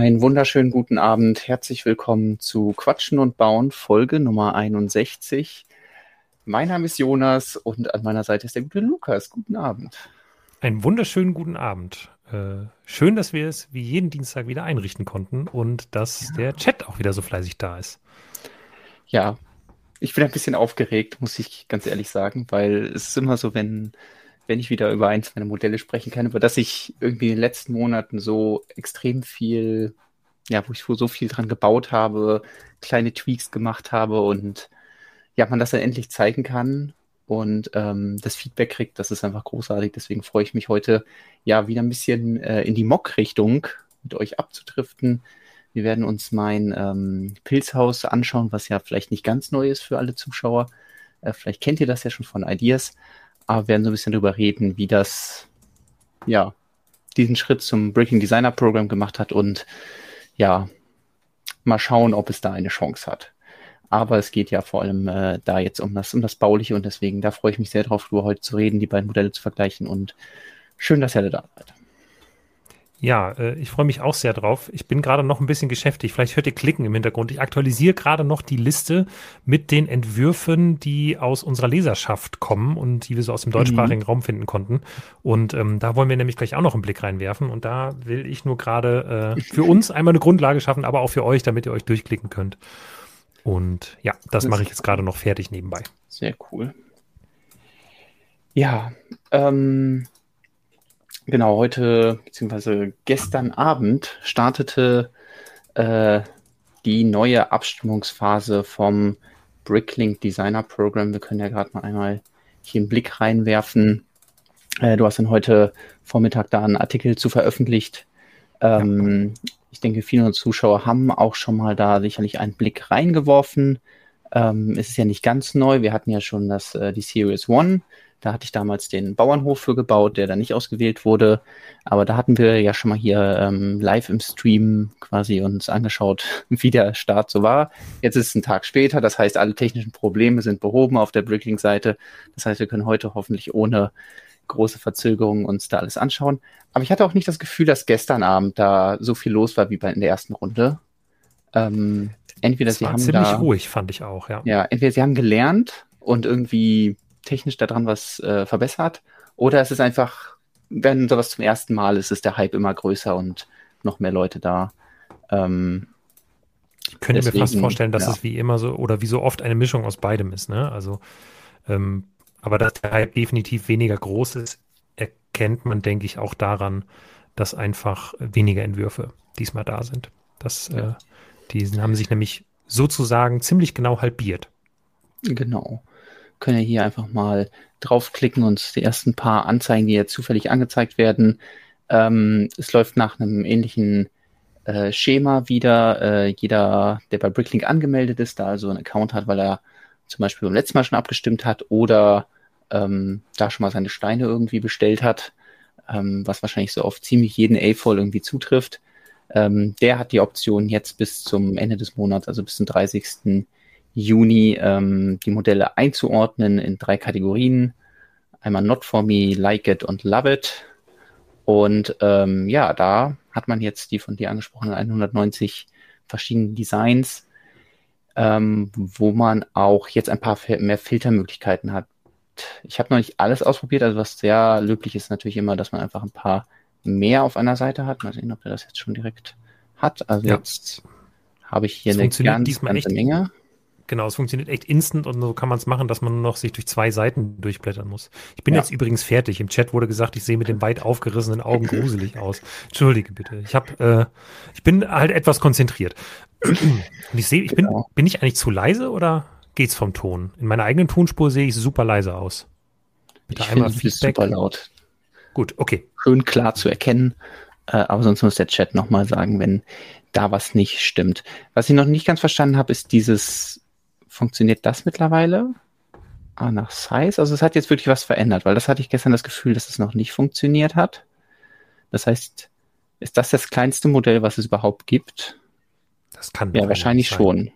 Einen wunderschönen guten Abend. Herzlich willkommen zu Quatschen und Bauen, Folge Nummer 61. Mein Name ist Jonas und an meiner Seite ist der gute Lukas. Guten Abend. Einen wunderschönen guten Abend. Äh, schön, dass wir es wie jeden Dienstag wieder einrichten konnten und dass ja. der Chat auch wieder so fleißig da ist. Ja, ich bin ein bisschen aufgeregt, muss ich ganz ehrlich sagen, weil es ist immer so, wenn, wenn ich wieder über eins meiner Modelle sprechen kann, über das ich irgendwie in den letzten Monaten so extrem viel, ja, wo ich so viel dran gebaut habe, kleine Tweaks gemacht habe und ja, man das dann endlich zeigen kann und ähm, das Feedback kriegt, das ist einfach großartig. Deswegen freue ich mich heute ja wieder ein bisschen äh, in die Mock-Richtung mit euch abzudriften. Wir werden uns mein ähm, Pilzhaus anschauen, was ja vielleicht nicht ganz neu ist für alle Zuschauer. Äh, vielleicht kennt ihr das ja schon von Ideas, aber wir werden so ein bisschen darüber reden, wie das ja diesen Schritt zum Breaking Designer Programm gemacht hat und ja mal schauen, ob es da eine Chance hat. Aber es geht ja vor allem äh, da jetzt um das, um das Bauliche und deswegen, da freue ich mich sehr drauf, darüber heute zu reden, die beiden Modelle zu vergleichen und schön, dass ihr alle da seid. Ja, äh, ich freue mich auch sehr drauf. Ich bin gerade noch ein bisschen geschäftig. Vielleicht hört ihr Klicken im Hintergrund. Ich aktualisiere gerade noch die Liste mit den Entwürfen, die aus unserer Leserschaft kommen und die wir so aus dem deutschsprachigen mhm. Raum finden konnten. Und ähm, da wollen wir nämlich gleich auch noch einen Blick reinwerfen. Und da will ich nur gerade äh, für uns einmal eine Grundlage schaffen, aber auch für euch, damit ihr euch durchklicken könnt. Und ja, das, das mache ich jetzt gerade noch fertig nebenbei. Sehr cool. Ja, ähm, genau, heute, beziehungsweise gestern Abend startete äh, die neue Abstimmungsphase vom Bricklink Designer Program. Wir können ja gerade mal einmal hier einen Blick reinwerfen. Äh, du hast dann heute Vormittag da einen Artikel zu veröffentlicht. Ähm, ja ich denke, viele Zuschauer haben auch schon mal da sicherlich einen Blick reingeworfen. Ähm, es ist ja nicht ganz neu. Wir hatten ja schon das, äh, die Series One. Da hatte ich damals den Bauernhof für gebaut, der dann nicht ausgewählt wurde. Aber da hatten wir ja schon mal hier ähm, live im Stream quasi uns angeschaut, wie der Start so war. Jetzt ist es ein Tag später. Das heißt, alle technischen Probleme sind behoben auf der Bricklink-Seite. Das heißt, wir können heute hoffentlich ohne große Verzögerungen uns da alles anschauen. Aber ich hatte auch nicht das Gefühl, dass gestern Abend da so viel los war wie bei in der ersten Runde. Ähm, entweder das sie war haben ziemlich da, ruhig, fand ich auch, ja. Ja, entweder sie haben gelernt und irgendwie technisch daran was äh, verbessert, oder es ist einfach, wenn sowas zum ersten Mal ist, ist der Hype immer größer und noch mehr Leute da. Ähm, ich könnte deswegen, mir fast vorstellen, dass ja. es wie immer so oder wie so oft eine Mischung aus beidem ist, ne? Also ähm, aber dass der Hype definitiv weniger groß ist, erkennt man, denke ich, auch daran, dass einfach weniger Entwürfe diesmal da sind. Das, ja. äh, die haben sich nämlich sozusagen ziemlich genau halbiert. Genau. Können ja hier einfach mal draufklicken und die ersten paar Anzeigen, die jetzt zufällig angezeigt werden. Ähm, es läuft nach einem ähnlichen äh, Schema wieder. Äh, jeder, der bei Bricklink angemeldet ist, da also einen Account hat, weil er zum Beispiel beim letzten Mal schon abgestimmt hat oder ähm, da schon mal seine Steine irgendwie bestellt hat, ähm, was wahrscheinlich so auf ziemlich jeden A-Fall irgendwie zutrifft, ähm, der hat die Option jetzt bis zum Ende des Monats, also bis zum 30. Juni, ähm, die Modelle einzuordnen in drei Kategorien. Einmal Not for Me, Like It und Love It. Und ähm, ja, da hat man jetzt die von dir angesprochenen 190 verschiedenen Designs ähm, wo man auch jetzt ein paar mehr Filtermöglichkeiten hat. Ich habe noch nicht alles ausprobiert, also was sehr löblich ist natürlich immer, dass man einfach ein paar mehr auf einer Seite hat. Mal sehen, ob er das jetzt schon direkt hat. Also ja. jetzt habe ich hier das eine ganz, ganze Menge. Genau, es funktioniert echt instant und so kann man es machen, dass man noch sich durch zwei Seiten durchblättern muss. Ich bin ja. jetzt übrigens fertig. Im Chat wurde gesagt, ich sehe mit den weit aufgerissenen Augen gruselig aus. Entschuldige bitte. Ich habe, äh, ich bin halt etwas konzentriert. und ich sehe, ich bin, genau. bin ich eigentlich zu leise oder geht's vom Ton? In meiner eigenen Tonspur sehe ich super leise aus. Bitte ich einmal finde, Feedback. super laut. Gut, okay. Schön klar zu erkennen. Äh, aber sonst muss der Chat nochmal sagen, wenn da was nicht stimmt. Was ich noch nicht ganz verstanden habe, ist dieses funktioniert das mittlerweile? Ah, nach Size. Also es hat jetzt wirklich was verändert, weil das hatte ich gestern das Gefühl, dass es noch nicht funktioniert hat. Das heißt, ist das das kleinste Modell, was es überhaupt gibt? Das kann ja wahrscheinlich sein. schon.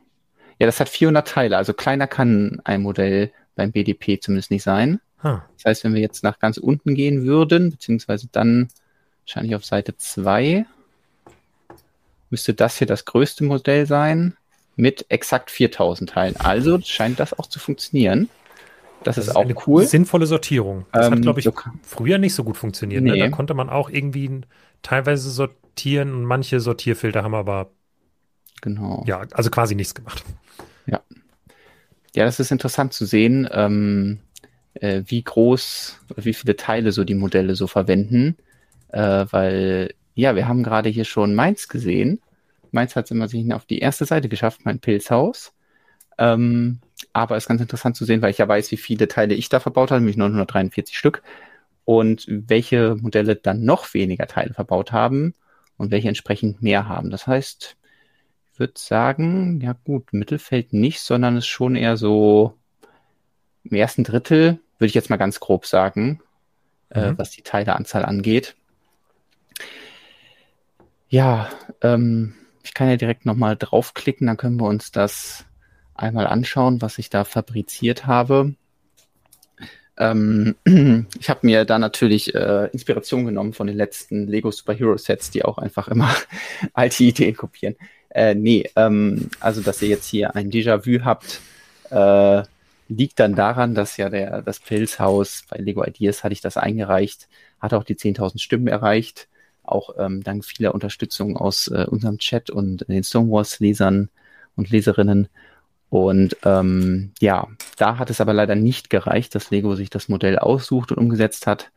Ja, das hat 400 Teile, also kleiner kann ein Modell beim BDP zumindest nicht sein. Huh. Das heißt, wenn wir jetzt nach ganz unten gehen würden, beziehungsweise dann wahrscheinlich auf Seite 2, müsste das hier das größte Modell sein mit exakt 4000 Teilen. Also scheint das auch zu funktionieren. Das, das ist, ist, auch cool. Sinnvolle Sortierung. Das ähm, hat, glaube ich, früher nicht so gut funktioniert. Nee. Ne? Da konnte man auch irgendwie teilweise sortieren und manche Sortierfilter haben aber genau. Ja, also quasi nichts gemacht. Ja. Ja, das ist interessant zu sehen, ähm, äh, wie groß, wie viele Teile so die Modelle so verwenden, äh, weil ja, wir haben gerade hier schon Mainz gesehen. Mainz hat es immer sich auf die erste Seite geschafft, mein Pilzhaus. Ähm, aber ist ganz interessant zu sehen, weil ich ja weiß, wie viele Teile ich da verbaut habe, nämlich 943 Stück. Und welche Modelle dann noch weniger Teile verbaut haben und welche entsprechend mehr haben. Das heißt, ich würde sagen, ja gut, Mittelfeld nicht, sondern es ist schon eher so im ersten Drittel, würde ich jetzt mal ganz grob sagen, äh, mhm. äh, was die Teileanzahl angeht. Ja, ähm, ich kann ja direkt nochmal draufklicken, dann können wir uns das einmal anschauen, was ich da fabriziert habe. Ähm, ich habe mir da natürlich äh, Inspiration genommen von den letzten Lego Superhero Sets, die auch einfach immer alte Ideen kopieren. Äh, nee, ähm, also dass ihr jetzt hier ein Déjà-vu habt, äh, liegt dann daran, dass ja der, das Pilzhaus bei Lego Ideas hatte ich das eingereicht, hat auch die 10.000 Stimmen erreicht, auch ähm, dank vieler Unterstützung aus äh, unserem Chat und den Stonewalls-Lesern und Leserinnen. Und ähm, ja, da hat es aber leider nicht gereicht, dass Lego sich das Modell aussucht und umgesetzt hat.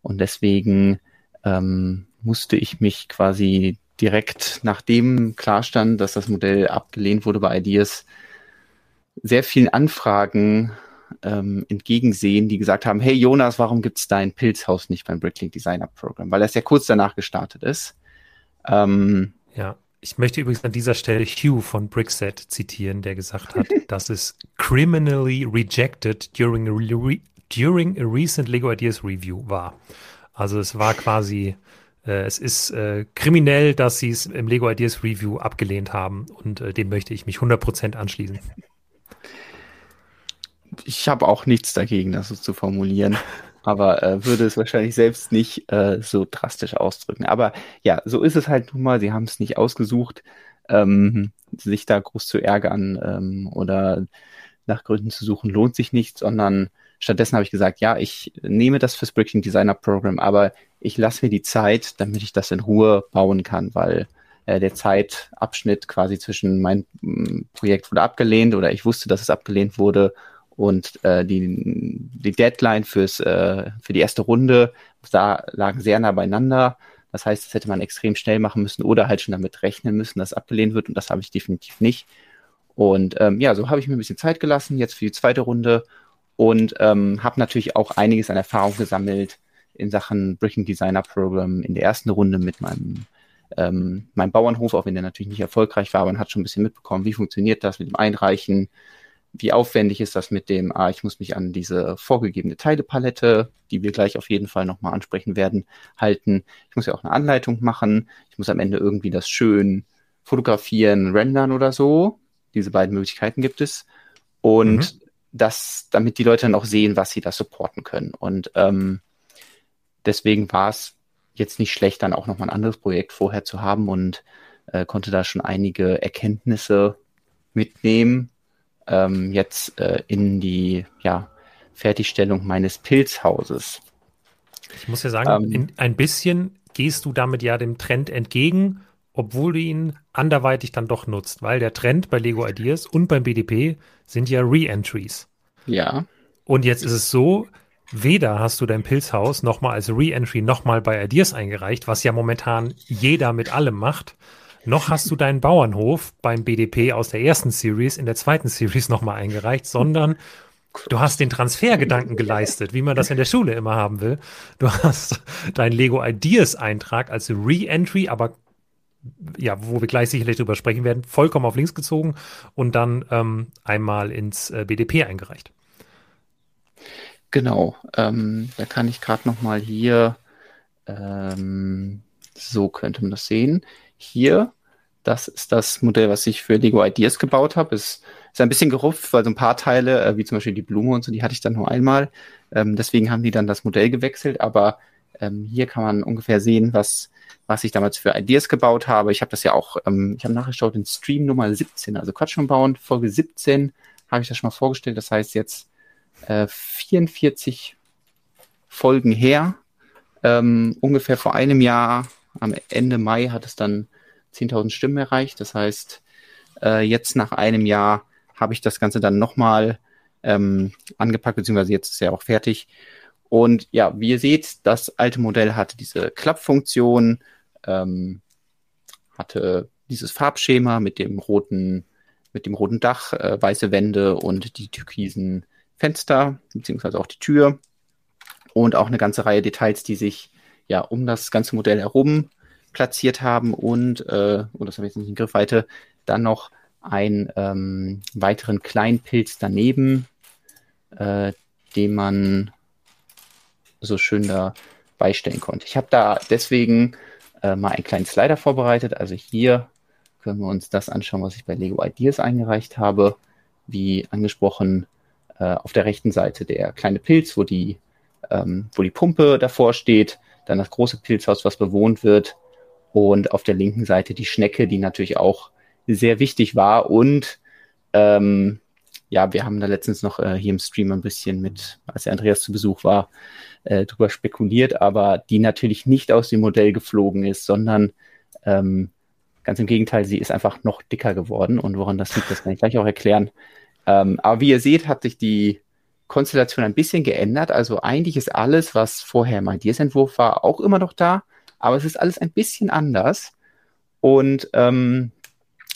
Und deswegen ähm, musste ich mich quasi direkt nachdem klar stand, dass das Modell abgelehnt wurde bei Ideas, sehr vielen Anfragen ähm, entgegensehen, die gesagt haben, hey Jonas, warum gibt es dein Pilzhaus nicht beim Bricklink Designer Program? Weil das ja kurz danach gestartet ist. Ähm, ja, ich möchte übrigens an dieser Stelle Hugh von Brickset zitieren, der gesagt hat, dass es criminally rejected during a, re during a recent Lego Ideas Review war. Also es war quasi, äh, es ist äh, kriminell, dass sie es im Lego Ideas Review abgelehnt haben und äh, dem möchte ich mich 100% anschließen ich habe auch nichts dagegen, das so zu formulieren, aber äh, würde es wahrscheinlich selbst nicht äh, so drastisch ausdrücken. Aber ja, so ist es halt nun mal. Sie haben es nicht ausgesucht, ähm, sich da groß zu ärgern ähm, oder nach Gründen zu suchen, lohnt sich nicht, sondern stattdessen habe ich gesagt, ja, ich nehme das fürs Bricking Designer Program, aber ich lasse mir die Zeit, damit ich das in Ruhe bauen kann, weil äh, der Zeitabschnitt quasi zwischen mein mm, Projekt wurde abgelehnt oder ich wusste, dass es abgelehnt wurde und äh, die, die Deadline fürs, äh, für die erste Runde da lagen sehr nah beieinander. Das heißt, das hätte man extrem schnell machen müssen oder halt schon damit rechnen müssen, dass abgelehnt wird und das habe ich definitiv nicht. Und ähm, ja, so habe ich mir ein bisschen Zeit gelassen jetzt für die zweite Runde und ähm, habe natürlich auch einiges an Erfahrung gesammelt in Sachen Bricking Designer Program in der ersten Runde mit meinem ähm, meinem Bauernhof, auch wenn der natürlich nicht erfolgreich war, aber man hat schon ein bisschen mitbekommen, wie funktioniert das mit dem Einreichen, wie aufwendig ist das mit dem, ah, ich muss mich an diese vorgegebene Teilepalette, die wir gleich auf jeden Fall nochmal ansprechen werden, halten. Ich muss ja auch eine Anleitung machen. Ich muss am Ende irgendwie das schön fotografieren, rendern oder so. Diese beiden Möglichkeiten gibt es. Und mhm. das, damit die Leute dann auch sehen, was sie da supporten können. Und ähm, deswegen war es jetzt nicht schlecht, dann auch nochmal ein anderes Projekt vorher zu haben und äh, konnte da schon einige Erkenntnisse mitnehmen, ähm, jetzt äh, in die ja, Fertigstellung meines Pilzhauses. Ich muss ja sagen, ähm, in, ein bisschen gehst du damit ja dem Trend entgegen, obwohl du ihn anderweitig dann doch nutzt, weil der Trend bei Lego Ideas und beim BDP sind ja Re-Entries. Ja. Und jetzt ist es so, weder hast du dein Pilzhaus nochmal als Re-Entry nochmal bei Ideas eingereicht, was ja momentan jeder mit allem macht, noch hast du deinen Bauernhof beim BDP aus der ersten Series in der zweiten Series nochmal eingereicht, sondern du hast den Transfergedanken geleistet, wie man das in der Schule immer haben will. Du hast deinen Lego Ideas Eintrag als Re-Entry, aber ja, wo wir gleich sicherlich drüber sprechen werden, vollkommen auf links gezogen und dann ähm, einmal ins äh, BDP eingereicht. Genau, ähm, da kann ich gerade noch mal hier, ähm, so könnte man das sehen. Hier das ist das Modell, was ich für Lego Ideas gebaut habe. Ist, ist ein bisschen gerupft, weil so ein paar Teile, äh, wie zum Beispiel die Blume und so, die hatte ich dann nur einmal. Ähm, deswegen haben die dann das Modell gewechselt, aber Ähm, hier kann man ungefähr sehen, was, was ich damals für Ideas gebaut habe. Ich habe das ja auch, ähm, ich habe nachgeschaut in Stream Nummer 17, also Quatsch schon bauen, Folge 17 habe ich das schon mal vorgestellt. Das heißt jetzt äh, 44 Folgen her. Ähm, ungefähr vor einem Jahr, am Ende Mai, hat es dann 10.000 Stimmen erreicht. Das heißt, äh, jetzt nach einem Jahr habe ich das Ganze dann nochmal ähm, angepackt, beziehungsweise jetzt ist ja auch fertig. Und ja, wie ihr seht, das alte Modell hatte diese Klappfunktion, ähm, hatte dieses Farbschema mit dem roten, mit dem roten Dach, äh, weiße Wände und die türkisen Fenster, beziehungsweise auch die Tür. Und auch eine ganze Reihe Details, die sich ja um das ganze Modell herum platziert haben und, äh, und das habe ich jetzt nicht in Griffweite, dann noch einen ähm, weiteren kleinen Pilz daneben, äh, den man so schön da beistellen konnte. Ich habe da deswegen äh, mal einen kleinen Slider vorbereitet. Also hier können wir uns das anschauen, was ich bei Lego Ideas eingereicht habe. Wie angesprochen, äh, auf der rechten Seite der kleine Pilz, wo die, ähm, wo die Pumpe davor steht. Dann das große Pilzhaus, was bewohnt wird. Und auf der linken Seite die Schnecke, die natürlich auch sehr wichtig war. Und ähm, ja, wir haben da letztens noch äh, hier im Stream ein bisschen mit, als der Andreas zu Besuch war, äh, drüber spekuliert, aber die natürlich nicht aus dem Modell geflogen ist, sondern ähm, ganz im Gegenteil, sie ist einfach noch dicker geworden. Und woran das liegt, das kann ich gleich auch erklären. Ähm, aber wie ihr seht, hat sich die Konstellation ein bisschen geändert. Also eigentlich ist alles, was vorher im Ideas-Entwurf war, auch immer noch da, aber es ist alles ein bisschen anders. Und ähm,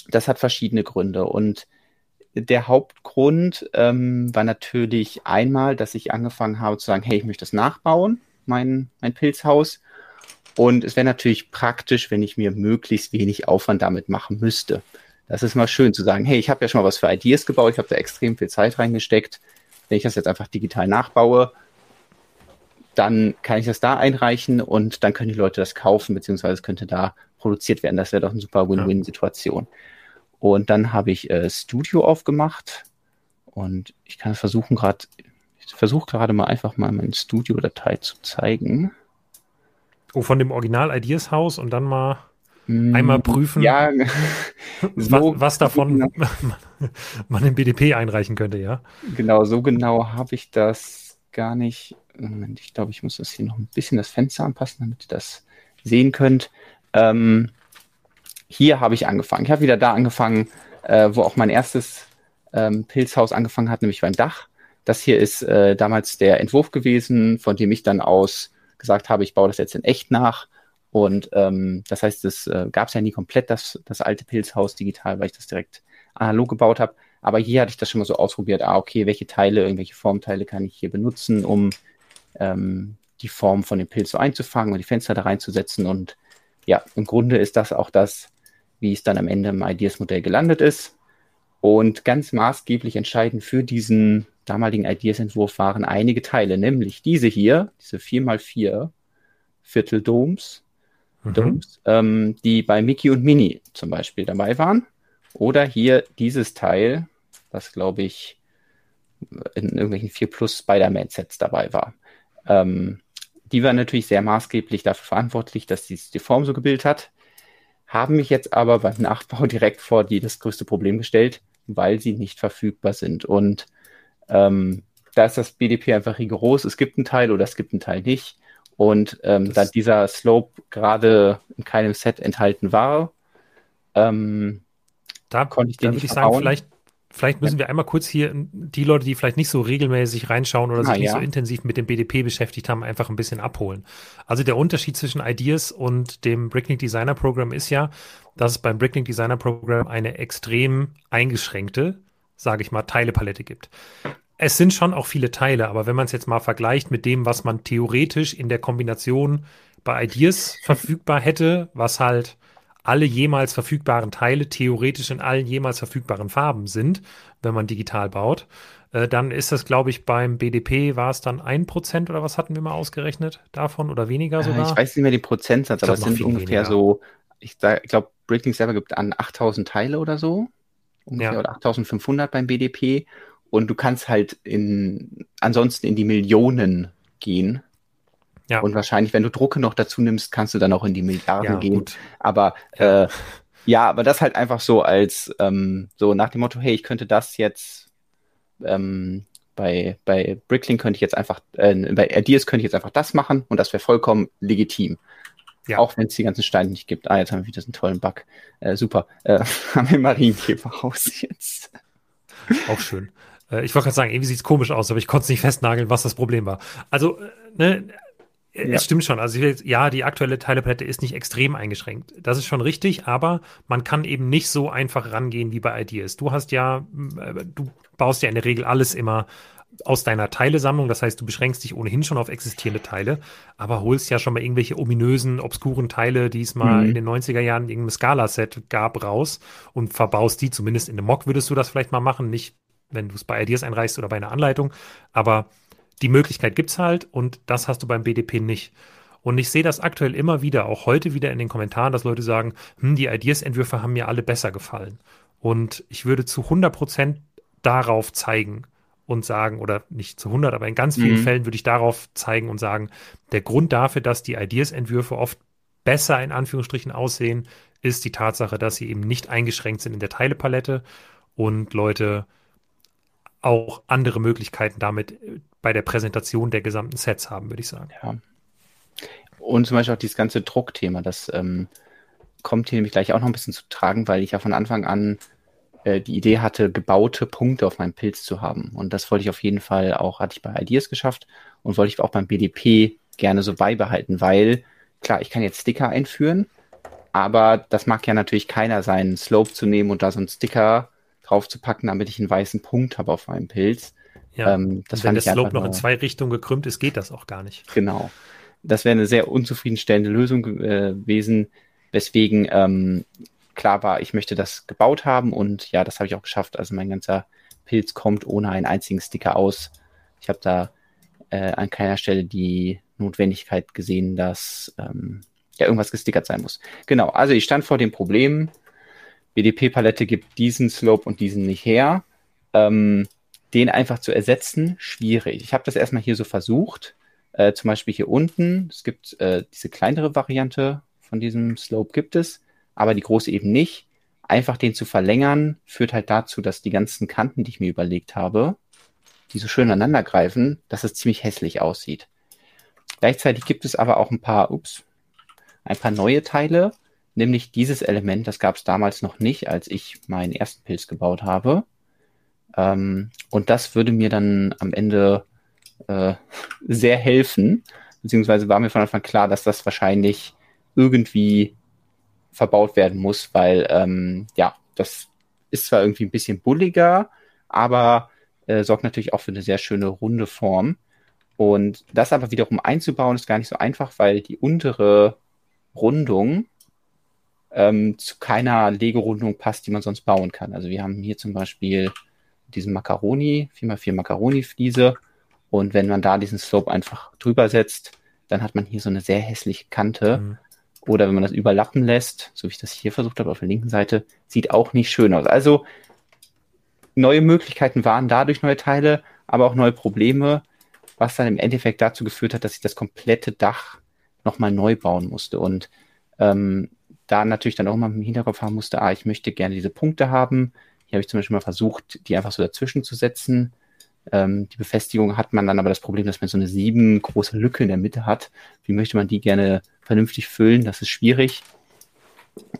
das hat verschiedene Gründe. Und der Hauptgrund ähm, war natürlich einmal, dass ich angefangen habe zu sagen, hey, ich möchte das nachbauen, mein, mein Pilzhaus. Und es wäre natürlich praktisch, wenn ich mir möglichst wenig Aufwand damit machen müsste. Das ist mal schön zu sagen, hey, ich habe ja schon mal was für Ideas gebaut, ich habe da extrem viel Zeit reingesteckt. Wenn ich das jetzt einfach digital nachbaue, dann kann ich das da einreichen und dann können die Leute das kaufen, beziehungsweise es könnte da produziert werden. Das wäre doch eine super Win-Win-Situation. Und dann habe ich äh, Studio aufgemacht und ich kann versuchen gerade, ich versuche gerade mal einfach mal meine Studio-Datei zu zeigen. Oh, von dem Original Ideas Haus und dann mal einmal prüfen, ja, so was, was davon genau. man im BDP einreichen könnte, ja? Genau, so genau habe ich das gar nicht. Moment, ich glaube, ich muss das hier noch ein bisschen das Fenster anpassen, damit ihr das sehen könnt. Ähm, hier habe ich angefangen. Ich habe wieder da angefangen, äh, wo auch mein erstes ähm, Pilzhaus angefangen hat, nämlich beim Dach. Das hier ist äh, damals der Entwurf gewesen, von dem ich dann aus gesagt habe, ich baue das jetzt in echt nach. Und ähm, das heißt, es äh, gab es ja nie komplett, das, das alte Pilzhaus digital, weil ich das direkt analog gebaut habe. Aber hier hatte ich das schon mal so ausprobiert. Ah, okay, welche Teile, irgendwelche Formteile kann ich hier benutzen, um ähm, die Form von dem Pilz so einzufangen und die Fenster da reinzusetzen. Und ja, im Grunde ist das auch das, wie es dann am Ende im Ideas-Modell gelandet ist. Und ganz maßgeblich entscheidend für diesen damaligen Ideas-Entwurf waren einige Teile, nämlich diese hier, diese 4x4 Viertel-Domes, mhm. Ähm, die bei Mickey und Minnie zum Beispiel dabei waren. Oder hier dieses Teil, das glaube ich in irgendwelchen 4 Plus Spider-Man-Sets dabei war. Ähm, die war natürlich sehr maßgeblich dafür verantwortlich, dass dies die Form so gebildet hat haben mich jetzt aber beim Nachbau direkt vor die, das größte Problem gestellt, weil sie nicht verfügbar sind. Und ähm, da ist das BDP einfach rigoros. Es gibt einen Teil oder es gibt einen Teil nicht. Und ähm, da dieser Slope gerade in keinem Set enthalten war, ähm, da konnte ich den da nicht würde ich sagen, vielleicht Vielleicht müssen wir einmal kurz hier die Leute, die vielleicht nicht so regelmäßig reinschauen oder sich ah, nicht ja. so intensiv mit dem BDP beschäftigt haben, einfach ein bisschen abholen. Also der Unterschied zwischen Ideas und dem Bricklink Designer Program ist ja, dass es beim Bricklink Designer Program eine extrem eingeschränkte, sage ich mal, Teilepalette gibt. Es sind schon auch viele Teile, aber wenn man es jetzt mal vergleicht mit dem, was man theoretisch in der Kombination bei Ideas verfügbar hätte, was halt alle jemals verfügbaren Teile theoretisch in allen jemals verfügbaren Farben sind, wenn man digital baut, äh, dann ist das, glaube ich, beim BDP war es dann ein Prozent oder was hatten wir mal ausgerechnet davon oder weniger äh, sogar? Ich weiß nicht mehr den Prozentsatz, aber es sind ungefähr weniger. so, ich, ich glaube, Bricklink selber gibt an 8000 Teile oder so, ungefähr, ja. oder 8500 beim BDP und du kannst halt in, ansonsten in die Millionen gehen Ja. Und wahrscheinlich, wenn du Drucke noch dazu nimmst, kannst du dann auch in die Milliarden ja, gehen. Gut. Aber ja. Äh, ja, aber das halt einfach so als ähm, so nach dem Motto, hey, ich könnte das jetzt ähm, bei, bei Bricklink könnte ich jetzt einfach, äh, bei Ideas könnte ich jetzt einfach das machen und das wäre vollkommen legitim. Ja. Auch wenn es die ganzen Steine nicht gibt. Ah, jetzt haben wir wieder so einen tollen Bug. Äh, super. Äh, haben wir Marienkäferhaus jetzt. Auch schön. Äh, ich wollte gerade sagen, irgendwie sieht es komisch aus, aber ich konnte es nicht festnageln, was das Problem war. Also, äh, ne, ja. Es stimmt schon. Also ich, ja, die aktuelle Teilepalette ist nicht extrem eingeschränkt. Das ist schon richtig, aber man kann eben nicht so einfach rangehen wie bei Ideas. Du hast ja, äh, du baust ja in der Regel alles immer aus deiner Teilesammlung. Das heißt, du beschränkst dich ohnehin schon auf existierende Teile, aber holst ja schon mal irgendwelche ominösen, obskuren Teile, die es mal mhm. in den 90er Jahren in irgendeinem Scala-Set gab, raus und verbaust die. Zumindest in einem Mock würdest du das vielleicht mal machen. Nicht, wenn du es bei Ideas einreichst oder bei einer Anleitung. Aber die Möglichkeit gibt es halt und das hast du beim BDP nicht. Und ich sehe das aktuell immer wieder, auch heute wieder in den Kommentaren, dass Leute sagen, hm, die Ideas-Entwürfe haben mir alle besser gefallen. Und ich würde zu 100 Prozent darauf zeigen und sagen, oder nicht zu 100, aber in ganz vielen mhm. Fällen würde ich darauf zeigen und sagen, der Grund dafür, dass die Ideas-Entwürfe oft besser in Anführungsstrichen aussehen, ist die Tatsache, dass sie eben nicht eingeschränkt sind in der Teilepalette und Leute auch andere Möglichkeiten damit bei der Präsentation der gesamten Sets haben, würde ich sagen. Ja. Und zum Beispiel auch dieses ganze Druckthema, das ähm, kommt hier nämlich gleich auch noch ein bisschen zu tragen, weil ich ja von Anfang an äh, die Idee hatte, gebaute Punkte auf meinem Pilz zu haben. Und das wollte ich auf jeden Fall auch, hatte ich bei Ideas geschafft und wollte ich auch beim BDP gerne so beibehalten, weil klar, ich kann jetzt Sticker einführen, aber das mag ja natürlich keiner sein, Slope zu nehmen und da so einen Sticker drauf zu packen, damit ich einen weißen Punkt habe auf meinem Pilz. Ja, ähm, das wenn der Slope noch in zwei Richtungen gekrümmt ist, geht das auch gar nicht. Genau. Das wäre eine sehr unzufriedenstellende Lösung äh, gewesen, weswegen ähm, klar war, ich möchte das gebaut haben und ja, das habe ich auch geschafft. Also mein ganzer Pilz kommt ohne einen einzigen Sticker aus. Ich habe da äh, an keiner Stelle die Notwendigkeit gesehen, dass ähm, ja irgendwas gestickert sein muss. Genau, also ich stand vor dem Problem, BDP-Palette gibt diesen Slope und diesen nicht her. Ähm, den einfach zu ersetzen, schwierig. Ich habe das erstmal hier so versucht. Äh, zum Beispiel hier unten, es gibt äh, diese kleinere Variante von diesem Slope gibt es, aber die große eben nicht. Einfach den zu verlängern, führt halt dazu, dass die ganzen Kanten, die ich mir überlegt habe, die so schön aneinander greifen, dass es ziemlich hässlich aussieht. Gleichzeitig gibt es aber auch ein paar, ups, ein paar neue Teile, nämlich dieses Element, das gab es damals noch nicht, als ich meinen ersten Pilz gebaut habe. Ähm, und das würde mir dann am Ende äh, sehr helfen, beziehungsweise war mir von Anfang klar, dass das wahrscheinlich irgendwie verbaut werden muss, weil ähm, ja, das ist zwar irgendwie ein bisschen bulliger, aber äh, sorgt natürlich auch für eine sehr schöne runde Form. Und das aber wiederum einzubauen, ist gar nicht so einfach, weil die untere Rundung ähm, zu keiner Lego-Rundung passt, die man sonst bauen kann. Also wir haben hier zum Beispiel diesen Macaroni, 4x4 Macaroni-Fliese. Und wenn man da diesen Slope einfach drüber setzt, dann hat man hier so eine sehr hässliche Kante. Mhm. Oder wenn man das überlappen lässt, so wie ich das hier versucht habe auf der linken Seite, sieht auch nicht schön aus. Also neue Möglichkeiten waren dadurch neue Teile, aber auch neue Probleme, was dann im Endeffekt dazu geführt hat, dass ich das komplette Dach nochmal neu bauen musste. Und ähm, da natürlich dann auch mal im Hinterkopf haben musste, ah, ich möchte gerne diese Punkte haben, hier habe ich zum Beispiel mal versucht, die einfach so dazwischen zu setzen. Ähm, die Befestigung hat man dann aber das Problem, dass man so eine sieben große Lücke in der Mitte hat. Wie möchte man die gerne vernünftig füllen? Das ist schwierig.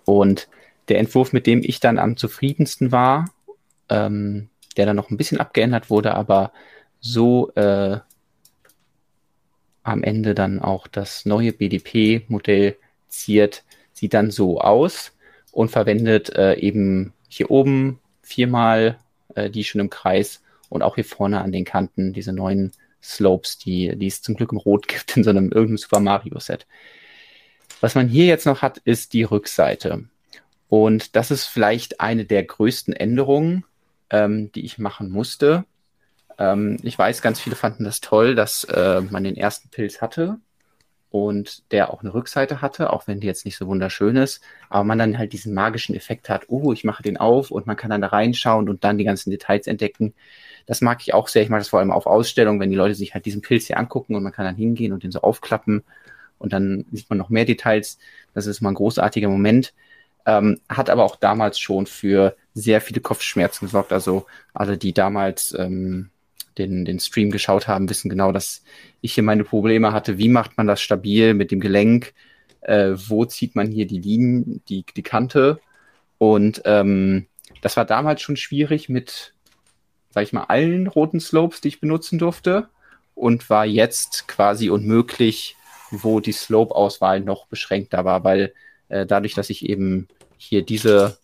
Und der Entwurf, mit dem ich dann am zufriedensten war, ähm, der dann noch ein bisschen abgeändert wurde, aber so äh, am Ende dann auch das neue BDP-Modell ziert, sieht dann so aus und verwendet äh, eben hier oben viermal äh, die schon im Kreis und auch hier vorne an den Kanten diese neuen Slopes, die, die es zum Glück im Rot gibt in so einem irgendeinem Super Mario Set. Was man hier jetzt noch hat, ist die Rückseite. Und das ist vielleicht eine der größten Änderungen, ähm, die ich machen musste. Ähm, ich weiß, ganz viele fanden das toll, dass äh, man den ersten Pilz hatte und der auch eine Rückseite hatte, auch wenn die jetzt nicht so wunderschön ist, aber man dann halt diesen magischen Effekt hat, oh, ich mache den auf und man kann dann da reinschauen und dann die ganzen Details entdecken. Das mag ich auch sehr. Ich mag das vor allem auf Ausstellungen, wenn die Leute sich halt diesen Pilz hier angucken und man kann dann hingehen und den so aufklappen und dann sieht man noch mehr Details. Das ist mal ein großartiger Moment. Ähm, hat aber auch damals schon für sehr viele Kopfschmerzen gesorgt. Also alle, die damals ähm, den, den Stream geschaut haben, wissen genau, dass ich hier meine Probleme hatte. Wie macht man das stabil mit dem Gelenk? Äh, wo zieht man hier die Linien, die, die Kante? Und ähm, das war damals schon schwierig mit, sag ich mal, allen roten Slopes, die ich benutzen durfte. Und war jetzt quasi unmöglich, wo die Slope-Auswahl noch beschränkter war, weil äh, dadurch, dass ich eben hier diese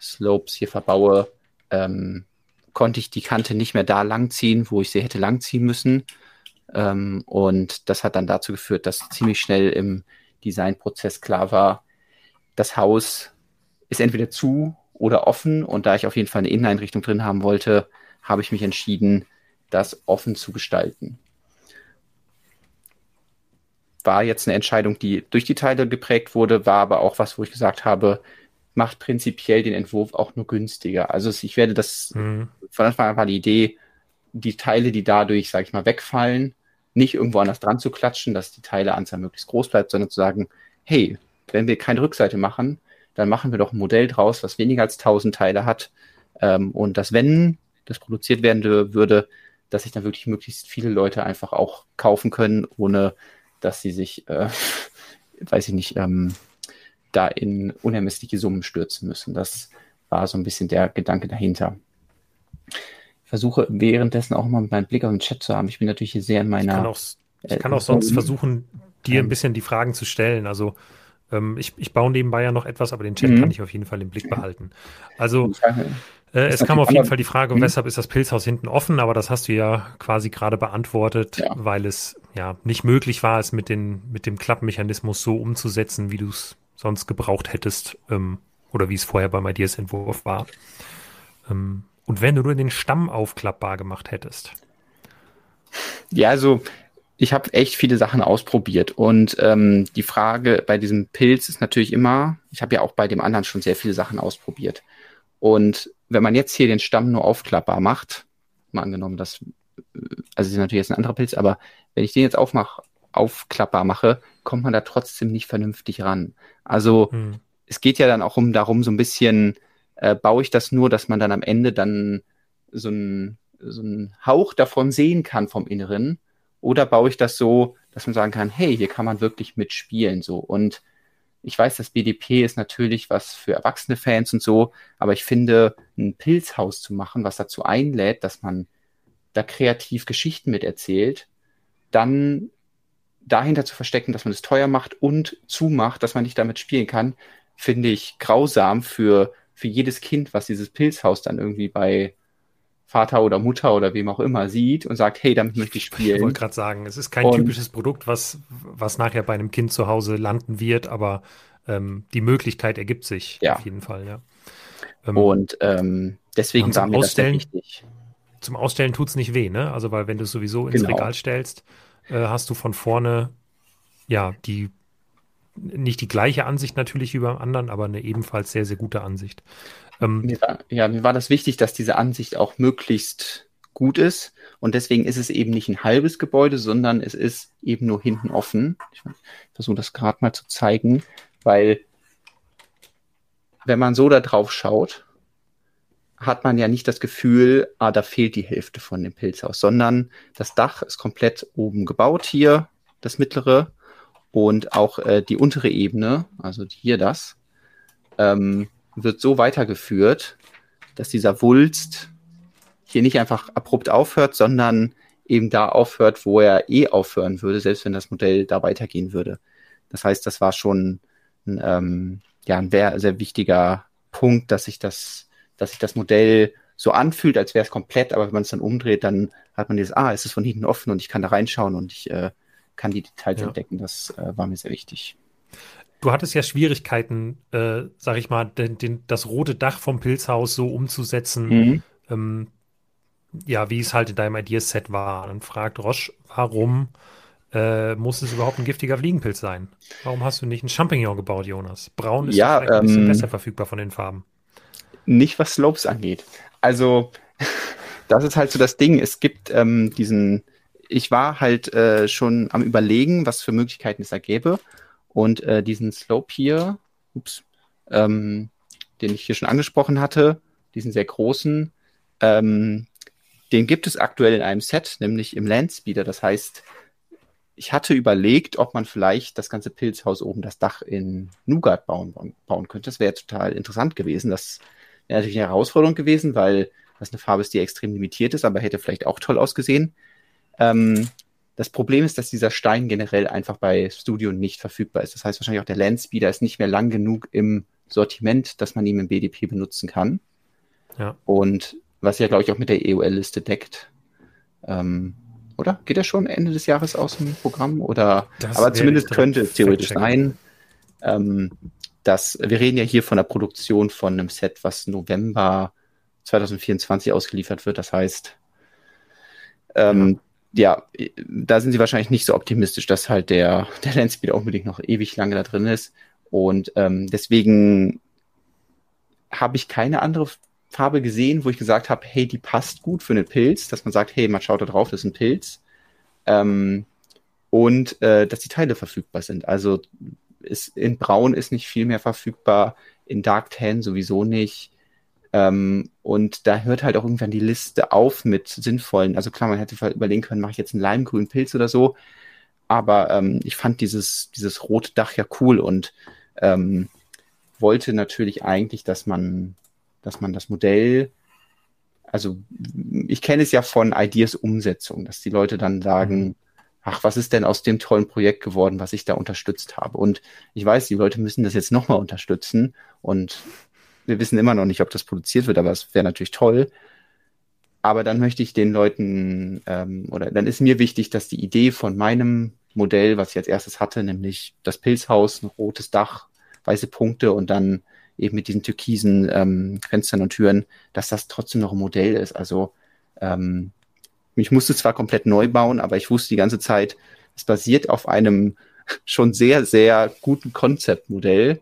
Slopes hier verbaue, ähm, konnte ich die Kante nicht mehr da langziehen, wo ich sie hätte langziehen müssen. Ähm, und das hat dann dazu geführt, dass ziemlich schnell im Designprozess klar war, das Haus ist entweder zu oder offen. Und da ich auf jeden Fall eine Inneneinrichtung drin haben wollte, habe ich mich entschieden, das offen zu gestalten. War jetzt eine Entscheidung, die durch die Teile geprägt wurde, war aber auch was, wo ich gesagt habe, macht prinzipiell den Entwurf auch nur günstiger. Also ich werde das, mhm. von Anfang an war die Idee, die Teile, die dadurch, sage ich mal, wegfallen, nicht irgendwo anders dran zu klatschen, dass die Teileanzahl möglichst groß bleibt, sondern zu sagen, hey, wenn wir keine Rückseite machen, dann machen wir doch ein Modell draus, was weniger als 1000 Teile hat. Ähm, und dass, wenn das produziert werden würde, dass sich dann wirklich möglichst viele Leute einfach auch kaufen können, ohne dass sie sich, äh, weiß ich nicht, ähm, da in unermessliche Summen stürzen müssen. Das war so ein bisschen der Gedanke dahinter. Ich versuche währenddessen auch mal meinen Blick auf den Chat zu haben. Ich bin natürlich hier sehr in meiner. Ich kann auch, ich kann auch äh, sonst versuchen, dir ein bisschen die Fragen zu stellen. Also ähm, ich, ich baue nebenbei ja noch etwas, aber den Chat mhm. kann ich auf jeden Fall im Blick behalten. Also äh, es kam auf jeden Fall die Frage, mhm. weshalb ist das Pilzhaus hinten offen, aber das hast du ja quasi gerade beantwortet, ja. weil es ja nicht möglich war, es mit, den, mit dem Klappmechanismus so umzusetzen, wie du es sonst gebraucht hättest ähm, oder wie es vorher bei Ideas Entwurf war. Ähm, und wenn du nur den Stamm aufklappbar gemacht hättest. Ja, also ich habe echt viele Sachen ausprobiert und ähm, die Frage bei diesem Pilz ist natürlich immer, ich habe ja auch bei dem anderen schon sehr viele Sachen ausprobiert. Und wenn man jetzt hier den Stamm nur aufklappbar macht, mal angenommen, das, also ist natürlich jetzt ein anderer Pilz, aber wenn ich den jetzt aufmache, aufklappbar mache, kommt man da trotzdem nicht vernünftig ran. Also hm. es geht ja dann auch um darum, so ein bisschen, äh, baue ich das nur, dass man dann am Ende dann so ein so einen Hauch davon sehen kann vom Inneren, oder baue ich das so, dass man sagen kann, hey, hier kann man wirklich mitspielen, so. Und ich weiß, das BDP ist natürlich was für erwachsene Fans und so, aber ich finde, ein Pilzhaus zu machen, was dazu einlädt, dass man da kreativ Geschichten mit erzählt, dann dahinter zu verstecken, dass man es teuer macht und zumacht, dass man nicht damit spielen kann, finde ich grausam für, für jedes Kind, was dieses Pilzhaus dann irgendwie bei Vater oder Mutter oder wem auch immer sieht und sagt, hey, damit möchte ich spielen. Ich wollte gerade sagen, es ist kein und, typisches Produkt, was, was nachher bei einem Kind zu Hause landen wird, aber ähm, die Möglichkeit ergibt sich ja. auf jeden Fall, ja. Ähm, und ähm, deswegen war mir Ausstellen, das wichtig. Zum Ausstellen tut es nicht weh, ne? Also, weil wenn du es sowieso ins genau. Regal stellst, äh, hast du von vorne ja die nicht die gleiche Ansicht natürlich wie beim anderen, aber eine ebenfalls sehr, sehr gute Ansicht. Ähm, mir war, ja, mir war das wichtig, dass diese Ansicht auch möglichst gut ist. Und deswegen ist es eben nicht ein halbes Gebäude, sondern es ist eben nur hinten offen. Ich versuche das gerade mal zu zeigen, weil wenn man so da drauf schaut, hat man ja nicht das Gefühl, ah, da fehlt die Hälfte von dem Pilzhaus, sondern das Dach ist komplett oben gebaut hier, das mittlere und auch äh, die untere Ebene, also hier das, ähm, wird so weitergeführt, dass dieser Wulst hier nicht einfach abrupt aufhört, sondern eben da aufhört, wo er eh aufhören würde, selbst wenn das Modell da weitergehen würde. Das heißt, das war schon ein, ähm, ja, ein sehr, sehr wichtiger Punkt, dass sich das dass sich das Modell so anfühlt, als wäre es komplett, aber wenn man es dann umdreht, dann hat man dieses, ah, es ist von hinten offen und ich kann da reinschauen und ich äh, kann die Details ja. entdecken. Das äh, war mir sehr wichtig. Du hattest ja Schwierigkeiten, äh, sag ich mal, den, den, das rote Dach vom Pilzhaus so umzusetzen, mhm. ähm, ja, wie es halt in deinem Ideaset war. Dann fragt Roche, warum äh, muss es überhaupt ein giftiger Fliegenpilz sein? Warum hast du nicht ein Champignon gebaut, Jonas? Braun ist ja, vielleicht ein bisschen ähm, besser verfügbar von den Farben. Nicht was Slopes angeht. Also, das ist halt so das Ding. Es gibt ähm, diesen, ich war halt äh, schon am Überlegen, was für Möglichkeiten es da gäbe. Und äh, diesen Slope hier, ups, ähm, den ich hier schon angesprochen hatte, diesen sehr großen, ähm, den gibt es aktuell in einem Set, nämlich im Landspeeder. Das heißt, ich hatte überlegt, ob man vielleicht das ganze Pilzhaus oben das Dach in Nougat bauen, bauen könnte. Das wäre total interessant gewesen. Das wäre natürlich eine Herausforderung gewesen, weil das eine Farbe ist, die extrem limitiert ist, aber hätte vielleicht auch toll ausgesehen. Ähm, das Problem ist, dass dieser Stein generell einfach bei Studio nicht verfügbar ist. Das heißt wahrscheinlich auch der Landspeeder ist nicht mehr lang genug im Sortiment, dass man ihn im BDP benutzen kann. Ja. Und was ja, glaube ich, auch mit der EOL-Liste deckt. Ähm, oder? Geht er schon Ende des Jahres aus dem Programm? Oder Das aber zumindest könnte es theoretisch sein. Ähm, dass, wir reden ja hier von der Produktion von einem Set, was November 2024 ausgeliefert wird. Das heißt, ähm, ja. da sind sie wahrscheinlich nicht so optimistisch, dass halt der, der Landspeeder unbedingt noch ewig lange da drin ist. Und ähm, deswegen habe ich keine andere Farbe gesehen, wo ich gesagt habe, hey, die passt gut für einen Pilz, dass man sagt, hey, man schaut da drauf, das ist ein Pilz. Ähm, und äh, dass die Teile verfügbar sind. Also ist, in Braun ist nicht viel mehr verfügbar, in Dark Tan sowieso nicht. Ähm, und da hört halt auch irgendwann die Liste auf mit sinnvollen. Also klar, man hätte überlegen können, mache ich jetzt einen limegrünen Pilz oder so. Aber ähm, ich fand dieses, dieses rote Dach ja cool und ähm, wollte natürlich eigentlich, dass man, dass man das Modell, also ich kenne es ja von Ideas Umsetzung, dass die Leute dann sagen, ach, was ist denn aus dem tollen Projekt geworden, was ich da unterstützt habe? Und ich weiß, die Leute müssen das jetzt nochmal unterstützen und wir wissen immer noch nicht, ob das produziert wird, aber es wäre natürlich toll. Aber dann möchte ich den Leuten, ähm, oder dann ist mir wichtig, dass die Idee von meinem Modell, was ich als erstes hatte, nämlich das Pilzhaus, ein rotes Dach, weiße Punkte und dann eben mit diesen türkisen ähm, Fenstern und Türen, dass das trotzdem noch ein Modell ist. Also ähm, ich musste zwar komplett neu bauen, aber ich wusste die ganze Zeit, es basiert auf einem schon sehr, sehr guten Konzeptmodell,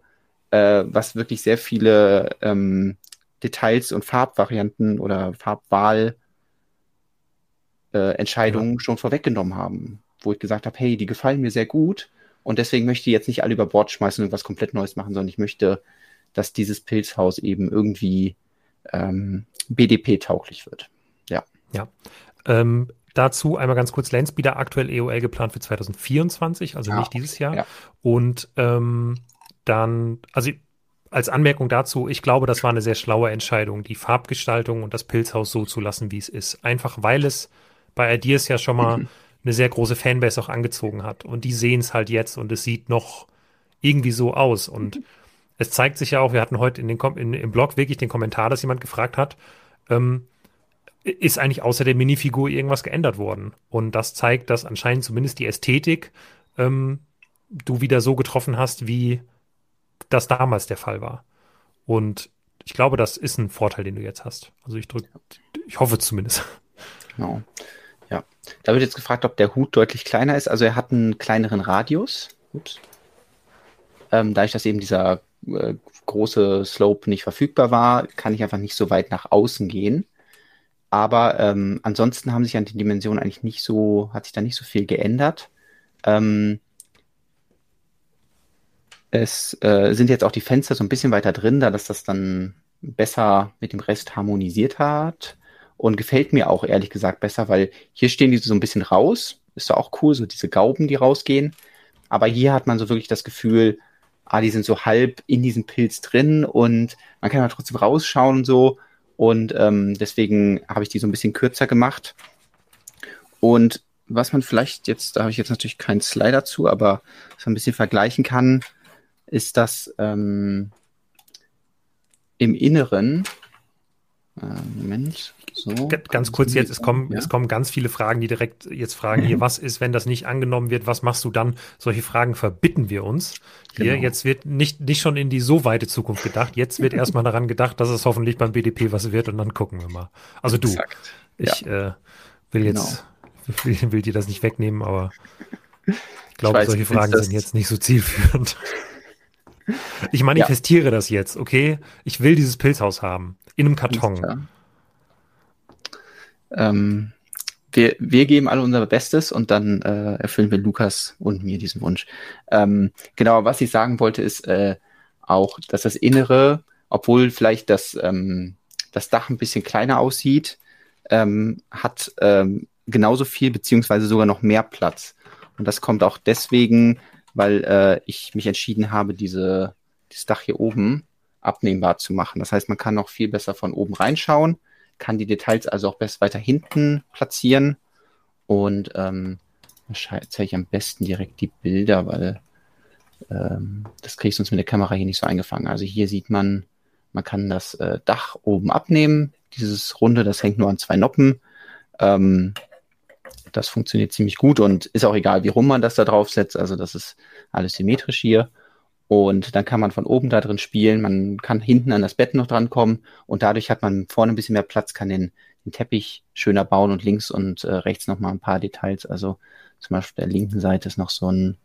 äh, was wirklich sehr viele ähm, Details und Farbvarianten oder Farbwahl äh, Entscheidungen ja. schon vorweggenommen haben, wo ich gesagt habe, hey, die gefallen mir sehr gut und deswegen möchte ich jetzt nicht alle über Bord schmeißen und was komplett Neues machen, sondern ich möchte, dass dieses Pilzhaus eben irgendwie ähm, BDP-tauglich wird. Ja. Ja. Ähm, dazu einmal ganz kurz Landspeeder aktuell EOL geplant für 2024, also Ja, nicht dieses Jahr. ja. Und ähm, dann, also als Anmerkung dazu, ich glaube, das war eine sehr schlaue Entscheidung, die Farbgestaltung und das Pilzhaus so zu lassen, wie es ist. Einfach weil es bei Ideas ja schon mal Mhm. eine sehr große Fanbase auch angezogen hat. Und die sehen es halt jetzt und es sieht noch irgendwie so aus. Und es zeigt sich ja auch, wir hatten heute in den Kom in, im Blog wirklich den Kommentar, dass jemand gefragt hat, ähm, ist eigentlich außer der Minifigur irgendwas geändert worden? Und das zeigt, dass anscheinend zumindest die Ästhetik ähm, du wieder so getroffen hast, wie das damals der Fall war. Und ich glaube, das ist ein Vorteil, den du jetzt hast. Also ich drücke, ich hoffe zumindest. Genau. Ja. Da wird jetzt gefragt, ob der Hut deutlich kleiner ist. Also er hat einen kleineren Radius. Ups. Ähm, dadurch, dass eben dieser äh, große Slope nicht verfügbar war, kann ich einfach nicht so weit nach außen gehen. Aber ähm, ansonsten haben sich an den Dimensionen eigentlich nicht so, hat sich da nicht so viel geändert. Ähm, es äh, sind jetzt auch die Fenster so ein bisschen weiter drin, da dass das dann besser mit dem Rest harmonisiert hat. Und gefällt mir auch ehrlich gesagt besser, weil hier stehen die so ein bisschen raus. Ist doch auch cool, so diese Gauben, die rausgehen. Aber hier hat man so wirklich das Gefühl, ah, die sind so halb in diesem Pilz drin und man kann aber trotzdem rausschauen und so. Und ähm, deswegen habe ich die so ein bisschen kürzer gemacht. Und was man vielleicht jetzt, da habe ich jetzt natürlich keinen Slider zu, aber man ein bisschen vergleichen kann, ist, dass ähm, im Inneren, äh, Moment, so. Ganz kurz jetzt, es kommen, Ja. es kommen ganz viele Fragen, die direkt jetzt fragen, hier, Mhm. was ist, wenn das nicht angenommen wird, was machst du dann? Solche Fragen verbitten wir uns. Hier, Genau. jetzt wird nicht, nicht schon in die so weite Zukunft gedacht. Jetzt wird erstmal daran gedacht, dass es hoffentlich beim BDP was wird und dann gucken wir mal. Also du, Exakt. ich äh, will jetzt, will, will dir das nicht wegnehmen, aber Ich glaube, ich weiß, solche Fragen sind jetzt nicht so zielführend. Ich manifestiere ja. das jetzt, okay? Ich will dieses Pilzhaus haben. In einem Karton. Ähm, wir, wir geben alle unser Bestes und dann äh, erfüllen wir Lukas und mir diesen Wunsch. Ähm, genau, was ich sagen wollte, ist äh, auch, dass das Innere, obwohl vielleicht das, ähm, das Dach ein bisschen kleiner aussieht, ähm, hat ähm, genauso viel beziehungsweise sogar noch mehr Platz. Und das kommt auch deswegen, weil äh, ich mich entschieden habe, diese, dieses Dach hier oben abnehmbar zu machen. Das heißt, man kann noch viel besser von oben reinschauen, kann die Details also auch besser weiter hinten platzieren. Und ähm, zeige ich am besten direkt die Bilder, weil ähm, das kriege ich sonst mit der Kamera hier nicht so eingefangen. Also hier sieht man, man kann das äh, Dach oben abnehmen. Dieses Runde, das hängt nur an zwei Noppen. Ähm, das funktioniert ziemlich gut und ist auch egal, wie rum man das da drauf setzt. Also das ist alles symmetrisch hier. Und dann kann man von oben da drin spielen. Man kann hinten an das Bett noch dran kommen und dadurch hat man vorne ein bisschen mehr Platz, kann den, den Teppich schöner bauen und links und äh, rechts noch mal ein paar Details. Also zum Beispiel der linken Seite ist noch so ein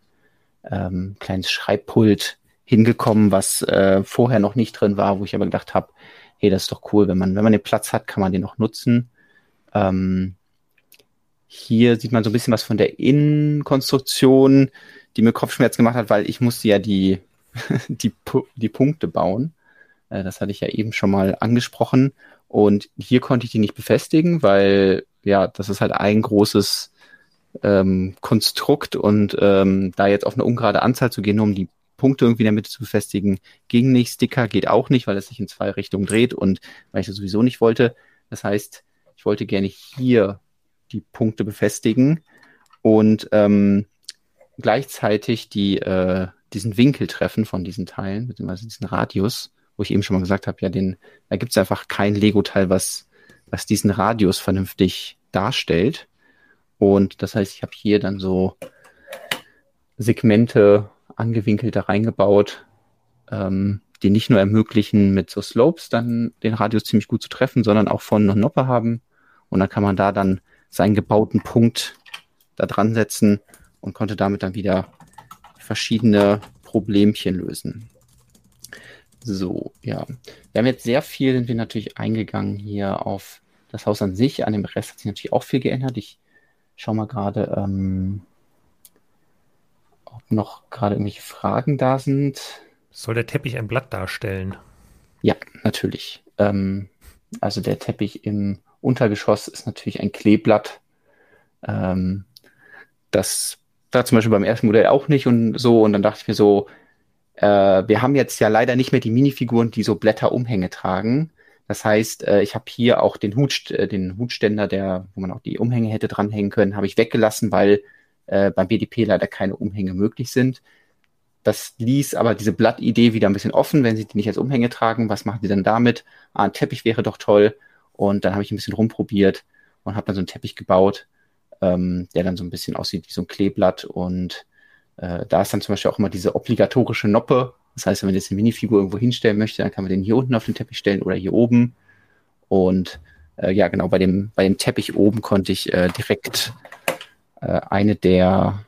ähm, kleines Schreibpult hingekommen, was äh, vorher noch nicht drin war, wo ich aber gedacht habe, hey, das ist doch cool, wenn man, wenn man den Platz hat, kann man den noch nutzen. Ähm, hier sieht man so ein bisschen was von der Innenkonstruktion, die mir Kopfschmerz gemacht hat, weil ich musste ja die, die, die Punkte bauen. Äh, das hatte ich ja eben schon mal angesprochen. Und hier konnte ich die nicht befestigen, weil ja, das ist halt ein großes ähm, Konstrukt und ähm, da jetzt auf eine ungerade Anzahl zu gehen, um die Punkte irgendwie in der Mitte zu befestigen, ging nicht. Sticker geht auch nicht, weil es sich in zwei Richtungen dreht und weil ich das sowieso nicht wollte. Das heißt, ich wollte gerne hier die Punkte befestigen und ähm, gleichzeitig die, äh, diesen Winkel treffen von diesen Teilen, beziehungsweise diesen Radius, wo ich eben schon mal gesagt habe, ja, den, da gibt es einfach kein Lego-Teil, was, was diesen Radius vernünftig darstellt. Und das heißt, ich habe hier dann so Segmente angewinkelt da reingebaut, ähm, die nicht nur ermöglichen, mit so Slopes dann den Radius ziemlich gut zu treffen, sondern auch von und Noppe haben. Und dann kann man da dann seinen gebauten Punkt da dran setzen und konnte damit dann wieder verschiedene Problemchen lösen. So, ja. Wir haben jetzt sehr viel, sind wir natürlich eingegangen hier auf das Haus an sich. An dem Rest hat sich natürlich auch viel geändert. Ich schaue mal gerade, ähm, ob noch gerade irgendwelche Fragen da sind. Soll der Teppich ein Blatt darstellen? Ja, natürlich. Ähm, also der Teppich im Untergeschoss ist natürlich ein Kleeblatt. Ähm, das war zum Beispiel beim ersten Modell auch nicht und so. Und dann dachte ich mir so, äh, wir haben jetzt ja leider nicht mehr die Minifiguren, die so Blätterumhänge tragen. Das heißt, äh, ich habe hier auch den, Hut, äh, den Hutständer, der, wo man auch die Umhänge hätte dranhängen können, habe ich weggelassen, weil äh, beim BDP leider keine Umhänge möglich sind. Das ließ aber diese Blattidee wieder ein bisschen offen, wenn sie die nicht als Umhänge tragen. Was machen sie dann damit? Ah, ein Teppich wäre doch toll. Und dann habe ich ein bisschen rumprobiert und habe dann so einen Teppich gebaut, ähm, der dann so ein bisschen aussieht wie so ein Kleeblatt. Und äh, da ist dann zum Beispiel auch immer diese obligatorische Noppe. Das heißt, wenn man jetzt eine Minifigur irgendwo hinstellen möchte, dann kann man den hier unten auf den Teppich stellen oder hier oben. Und äh, ja, genau, bei dem, bei dem Teppich oben konnte ich äh, direkt äh, eine der,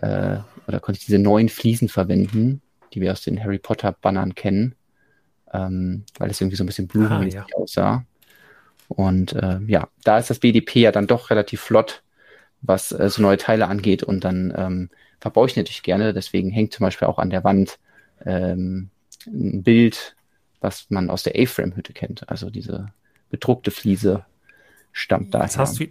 äh, oder konnte ich diese neuen Fliesen verwenden, die wir aus den Harry Potter Bannern kennen ähm, weil es irgendwie so ein bisschen blumenmäßig ah, ja. aussah. Und äh, ja, da ist das BDP ja dann doch relativ flott, was äh, so neue Teile angeht. Und dann ähm, verbaue ich natürlich gerne. Deswegen hängt zum Beispiel auch an der Wand ähm, ein Bild, was man aus der A-Frame-Hütte kennt. Also diese bedruckte Fliese stammt daher. Jetzt hast du,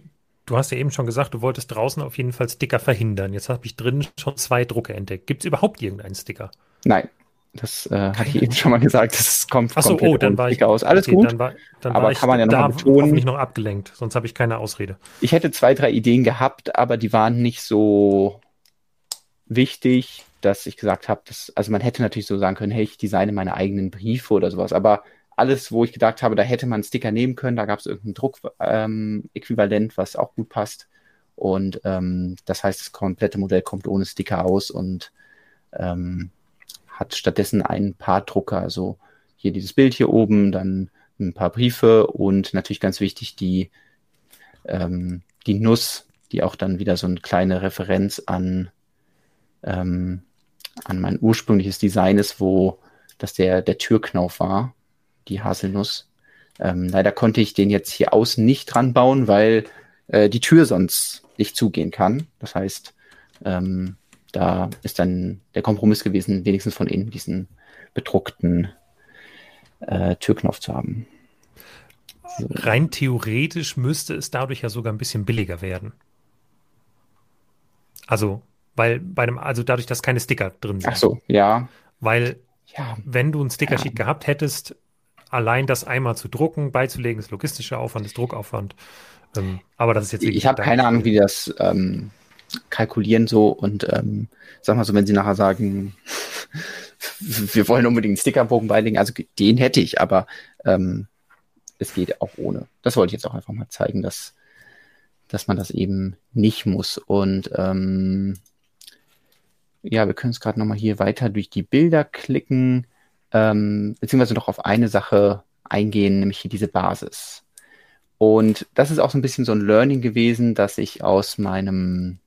du hast ja eben schon gesagt, du wolltest draußen auf jeden Fall Sticker verhindern. Jetzt habe ich drin schon zwei Drucke entdeckt. Gibt es überhaupt irgendeinen Sticker? Nein, das äh, hatte ich eben schon mal gesagt. Das kommt Achso, oh, dann war ich aus. Alles okay, gut. Dann war, dann aber war kann man ja noch da betonen. nicht noch abgelenkt, sonst habe ich keine Ausrede. Ich hätte zwei, drei Ideen gehabt, aber die waren nicht so wichtig, dass ich gesagt habe, dass, also man hätte natürlich so sagen können, hey, ich designe meine eigenen Briefe oder sowas, aber alles, wo ich gedacht habe, da hätte man einen Sticker nehmen können, da gab es irgendein Druck-Äquivalent, ähm, was auch gut passt. Und ähm, das heißt, das komplette Modell kommt ohne Sticker aus und ähm, hat stattdessen ein paar Drucker, also hier dieses Bild hier oben, dann ein paar Briefe und natürlich ganz wichtig die, ähm, die Nuss, die auch dann wieder so eine kleine Referenz an, ähm, an mein ursprüngliches Design ist, wo das der, der Türknauf war, die Haselnuss. Ähm, leider konnte ich den jetzt hier außen nicht dran bauen, weil äh, die Tür sonst nicht zugehen kann. Das heißt, ähm, da ist dann der Kompromiss gewesen, wenigstens von innen diesen bedruckten äh, Türknopf zu haben. So. Rein theoretisch müsste es dadurch ja sogar ein bisschen billiger werden. Also, weil bei einem, also dadurch, dass keine Sticker drin sind. Ach so, ja. Weil, ja. wenn du ein Stickersheet ja. gehabt hättest, allein das einmal zu drucken, beizulegen, ist logistischer Aufwand, ist Druckaufwand. Ähm, aber das ist jetzt Ich habe keine Ahnung, wie das ähm, kalkulieren so und ähm, sag mal so, wenn sie nachher sagen, wir wollen unbedingt einen Stickerbogen beilegen, also den hätte ich, aber ähm, es geht auch ohne. Das wollte ich jetzt auch einfach mal zeigen, dass, dass man das eben nicht muss. Und ähm, ja, wir können es gerade nochmal hier weiter durch die Bilder klicken, ähm, beziehungsweise noch auf eine Sache eingehen, nämlich hier diese Basis. Und das ist auch so ein bisschen so ein Learning gewesen, dass ich aus meinem,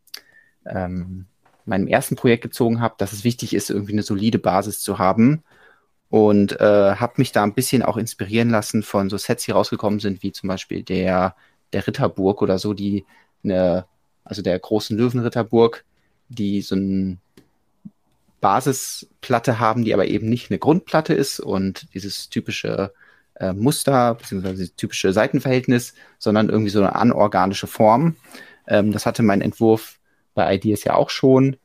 ähm, meinem ersten Projekt gezogen habe, dass es wichtig ist, irgendwie eine solide Basis zu haben. Und äh, habe mich da ein bisschen auch inspirieren lassen von so Sets, die rausgekommen sind, wie zum Beispiel der, der Ritterburg oder so, die eine, also der großen Löwenritterburg, die so ein Basisplatte haben, die aber eben nicht eine Grundplatte ist und dieses typische äh, Muster, dieses typische Seitenverhältnis, sondern irgendwie so eine anorganische Form. Ähm, das hatte mein Entwurf bei Ideas ja auch schon.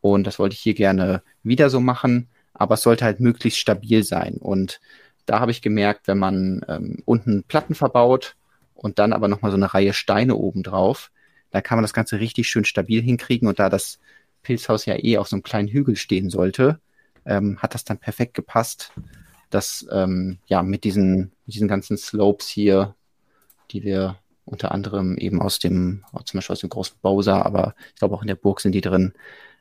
Und das wollte ich hier gerne wieder so machen, aber es sollte halt möglichst stabil sein. Und da habe ich gemerkt, wenn man ähm, unten Platten verbaut und dann aber nochmal so eine Reihe Steine oben drauf, da kann man das Ganze richtig schön stabil hinkriegen. Und da das Pilzhaus ja eh auf so einem kleinen Hügel stehen sollte, ähm, hat das dann perfekt gepasst, dass ähm, ja mit diesen, mit diesen ganzen Slopes hier, die wir unter anderem eben aus dem, zum Beispiel aus dem großen Bowser, aber ich glaube auch in der Burg sind die drin,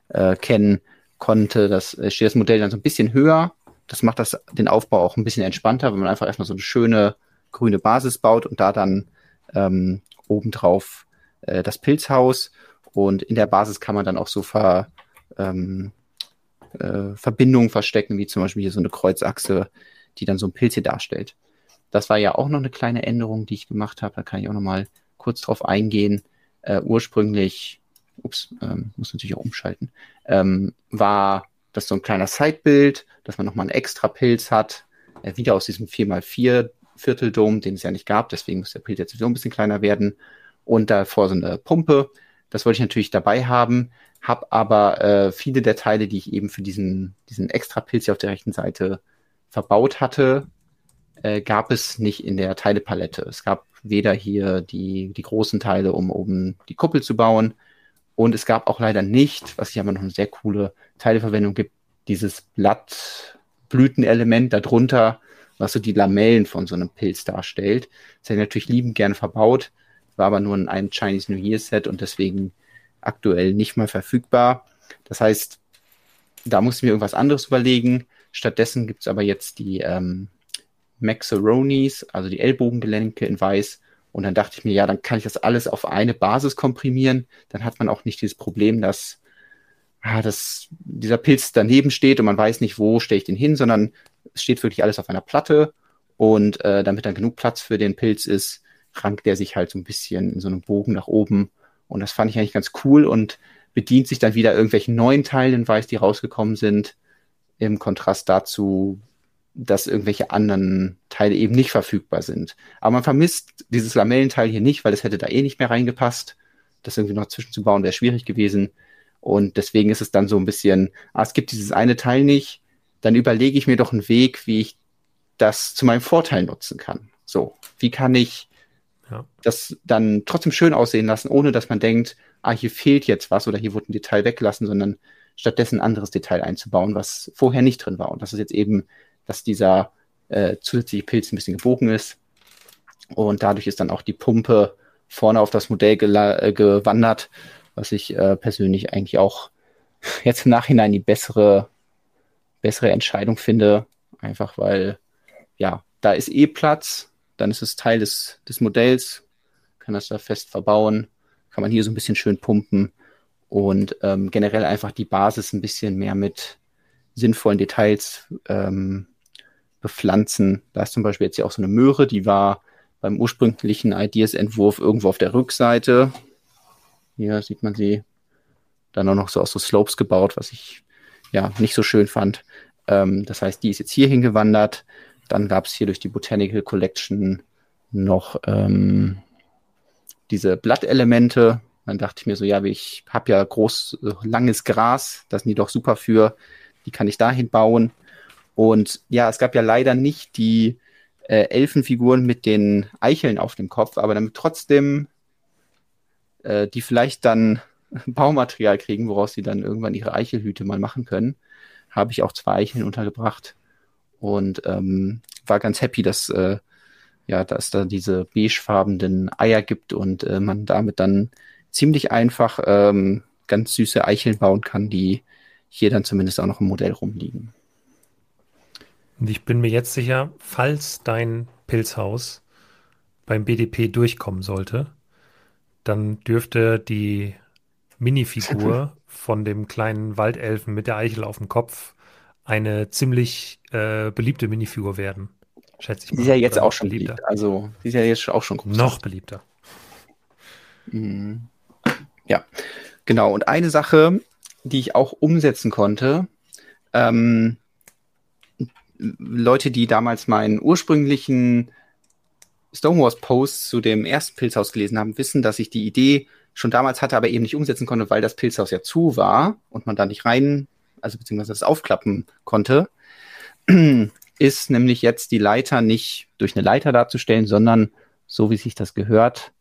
äh, kennen konnte. Das äh, steht das Modell dann so ein bisschen höher. Das macht das den Aufbau auch ein bisschen entspannter, wenn man einfach erstmal so eine schöne grüne Basis baut und da dann ähm, obendrauf äh, das Pilzhaus und in der Basis kann man dann auch so Ver, ähm, äh, Verbindungen verstecken, wie zum Beispiel hier so eine Kreuzachse, die dann so ein Pilz hier darstellt. Das war ja auch noch eine kleine Änderung, die ich gemacht habe. Da kann ich auch noch mal kurz drauf eingehen. Äh, ursprünglich, ups, ähm, muss natürlich auch umschalten, ähm, war das so ein kleiner Sidebild, dass man noch mal einen extra Pilz hat, äh, wieder aus diesem 4x4 Vierteldom, den es ja nicht gab, deswegen muss der Pilz jetzt sowieso ein bisschen kleiner werden. Und davor so eine Pumpe, das wollte ich natürlich dabei haben, habe aber äh, viele der Teile, die ich eben für diesen, diesen extra Pilz hier auf der rechten Seite verbaut hatte, äh, gab es nicht in der Teilepalette. Es gab weder hier die, die großen Teile, um oben die Kuppel zu bauen, und es gab auch leider nicht, was hier aber noch eine sehr coole Teileverwendung gibt, dieses Blattblütenelement darunter, was so die Lamellen von so einem Pilz darstellt. Das hätte ich natürlich liebend gern verbaut, war aber nur in einem Chinese New Year Set und deswegen aktuell nicht mal verfügbar. Das heißt, da mussten wir irgendwas anderes überlegen. Stattdessen gibt es aber jetzt die ähm, Maxaronis, also die Ellbogengelenke in weiß. Und dann dachte ich mir, ja, dann kann ich das alles auf eine Basis komprimieren. Dann hat man auch nicht dieses Problem, dass, ah, dass dieser Pilz daneben steht und man weiß nicht, wo stelle ich den hin, sondern es steht wirklich alles auf einer Platte. Und äh, damit dann genug Platz für den Pilz ist, rankt der sich halt so ein bisschen in so einem Bogen nach oben. Und das fand ich eigentlich ganz cool und bedient sich dann wieder irgendwelchen neuen Teilen in Weiß, die rausgekommen sind, im Kontrast dazu, dass irgendwelche anderen Teile eben nicht verfügbar sind. Aber man vermisst dieses Lamellenteil hier nicht, weil es hätte da eh nicht mehr reingepasst. Das irgendwie noch zwischenzubauen wäre schwierig gewesen. Und deswegen ist es dann so ein bisschen, ah, es gibt dieses eine Teil nicht, dann überlege ich mir doch einen Weg, wie ich das zu meinem Vorteil nutzen kann. So, wie kann ich ja. das dann trotzdem schön aussehen lassen, ohne dass man denkt, ah, hier fehlt jetzt was oder hier wurde ein Detail weggelassen, sondern stattdessen ein anderes Detail einzubauen, was vorher nicht drin war. Und das ist jetzt eben, dass dieser äh, zusätzliche Pilz ein bisschen gebogen ist. Und dadurch ist dann auch die Pumpe vorne auf das Modell äh, gewandert, was ich äh, persönlich eigentlich auch jetzt im Nachhinein die bessere, bessere Entscheidung finde. Einfach weil, ja, da ist eh Platz dann ist es Teil des, des Modells, kann das da fest verbauen. kann man hier so ein bisschen schön pumpen und ähm, generell einfach die Basis ein bisschen mehr mit sinnvollen Details ähm, bepflanzen. Da ist zum Beispiel jetzt hier auch so eine Möhre, die war beim ursprünglichen Ideas-Entwurf irgendwo auf der Rückseite. Hier sieht man sie dann auch noch so aus so Slopes gebaut, was ich ja nicht so schön fand. Ähm, das heißt, die ist jetzt hier hingewandert. Dann gab es hier durch die Botanical Collection noch ähm, diese Blattelemente. Dann dachte ich mir so, ja, ich habe ja groß, äh, langes Gras, das sind die doch super für, die kann ich dahin bauen. Und ja, es gab ja leider nicht die äh, Elfenfiguren mit den Eicheln auf dem Kopf, aber damit trotzdem äh, die vielleicht dann Baumaterial kriegen, woraus sie dann irgendwann ihre Eichelhüte mal machen können, habe ich auch zwei Eicheln untergebracht und ähm, war ganz happy, dass äh, ja, dass da diese beigefarbenen Eier gibt und äh, man damit dann ziemlich einfach ähm, ganz süße Eicheln bauen kann, die hier dann zumindest auch noch im Modell rumliegen. Und ich bin mir jetzt sicher, falls dein Pilzhaus beim BDP durchkommen sollte, dann dürfte die Minifigur von dem kleinen Waldelfen mit der Eichel auf dem Kopf eine ziemlich äh, beliebte Minifigur werden. Schätze ich mal. Die ist ja jetzt auch schon beliebter. beliebt. Also, die ist ja jetzt auch schon groß. Noch beliebter. Mhm. Ja, genau. Und eine Sache, die ich auch umsetzen konnte, ähm, Leute, die damals meinen ursprünglichen Stonewalls-Post zu dem ersten Pilzhaus gelesen haben, wissen, dass ich die Idee schon damals hatte, aber eben nicht umsetzen konnte, weil das Pilzhaus ja zu war und man da nicht rein, also beziehungsweise das aufklappen konnte, ist nämlich jetzt die Leiter nicht durch eine Leiter darzustellen, sondern so wie sich das gehört,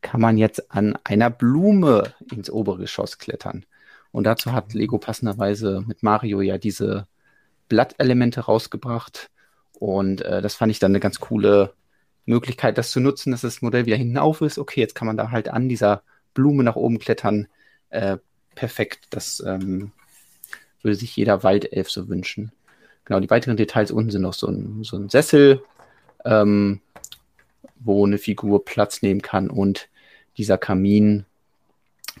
kann man jetzt an einer Blume ins obere Geschoss klettern. Und dazu hat Lego passenderweise mit Mario ja diese Blattelemente rausgebracht. Und äh, das fand ich dann eine ganz coole Möglichkeit, das zu nutzen, dass das Modell wieder hinten auf ist. Okay, jetzt kann man da halt an dieser Blume nach oben klettern. Äh, perfekt. Das ähm, würde sich jeder Waldelf so wünschen. Genau, die weiteren Details unten sind noch so ein, so ein Sessel, ähm, wo eine Figur Platz nehmen kann und dieser Kamin,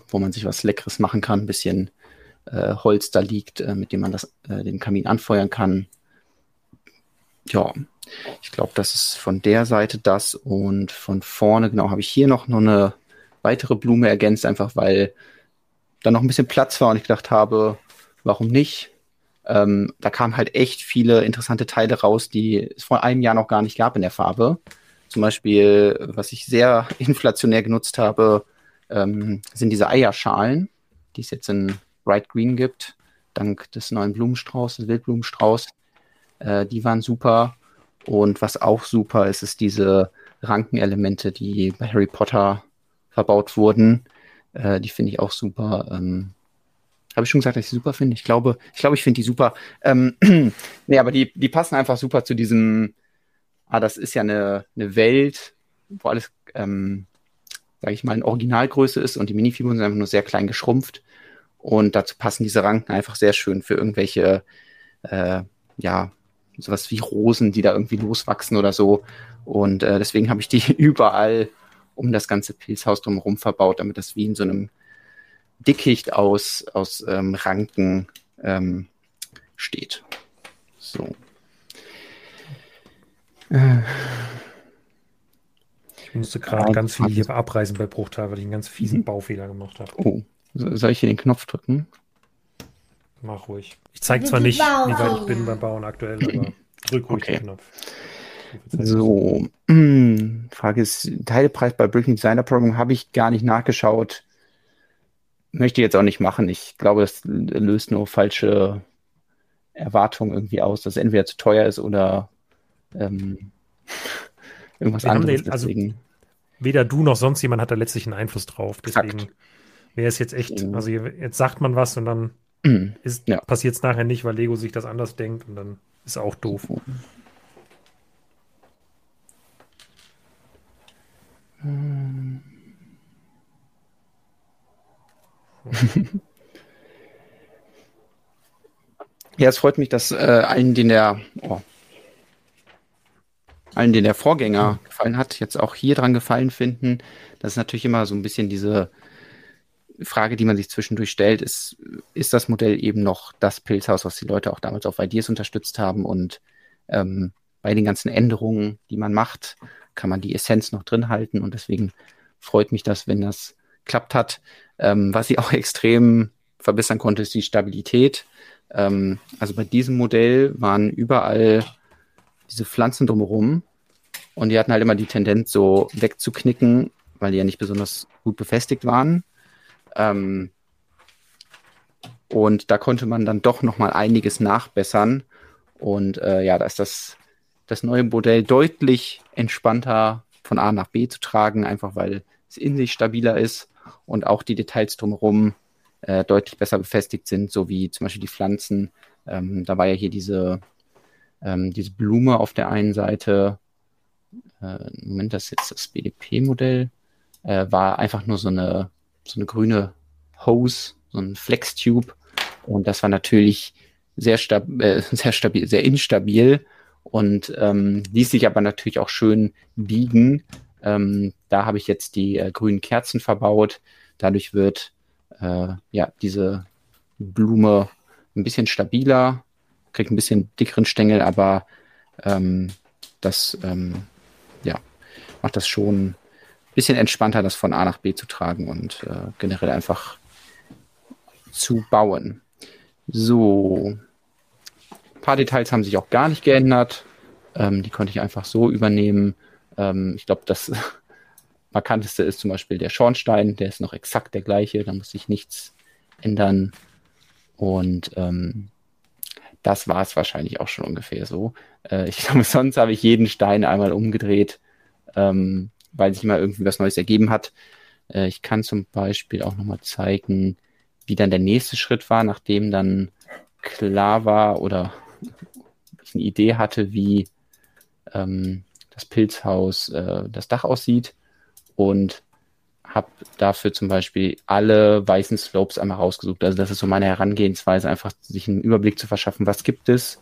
wo man sich was Leckeres machen kann, ein bisschen äh, Holz da liegt, äh, mit dem man das, äh, den Kamin anfeuern kann. Ja, ich glaube, das ist von der Seite das und von vorne, genau, habe ich hier noch, noch eine weitere Blume ergänzt, einfach weil da noch ein bisschen Platz war und ich gedacht habe, warum nicht? Ähm, da kamen halt echt viele interessante Teile raus, die es vor einem Jahr noch gar nicht gab in der Farbe. Zum Beispiel, was ich sehr inflationär genutzt habe, ähm, sind diese Eierschalen, die es jetzt in Bright Green gibt, dank des neuen Blumenstrauß, des Wildblumenstrauß. Äh, die waren super. Und was auch super ist, ist diese Rankenelemente, die bei Harry Potter verbaut wurden. Äh, die finde ich auch super. Ähm, Habe ich schon gesagt, dass ich sie super finde? Ich glaube, ich glaube, ich finde die super. Ähm, nee, aber die, die passen einfach super zu diesem, ah, das ist ja eine, eine Welt, wo alles, ähm, sage ich mal, in Originalgröße ist und die Minifiguren sind einfach nur sehr klein geschrumpft. Und dazu passen diese Ranken einfach sehr schön für irgendwelche, äh, ja, sowas wie Rosen, die da irgendwie loswachsen oder so. Und äh, deswegen habe ich die überall um das ganze Pilzhaus drumherum verbaut, damit das wie in so einem Dickicht aus, aus ähm, Ranken ähm, steht. So. Ich musste gerade ganz viel hier abreißen bei Bruchteil, weil ich einen ganz fiesen mhm. Baufehler gemacht habe. Oh, soll ich hier den Knopf drücken? Mach ruhig. Ich zeige zwar nicht, wie weit ich bin beim Bauen aktuell, aber drück ruhig okay. den Knopf. So, Frage ist, Teilepreis bei Breaking Designer Program habe ich gar nicht nachgeschaut. Möchte ich jetzt auch nicht machen. Ich glaube, das löst nur falsche Erwartungen irgendwie aus, dass es entweder zu teuer ist oder ähm, irgendwas Wir anderes. Den, also weder du noch sonst jemand hat da letztlich einen Einfluss drauf. Deswegen wäre es jetzt echt, also jetzt sagt man was und dann ist, ja. passiert es nachher nicht, weil Lego sich das anders denkt und dann ist auch doof. ja, es freut mich, dass äh, allen, die in der oh, allen, denen der Vorgänger gefallen hat, jetzt auch hier dran gefallen finden. Das ist natürlich immer so ein bisschen diese Frage, die man sich zwischendurch stellt, ist, ist das Modell eben noch das Pilzhaus, was die Leute auch damals auf Ideas unterstützt haben und ähm, bei den ganzen Änderungen, die man macht, kann man die Essenz noch drin halten und deswegen freut mich das, wenn das klappt hat. Ähm, was ich auch extrem verbessern konnte, ist die Stabilität. Ähm, also bei diesem Modell waren überall diese Pflanzen drumherum und die hatten halt immer die Tendenz, so wegzuknicken, weil die ja nicht besonders gut befestigt waren. Ähm, und da konnte man dann doch noch mal einiges nachbessern. Und äh, ja, da ist das, das neue Modell deutlich entspannter von A nach B zu tragen, einfach weil es in sich stabiler ist und auch die Details drumherum äh, deutlich besser befestigt sind, so wie zum Beispiel die Pflanzen. Ähm, da war ja hier diese, ähm, diese Blume auf der einen Seite. Äh, Moment, das ist jetzt das BDP-Modell. Äh, war einfach nur so eine, so eine grüne Hose, so ein Flex-Tube. Und das war natürlich sehr, stab äh, sehr stabil, sehr instabil und ähm, ließ sich aber natürlich auch schön biegen. Ähm, da habe ich jetzt die äh, grünen Kerzen verbaut. Dadurch wird äh, ja diese Blume ein bisschen stabiler, kriegt ein bisschen dickeren Stängel, aber ähm, das ähm, ja, macht das schon bisschen entspannter, das von A nach B zu tragen und äh, generell einfach zu bauen. So, ein paar Details haben sich auch gar nicht geändert. Ähm, die konnte ich einfach so übernehmen. Ähm, ich glaube, das markanteste ist zum Beispiel der Schornstein, der ist noch exakt der gleiche, da muss sich nichts ändern. Und ähm, das war es wahrscheinlich auch schon ungefähr so. Äh, ich glaube, sonst habe ich jeden Stein einmal umgedreht, ähm, weil sich immer irgendwie was Neues ergeben hat. Äh, ich kann zum Beispiel auch nochmal zeigen, wie dann der nächste Schritt war, nachdem dann klar war oder ich eine Idee hatte, wie ähm, das Pilzhaus äh, das Dach aussieht und habe dafür zum Beispiel alle weißen Slopes einmal rausgesucht. Also das ist so meine Herangehensweise, einfach sich einen Überblick zu verschaffen, was gibt es,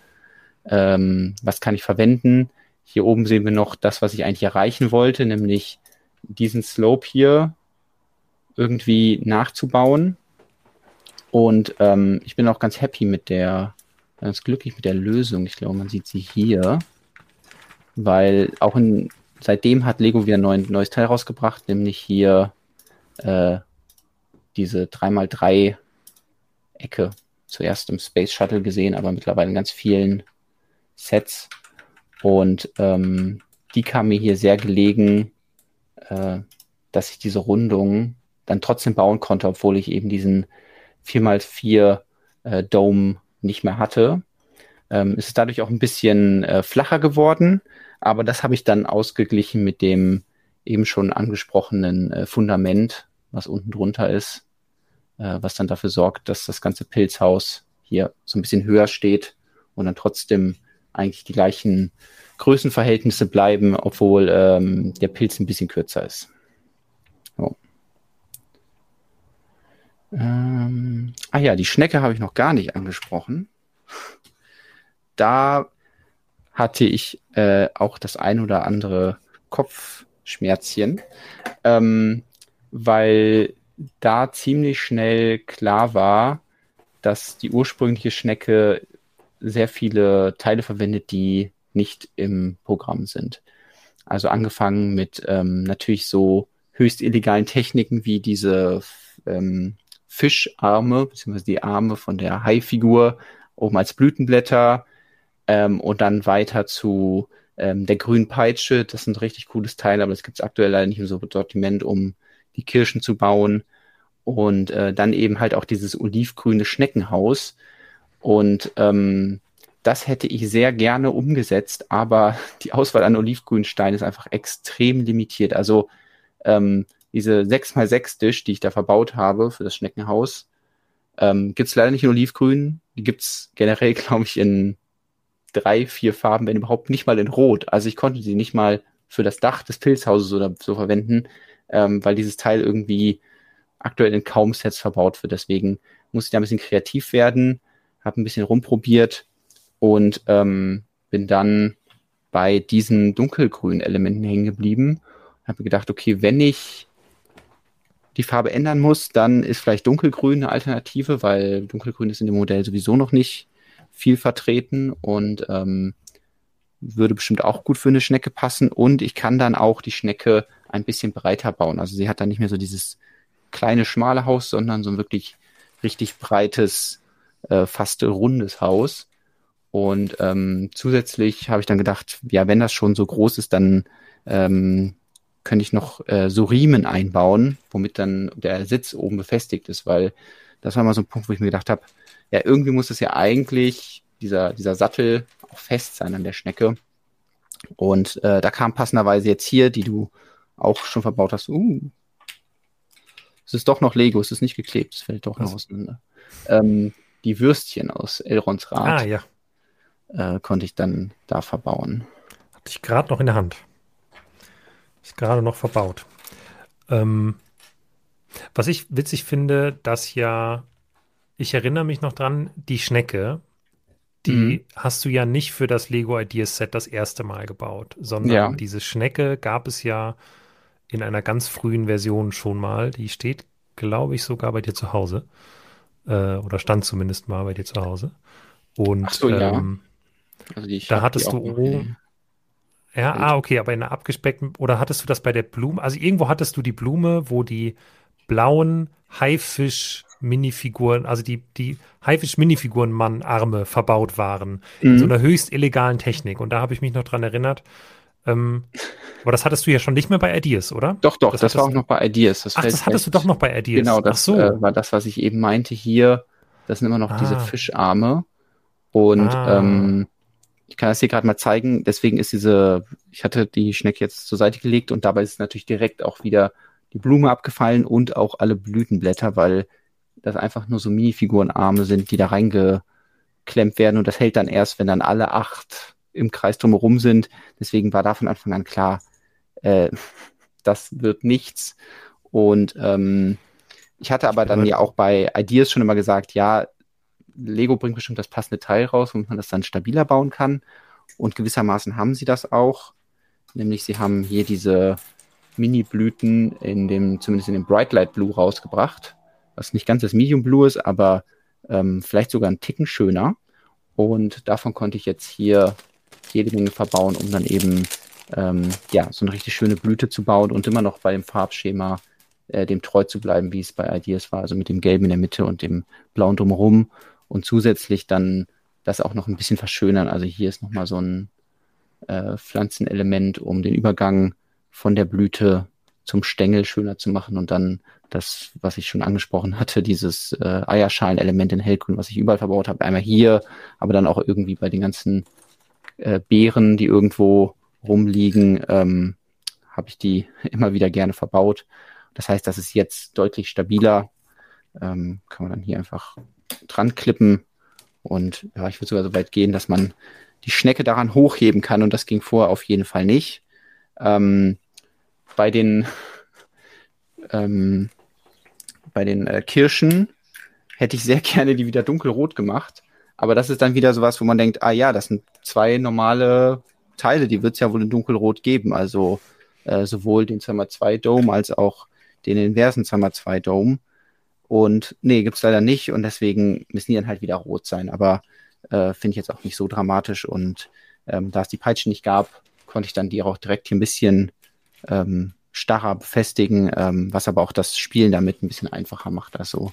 ähm, was kann ich verwenden. Hier oben sehen wir noch das, was ich eigentlich erreichen wollte, nämlich diesen Slope hier irgendwie nachzubauen. Und ähm, ich bin auch ganz happy mit der, ganz glücklich mit der Lösung. Ich glaube, man sieht sie hier, weil auch in seitdem hat Lego wieder ein neues Teil rausgebracht, nämlich hier äh, diese 3x3 Ecke. Zuerst im Space Shuttle gesehen, aber mittlerweile in ganz vielen Sets. Und ähm, die kam mir hier sehr gelegen, äh, dass ich diese Rundung dann trotzdem bauen konnte, obwohl ich eben diesen 4x4 äh, Dome nicht mehr hatte. Ähm, ist es dadurch auch ein bisschen äh, flacher geworden, aber das habe ich dann ausgeglichen mit dem eben schon angesprochenen äh, Fundament, was unten drunter ist, äh, was dann dafür sorgt, dass das ganze Pilzhaus hier so ein bisschen höher steht und dann trotzdem eigentlich die gleichen Größenverhältnisse bleiben, obwohl ähm, der Pilz ein bisschen kürzer ist. So. Ähm, ah ja, die Schnecke habe ich noch gar nicht angesprochen. Da hatte ich äh, auch das ein oder andere Kopfschmerzchen, ähm, weil da ziemlich schnell klar war, dass die ursprüngliche Schnecke sehr viele Teile verwendet, die nicht im Programm sind. Also angefangen mit ähm, natürlich so höchst illegalen Techniken wie diese ähm, Fischarme, beziehungsweise die Arme von der Haifigur oben als Blütenblätter, ähm, und dann weiter zu ähm, der grünen Peitsche. Das sind richtig cooles Teil, aber das gibt es aktuell leider nicht im Sortiment, um die Kirschen zu bauen. Und äh, dann eben halt auch dieses olivgrüne Schneckenhaus. Und ähm, das hätte ich sehr gerne umgesetzt, aber die Auswahl an olivgrünen Steinen ist einfach extrem limitiert. Also ähm, diese 6x6 Dish, die ich da verbaut habe für das Schneckenhaus, ähm, gibt es leider nicht in olivgrün. Die gibt es generell, glaube ich, in drei, vier Farben, wenn überhaupt nicht mal in Rot. Also ich konnte sie nicht mal für das Dach des Pilzhauses oder so verwenden, ähm, weil dieses Teil irgendwie aktuell in kaum Sets verbaut wird. Deswegen musste ich da ein bisschen kreativ werden, habe ein bisschen rumprobiert und ähm, bin dann bei diesen dunkelgrünen Elementen hängen geblieben. Habe gedacht, okay, wenn ich die Farbe ändern muss, dann ist vielleicht dunkelgrün eine Alternative, weil dunkelgrün ist in dem Modell sowieso noch nicht viel vertreten und ähm, würde bestimmt auch gut für eine Schnecke passen. Und ich kann dann auch die Schnecke ein bisschen breiter bauen. Also sie hat dann nicht mehr so dieses kleine, schmale Haus, sondern so ein wirklich richtig breites, äh, fast rundes Haus. Und ähm, zusätzlich habe ich dann gedacht, ja, wenn das schon so groß ist, dann ähm, könnte ich noch äh, so Riemen einbauen, womit dann der Sitz oben befestigt ist, weil das war mal so ein Punkt, wo ich mir gedacht habe, ja, irgendwie muss es ja eigentlich dieser, dieser Sattel auch fest sein an der Schnecke. Und äh, da kam passenderweise jetzt hier, die du auch schon verbaut hast, uh, es ist doch noch Lego, es ist nicht geklebt, es fällt doch noch auseinander. Ähm, die Würstchen aus Elrons Rad ah, ja. äh, konnte ich dann da verbauen. Hatte ich gerade noch in der Hand. Ist gerade noch verbaut. Ähm, was ich witzig finde, dass ja, ich erinnere mich noch dran, die Schnecke, die mhm. hast du ja nicht für das Lego Ideas Set das erste Mal gebaut, sondern ja. diese Schnecke gab es ja in einer ganz frühen Version schon mal. Die steht, glaube ich, sogar bei dir zu Hause. Äh, oder stand zumindest mal bei dir zu Hause. Und so, ähm, ja. also da hattest du oben. Ja, ah, okay, aber in einer abgespeckten, oder hattest du das bei der Blume? Also irgendwo hattest du die Blume, wo die blauen Haifisch-Minifiguren, also die, die Haifisch-Minifiguren-Mann-Arme verbaut waren. Mhm. In so einer höchst illegalen Technik. Und da habe ich mich noch dran erinnert, ähm, aber das hattest du ja schon nicht mehr bei Ideas, oder? Doch, doch, das, das war auch noch bei Ideas. Das Ach, das hattest du doch noch bei Ideas. Genau, das so. äh, war das, was ich eben meinte hier. Das sind immer noch ah. diese Fischarme. Und ah. ähm, ich kann das hier gerade mal zeigen. Deswegen ist diese, ich hatte die Schnecke jetzt zur Seite gelegt und dabei ist natürlich direkt auch wieder die Blume abgefallen und auch alle Blütenblätter, weil das einfach nur so Minifigurenarme sind, die da reingeklemmt werden und das hält dann erst, wenn dann alle acht im Kreis drumherum sind. Deswegen war da von Anfang an klar, äh, das wird nichts. Und ähm, ich hatte aber dann ja auch bei Ideas schon immer gesagt, ja, Lego bringt bestimmt das passende Teil raus, womit man das dann stabiler bauen kann. Und gewissermaßen haben sie das auch. Nämlich sie haben hier diese Mini-Blüten in dem, zumindest in dem Bright Light Blue rausgebracht. Was nicht ganz das Medium Blue ist, aber ähm, vielleicht sogar ein Ticken schöner. Und davon konnte ich jetzt hier jede Menge verbauen, um dann eben ähm, ja, so eine richtig schöne Blüte zu bauen und immer noch bei dem Farbschema äh, dem treu zu bleiben, wie es bei Ideas war, also mit dem Gelben in der Mitte und dem Blauen drumherum und zusätzlich dann das auch noch ein bisschen verschönern. Also hier ist nochmal so ein äh, Pflanzenelement, um den Übergang von der Blüte zum Stängel schöner zu machen und dann das, was ich schon angesprochen hatte, dieses äh, Eierschalenelement in Hellgrün, was ich überall verbaut habe, einmal hier, aber dann auch irgendwie bei den ganzen äh, Beeren, die irgendwo rumliegen, ähm, habe ich die immer wieder gerne verbaut. Das heißt, das ist jetzt deutlich stabiler. Ähm, kann man dann hier einfach dran klippen. Und ja, ich würde sogar so weit gehen, dass man die Schnecke daran hochheben kann. Und das ging vorher auf jeden Fall nicht. Ähm, bei den, ähm, bei den äh, Kirschen hätte ich sehr gerne die wieder dunkelrot gemacht. Aber das ist dann wieder sowas, wo man denkt, ah ja, das sind zwei normale Teile, die wird es ja wohl in dunkelrot geben. Also äh, sowohl den 2x2 Dome als auch den inversen 2x2 Dome. Und nee, gibt's leider nicht und deswegen müssen die dann halt wieder rot sein. Aber äh, finde ich jetzt auch nicht so dramatisch. Und ähm, da es die Peitsche nicht gab, konnte ich dann die auch direkt hier ein bisschen ähm, starrer befestigen, ähm, was aber auch das Spielen damit ein bisschen einfacher macht. Also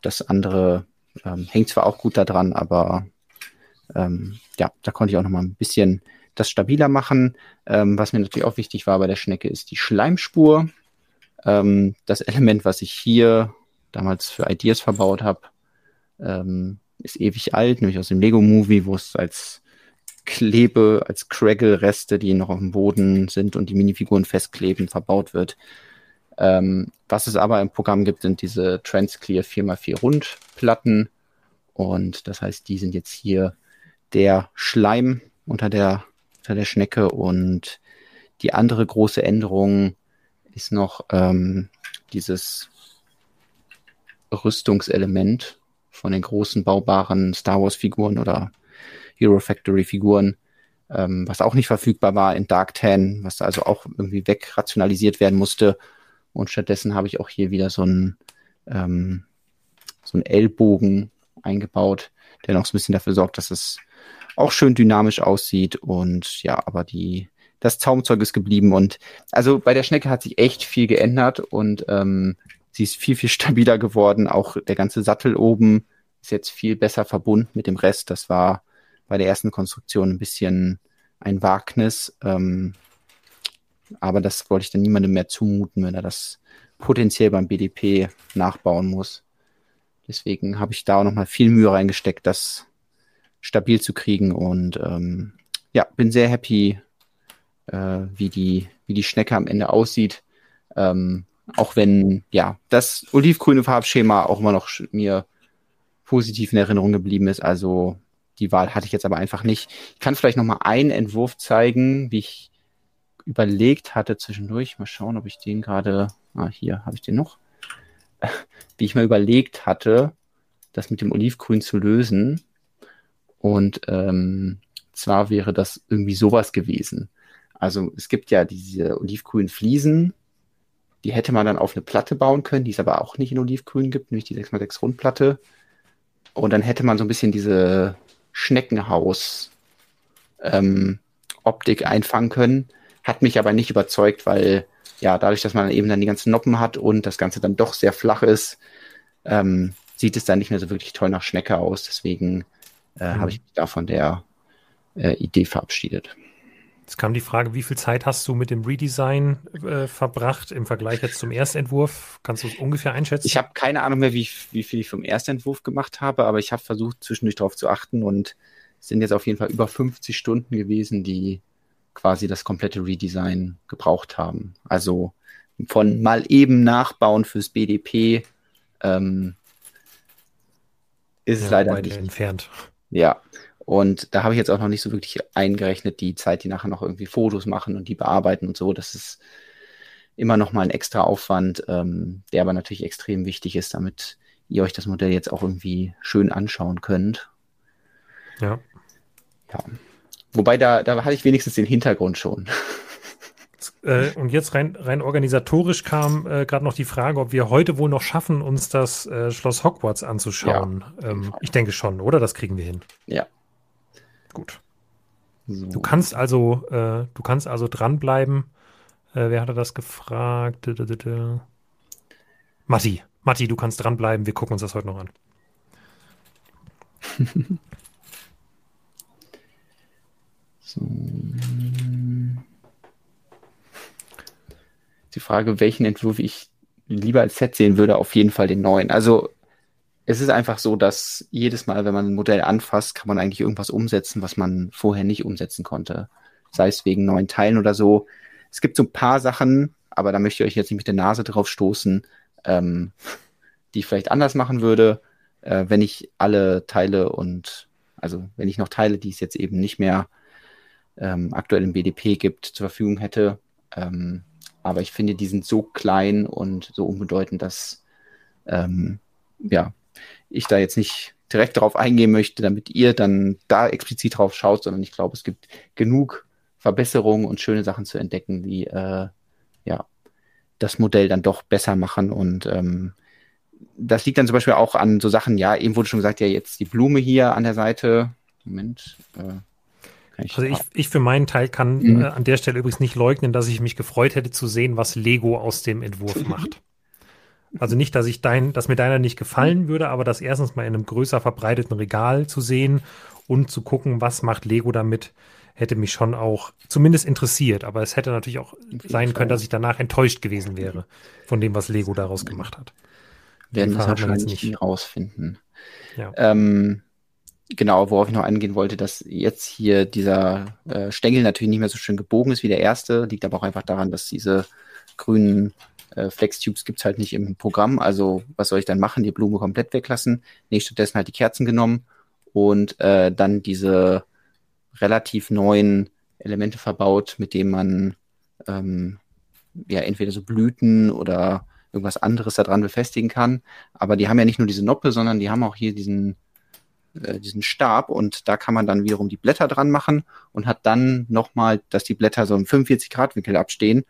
das andere ähm, hängt zwar auch gut da dran, aber ähm, ja, da konnte ich auch noch mal ein bisschen das stabiler machen. Ähm, was mir natürlich auch wichtig war bei der Schnecke ist die Schleimspur. Ähm, das Element, was ich hier damals für Ideas verbaut habe, ähm, ist ewig alt, nämlich aus dem Lego-Movie, wo es als Klebe, als Craggle-Reste, die noch auf dem Boden sind und die Minifiguren festkleben, verbaut wird. Ähm, was es aber im Programm gibt, sind diese Transclear 4x4 Rundplatten. Und das heißt, die sind jetzt hier der Schleim unter der, unter der Schnecke. Und die andere große Änderung ist noch ähm, dieses Rüstungselement von den großen baubaren Star Wars Figuren oder Hero Factory Figuren. ähm, was auch nicht verfügbar war in Darktan, was also auch irgendwie wegrationalisiert werden musste. Und stattdessen habe ich auch hier wieder so ein ähm, so einen Ellbogen eingebaut, der noch so ein bisschen dafür sorgt, dass es auch schön dynamisch aussieht. Und ja, aber die, das Zaumzeug ist geblieben. Und also bei der Schnecke hat sich echt viel geändert und ähm, sie ist viel, viel stabiler geworden. Auch der ganze Sattel oben ist jetzt viel besser verbunden mit dem Rest. Das war bei der ersten Konstruktion ein bisschen ein Wagnis. Ähm, aber das wollte ich dann niemandem mehr zumuten, wenn er das potenziell beim BDP nachbauen muss. Deswegen habe ich da auch nochmal viel Mühe reingesteckt, das stabil zu kriegen und ähm, ja, bin sehr happy, äh, wie, die, wie die Schnecke am Ende aussieht. Ähm, auch wenn ja das olivgrüne Farbschema auch immer noch mir positiv in Erinnerung geblieben ist. Also die Wahl hatte ich jetzt aber einfach nicht. Ich kann vielleicht noch mal einen Entwurf zeigen, wie ich überlegt hatte zwischendurch. Mal schauen, ob ich den gerade. Ah, hier habe ich den noch. Wie ich mal überlegt hatte, das mit dem Olivgrün zu lösen. Und ähm, zwar wäre das irgendwie sowas gewesen. Also es gibt ja diese olivgrünen Fliesen, die hätte man dann auf eine Platte bauen können, die es aber auch nicht in Olivgrün gibt, nämlich die 6x6 Rundplatte. Und dann hätte man so ein bisschen diese Schneckenhaus ähm, Optik einfangen können. Hat mich aber nicht überzeugt, weil ja, dadurch, dass man eben dann die ganzen Noppen hat und das Ganze dann doch sehr flach ist, ähm, sieht es dann nicht mehr so wirklich toll nach Schnecke aus. Deswegen äh, mhm. habe ich mich da von der äh, Idee verabschiedet. Jetzt kam die Frage, wie viel Zeit hast du mit dem Redesign äh, verbracht im Vergleich jetzt zum Erstentwurf? Kannst du es ungefähr einschätzen? Ich habe keine Ahnung mehr, wie, wie viel ich vom Erstentwurf gemacht habe, aber ich habe versucht, zwischendurch darauf zu achten und es sind jetzt auf jeden Fall über 50 Stunden gewesen, die quasi das komplette Redesign gebraucht haben. Also von mal eben nachbauen fürs BDP ähm, ist ja, leider nicht entfernt. Ja, und da habe ich jetzt auch noch nicht so wirklich eingerechnet, die Zeit, die nachher noch irgendwie Fotos machen und die bearbeiten und so. Das ist immer noch mal ein extra Aufwand, ähm, der aber natürlich extrem wichtig ist, damit ihr euch das Modell jetzt auch irgendwie schön anschauen könnt. Ja. Ja. Wobei da, da hatte ich wenigstens den Hintergrund schon. Äh, und jetzt rein, rein organisatorisch kam äh, gerade noch die Frage, ob wir heute wohl noch schaffen, uns das äh, Schloss Hogwarts anzuschauen. Ja, ähm, ich denke schon, oder? Das kriegen wir hin. Ja. Gut. So. Du kannst also, äh, du kannst also dranbleiben. Äh, wer hatte das gefragt? Matti. Matti, du kannst dranbleiben. Wir gucken uns das heute noch an. so. Die Frage, welchen Entwurf ich lieber als Set sehen würde, auf jeden Fall den neuen. Also es ist einfach so, dass jedes Mal, wenn man ein Modell anfasst, kann man eigentlich irgendwas umsetzen, was man vorher nicht umsetzen konnte. Sei es wegen neuen Teilen oder so. Es gibt so ein paar Sachen, aber da möchte ich euch jetzt nicht mit der Nase drauf stoßen, ähm, die ich vielleicht anders machen würde, äh, wenn ich alle Teile und also wenn ich noch Teile, die es jetzt eben nicht mehr ähm, aktuell im BDP gibt, zur Verfügung hätte. Ähm, aber ich finde, die sind so klein und so unbedeutend, dass ähm, ja, ich da jetzt nicht direkt darauf eingehen möchte, damit ihr dann da explizit drauf schaut, sondern ich glaube, es gibt genug Verbesserungen und schöne Sachen zu entdecken, die äh, ja das Modell dann doch besser machen. Und ähm, das liegt dann zum Beispiel auch an so Sachen, ja, eben wurde schon gesagt, ja, jetzt die Blume hier an der Seite. Moment. Äh, ich also ich, ich für meinen Teil kann mhm. äh, an der Stelle übrigens nicht leugnen, dass ich mich gefreut hätte zu sehen, was Lego aus dem Entwurf macht. Also nicht, dass ich dein, dass mir deiner nicht gefallen würde, aber das erstens mal in einem größer verbreiteten Regal zu sehen und zu gucken, was macht Lego damit, hätte mich schon auch zumindest interessiert. Aber es hätte natürlich auch sein können, dass ich danach enttäuscht gewesen wäre von dem, was Lego daraus gemacht hat. Werden das wahrscheinlich nicht rausfinden. Ja. Ähm, genau, worauf ich noch eingehen wollte, dass jetzt hier dieser äh, Stängel natürlich nicht mehr so schön gebogen ist wie der erste, liegt aber auch einfach daran, dass diese grünen äh, Flex-Tubes gibt es halt nicht im Programm. Also was soll ich dann machen? Die Blume komplett weglassen? Nee, stattdessen halt die Kerzen genommen und äh, dann diese relativ neuen Elemente verbaut, mit denen man ähm, ja entweder so Blüten oder irgendwas anderes daran befestigen kann. Aber die haben ja nicht nur diese Noppe, sondern die haben auch hier diesen äh, diesen Stab und da kann man dann wiederum die Blätter dran machen und hat dann nochmal, dass die Blätter so im 45 Grad Winkel abstehen.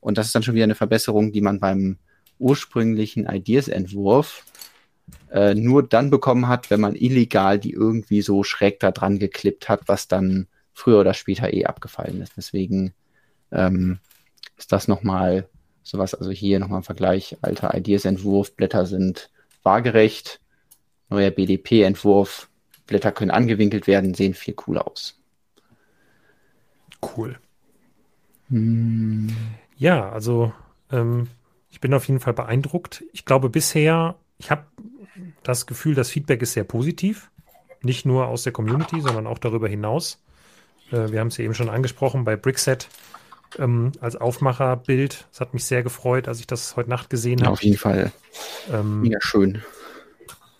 Und das ist dann schon wieder eine Verbesserung, die man beim ursprünglichen Ideas-Entwurf äh, nur dann bekommen hat, wenn man illegal die irgendwie so schräg da dran geklippt hat, was dann früher oder später eh abgefallen ist. Deswegen ähm, ist das nochmal sowas, also hier nochmal ein Vergleich, alter Ideas-Entwurf, Blätter sind waagerecht, neuer BDP-Entwurf, Blätter können angewinkelt werden, sehen viel cooler aus. Cool. Hm. Ja, also ähm, ich bin auf jeden Fall beeindruckt. Ich glaube bisher, ich habe das Gefühl, das Feedback ist sehr positiv. Nicht nur aus der Community, sondern auch darüber hinaus. Äh, wir haben es ja eben schon angesprochen bei Brickset ähm, als Aufmacherbild. Das hat mich sehr gefreut, als ich das heute Nacht gesehen habe. Auf jeden Fall. Ähm, Mega schön.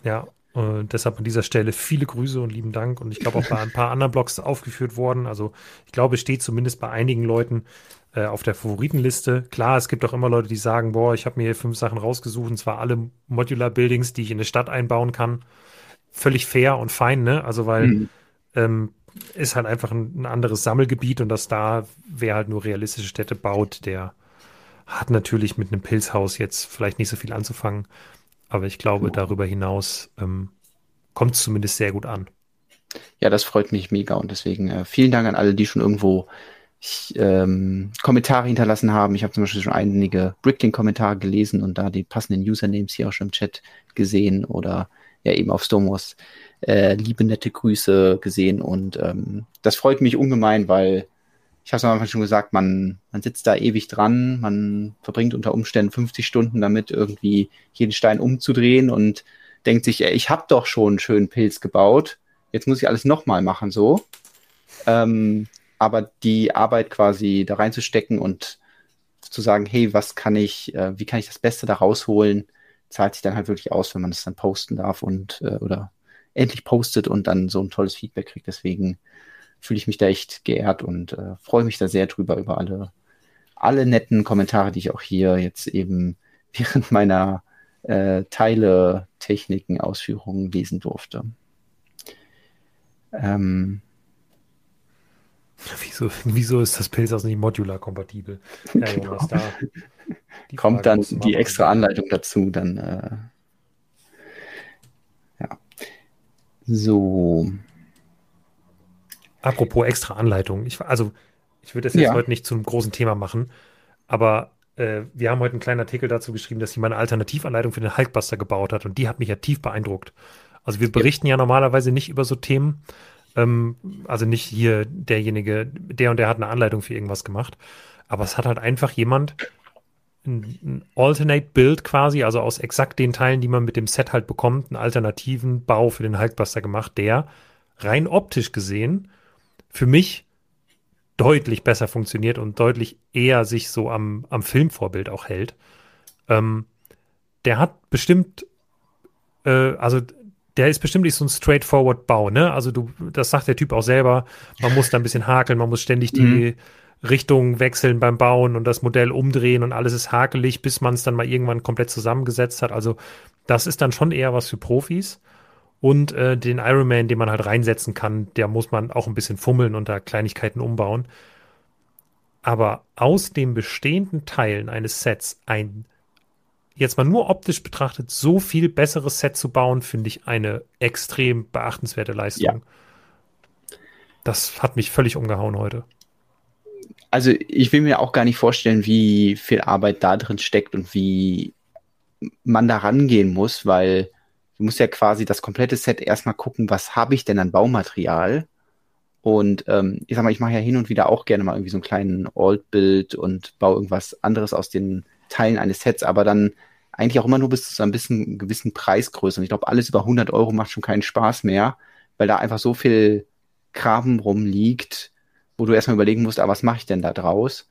Ja, äh, deshalb an dieser Stelle viele Grüße und lieben Dank. Und ich glaube auch bei ein paar anderen Blogs aufgeführt worden. Also ich glaube, es steht zumindest bei einigen Leuten äh, auf der Favoritenliste. Klar, es gibt auch immer Leute, die sagen, boah, ich habe mir hier fünf Sachen rausgesucht, und zwar alle Modular Buildings, die ich in eine Stadt einbauen kann. Völlig fair und fein, ne? Also weil mhm. ähm, ist halt einfach ein, ein, anderes Sammelgebiet und dass da, wer halt nur realistische Städte baut, der hat natürlich mit einem Pilzhaus jetzt vielleicht nicht so viel anzufangen. Aber ich glaube, oh. darüber hinaus ähm, kommt es zumindest sehr gut an. Ja, das freut mich mega und deswegen äh, vielen Dank an alle, die schon irgendwo ich, ähm, Kommentare hinterlassen haben. Ich habe zum Beispiel schon einige Bricklink-Kommentare gelesen und da die passenden Usernames hier auch schon im Chat gesehen oder ja eben auf Stomos äh, liebe, nette Grüße gesehen und ähm, das freut mich ungemein, weil ich habe es am Anfang schon gesagt, man, man sitzt da ewig dran, man verbringt unter Umständen 50 Stunden damit, irgendwie jeden Stein umzudrehen und denkt sich, ey, ich habe doch schon einen schönen Pilz gebaut, jetzt muss ich alles nochmal machen so. Ähm, aber die Arbeit quasi da reinzustecken und zu sagen, hey, was kann ich, äh, wie kann ich das Beste da rausholen, zahlt sich dann halt wirklich aus, wenn man es dann posten darf und äh, oder endlich postet und dann so ein tolles Feedback kriegt. Deswegen fühle ich mich da echt geehrt und äh, freue mich da sehr drüber über alle, alle netten Kommentare, die ich auch hier jetzt eben während meiner äh, Teile, Techniken, Ausführungen lesen durfte. Ähm, Wieso, wieso ist das Pilzhaus nicht modular-kompatibel? Ja, genau. da Kommt dann die extra Anleitung dazu, dann äh, ja. So. Apropos extra Anleitung. Ich, also, ich würde das jetzt ja. heute nicht zum großen Thema machen, aber äh, wir haben heute einen kleinen Artikel dazu geschrieben, dass jemand eine Alternativanleitung für den Hulkbuster gebaut hat und die hat mich ja tief beeindruckt. Also wir berichten ja, ja normalerweise nicht über so Themen, ähm, also nicht hier derjenige, der und der hat eine Anleitung für irgendwas gemacht. Aber es hat halt einfach jemand ein, ein Alternate Build quasi, also aus exakt den Teilen, die man mit dem Set halt bekommt, einen alternativen Bau für den Hulkbuster gemacht, der rein optisch gesehen für mich deutlich besser funktioniert und deutlich eher sich so am, am Filmvorbild auch hält. Ähm, der hat bestimmt, äh, also der ist bestimmt nicht so ein straightforward Bau, ne? Also du, das sagt der Typ auch selber, man muss da ein bisschen hakeln, man muss ständig die mhm. Richtung wechseln beim Bauen und das Modell umdrehen und alles ist hakelig, bis man es dann mal irgendwann komplett zusammengesetzt hat. Also das ist dann schon eher was für Profis. Und äh, den Ironman, den man halt reinsetzen kann, der muss man auch ein bisschen fummeln und da Kleinigkeiten umbauen. Aber aus den bestehenden Teilen eines Sets ein jetzt mal nur optisch betrachtet, so viel besseres Set zu bauen, finde ich eine extrem beachtenswerte Leistung. Ja. Das hat mich völlig umgehauen heute. Also ich will mir auch gar nicht vorstellen, wie viel Arbeit da drin steckt und wie man da rangehen muss, weil du musst ja quasi das komplette Set erstmal gucken, was habe ich denn an Baumaterial? Und ähm, ich sag mal, ich mache ja hin und wieder auch gerne mal irgendwie so einen kleinen Old-Build und baue irgendwas anderes aus den Teilen eines Sets, aber dann eigentlich auch immer nur bis zu einem bisschen, gewissen Preisgröße. Und ich glaube, alles über 100 Euro macht schon keinen Spaß mehr, weil da einfach so viel Kram rumliegt, wo du erstmal überlegen musst, ah, was mache ich denn da draus?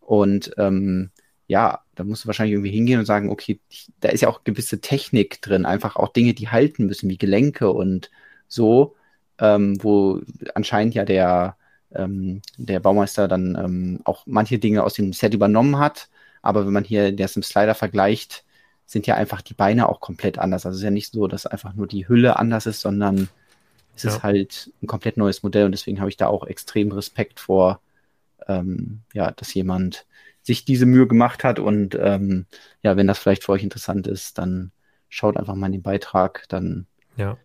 Und ähm, ja, da musst du wahrscheinlich irgendwie hingehen und sagen, okay, da ist ja auch gewisse Technik drin, einfach auch Dinge, die halten müssen, wie Gelenke und so, ähm, wo anscheinend ja der, ähm, der Baumeister dann ähm, auch manche Dinge aus dem Set übernommen hat. Aber wenn man hier das im Slider vergleicht, sind ja einfach die Beine auch komplett anders. Also es ist ja nicht so, dass einfach nur die Hülle anders ist, sondern ist ja. es halt ein komplett neues Modell und deswegen habe ich da auch extrem Respekt vor, ähm, ja, dass jemand sich diese Mühe gemacht hat und ähm, ja, wenn das vielleicht für euch interessant ist, dann schaut einfach mal in den Beitrag, dann ja.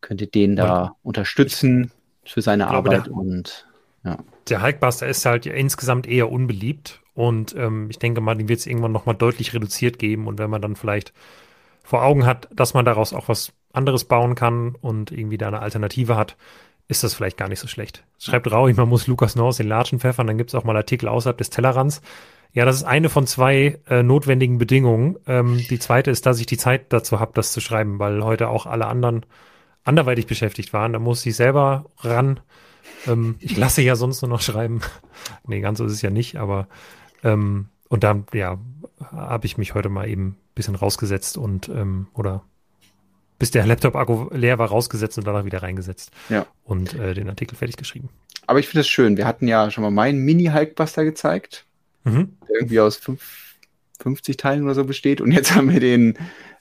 könnt ihr den da und unterstützen für seine Arbeit der, und ja. Der Hulkbuster ist halt insgesamt eher unbeliebt und ähm, ich denke mal, den wird es irgendwann nochmal deutlich reduziert geben und wenn man dann vielleicht vor Augen hat, dass man daraus auch was anderes bauen kann und irgendwie da eine Alternative hat, ist das vielleicht gar nicht so schlecht. Schreibt Rauig, man muss Lukas nur aus den Latschen pfeffern, dann gibt es auch mal Artikel außerhalb des Tellerrands. Ja, das ist eine von zwei äh, notwendigen Bedingungen. Ähm, die zweite ist, dass ich die Zeit dazu habe, das zu schreiben, weil heute auch alle anderen anderweitig beschäftigt waren. Da muss ich selber ran. Ähm, ich lasse ja sonst nur noch schreiben. nee, ganz so ist es ja nicht, aber ähm, und dann, ja, habe ich mich heute mal eben ein bisschen rausgesetzt und ähm, oder bis der Laptop-Akku leer war, rausgesetzt und danach wieder reingesetzt. Ja. Und äh, den Artikel fertig geschrieben. Aber ich finde es schön. Wir hatten ja schon mal meinen Mini-Hulkbuster gezeigt mhm. der irgendwie aus fünf, 50 Teilen oder so besteht. Und jetzt haben wir den,